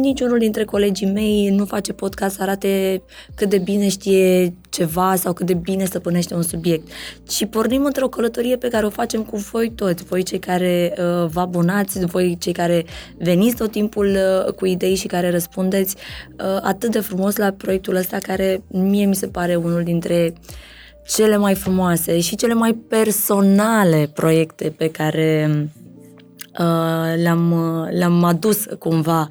niciunul dintre colegii mei nu face podcast să arate cât de bine știe ceva sau cât de bine stăpânește un subiect. Și pornim într-o călătorie pe care o facem cu voi toți, voi cei care uh, vă abonați, voi cei care veniți tot timpul uh, cu idei și care răspundeți uh, atât de frumos la proiectul ăsta care mie mi se pare unul dintre cele mai frumoase și cele mai personale proiecte pe care Uh, le-am, uh, le-am adus cumva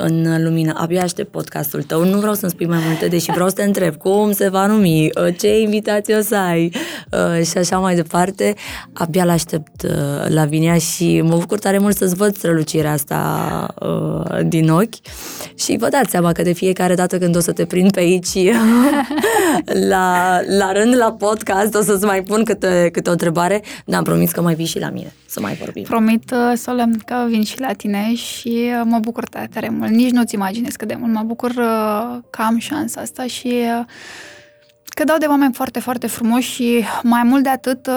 în lumină. Abia aștept podcastul tău. Nu vreau să-mi spui mai multe, deși vreau să te întreb cum se va numi, uh, ce invitații o să ai și așa mai departe. Abia l-aștept la Vinia și mă bucur tare mult să-ți văd strălucirea asta din ochi și vă dați seama că de fiecare dată când o să te prind pe aici la, la rând la podcast o să-ți mai pun câte, câte o întrebare, dar am promis că mai vii și la mine să mai vorbim. Promit solemn că vin și la tine și uh, mă bucur tare, tare mult. Nici nu-ți imaginezi cât de mult mă bucur uh, că am șansa asta și uh, că dau de oameni foarte, foarte frumoși și mai mult de atât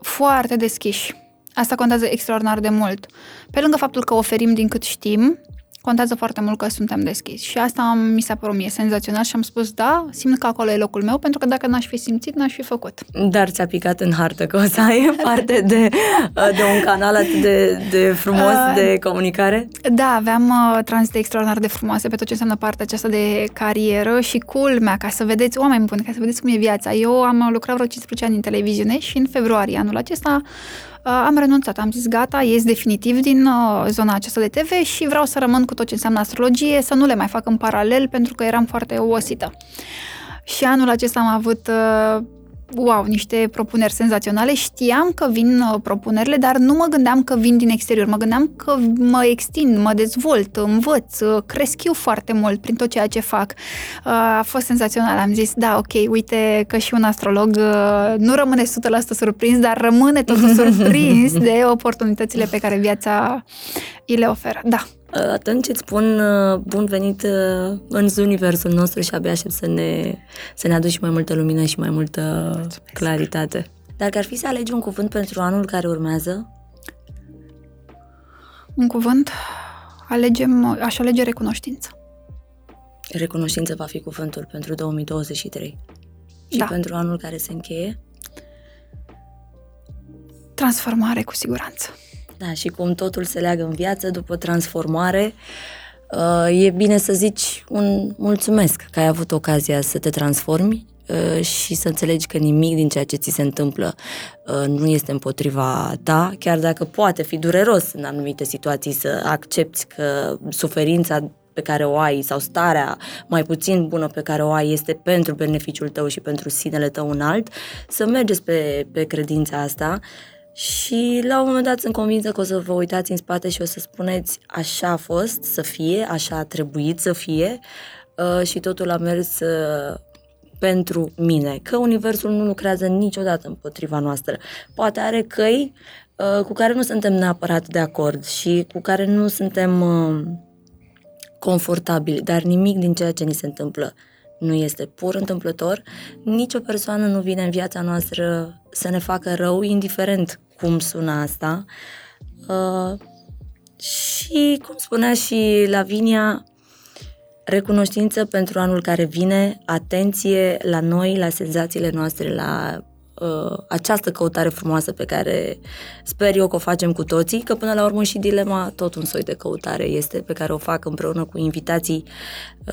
foarte deschiși. Asta contează extraordinar de mult. Pe lângă faptul că oferim din cât știm, contează foarte mult că suntem deschiși. Și asta mi s-a părut mie senzațional și am spus, da, simt că acolo e locul meu, pentru că dacă n-aș fi simțit, n-aș fi făcut. Dar ți-a picat în hartă că o să ai parte de, de un canal atât de, de frumos uh, de comunicare? Da, aveam uh, tranzite extraordinar de frumoase pe tot ce înseamnă partea aceasta de carieră și culmea, ca să vedeți, oameni buni, ca să vedeți cum e viața. Eu am lucrat vreo 15 ani în televiziune și în februarie anul acesta Uh, am renunțat, am zis gata, ies definitiv din uh, zona aceasta de TV și vreau să rămân cu tot ce înseamnă astrologie, să nu le mai fac în paralel pentru că eram foarte obosită. Și anul acesta am avut uh, wow, niște propuneri senzaționale. Știam că vin uh, propunerile, dar nu mă gândeam că vin din exterior. Mă gândeam că mă extind, mă dezvolt, învăț, uh, cresc eu foarte mult prin tot ceea ce fac. Uh, a fost senzațional. Am zis, da, ok, uite că și un astrolog nu rămâne 100% surprins, dar rămâne totul surprins de oportunitățile pe care viața îi le oferă. Da, atunci îți spun bun venit în universul nostru și abia aștept să ne, să ne aduci mai multă lumină și mai multă Mulțumesc. claritate. Dacă ar fi să alegi un cuvânt pentru anul care urmează? Un cuvânt? Alegem, aș alege recunoștință. Recunoștință va fi cuvântul pentru 2023. Și da. pentru anul care se încheie? Transformare, cu siguranță. Da, și cum totul se leagă în viață, după transformare, uh, e bine să zici un mulțumesc că ai avut ocazia să te transformi uh, și să înțelegi că nimic din ceea ce ți se întâmplă uh, nu este împotriva ta, chiar dacă poate fi dureros în anumite situații să accepti că suferința pe care o ai sau starea mai puțin bună pe care o ai este pentru beneficiul tău și pentru sinele tău înalt, să mergeți pe, pe credința asta și la un moment dat sunt convinsă că o să vă uitați în spate și o să spuneți așa a fost să fie, așa a trebuit să fie uh, și totul a mers uh, pentru mine. Că Universul nu lucrează niciodată împotriva noastră. Poate are căi uh, cu care nu suntem neapărat de acord și cu care nu suntem uh, confortabili, dar nimic din ceea ce ni se întâmplă nu este pur întâmplător, nicio persoană nu vine în viața noastră să ne facă rău, indiferent cum sună asta. Uh, și, cum spunea și Lavinia, recunoștință pentru anul care vine, atenție la noi, la senzațiile noastre, la uh, această căutare frumoasă pe care sper eu că o facem cu toții, că până la urmă și dilema tot un soi de căutare este pe care o fac împreună cu invitații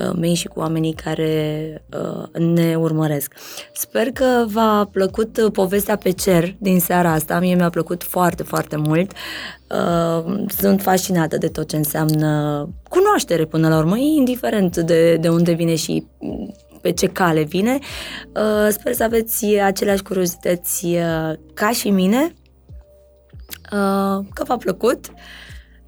uh, mei și cu oamenii care uh, ne urmăresc. Sper că v-a plăcut povestea pe cer din seara asta, mie mi-a plăcut foarte, foarte mult. Uh, sunt fascinată de tot ce înseamnă cunoaștere până la urmă, indiferent de, de unde vine și pe ce cale vine. Uh, sper să aveți aceleași curiozități uh, ca și mine, uh, că v-a plăcut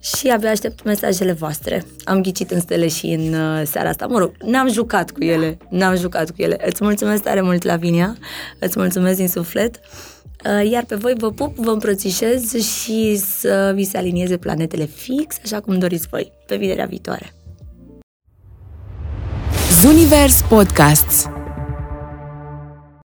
și abia aștept mesajele voastre. Am ghicit în stele și în seara asta. Mă rog, n-am jucat cu ele, n-am jucat cu ele. Îți mulțumesc tare mult, Lavinia, îți mulțumesc din suflet. Iar pe voi vă pup, vă îmbrățișez și să vi se alinieze planetele fix, așa cum doriți voi, pe vinerea viitoare. Zunivers Podcasts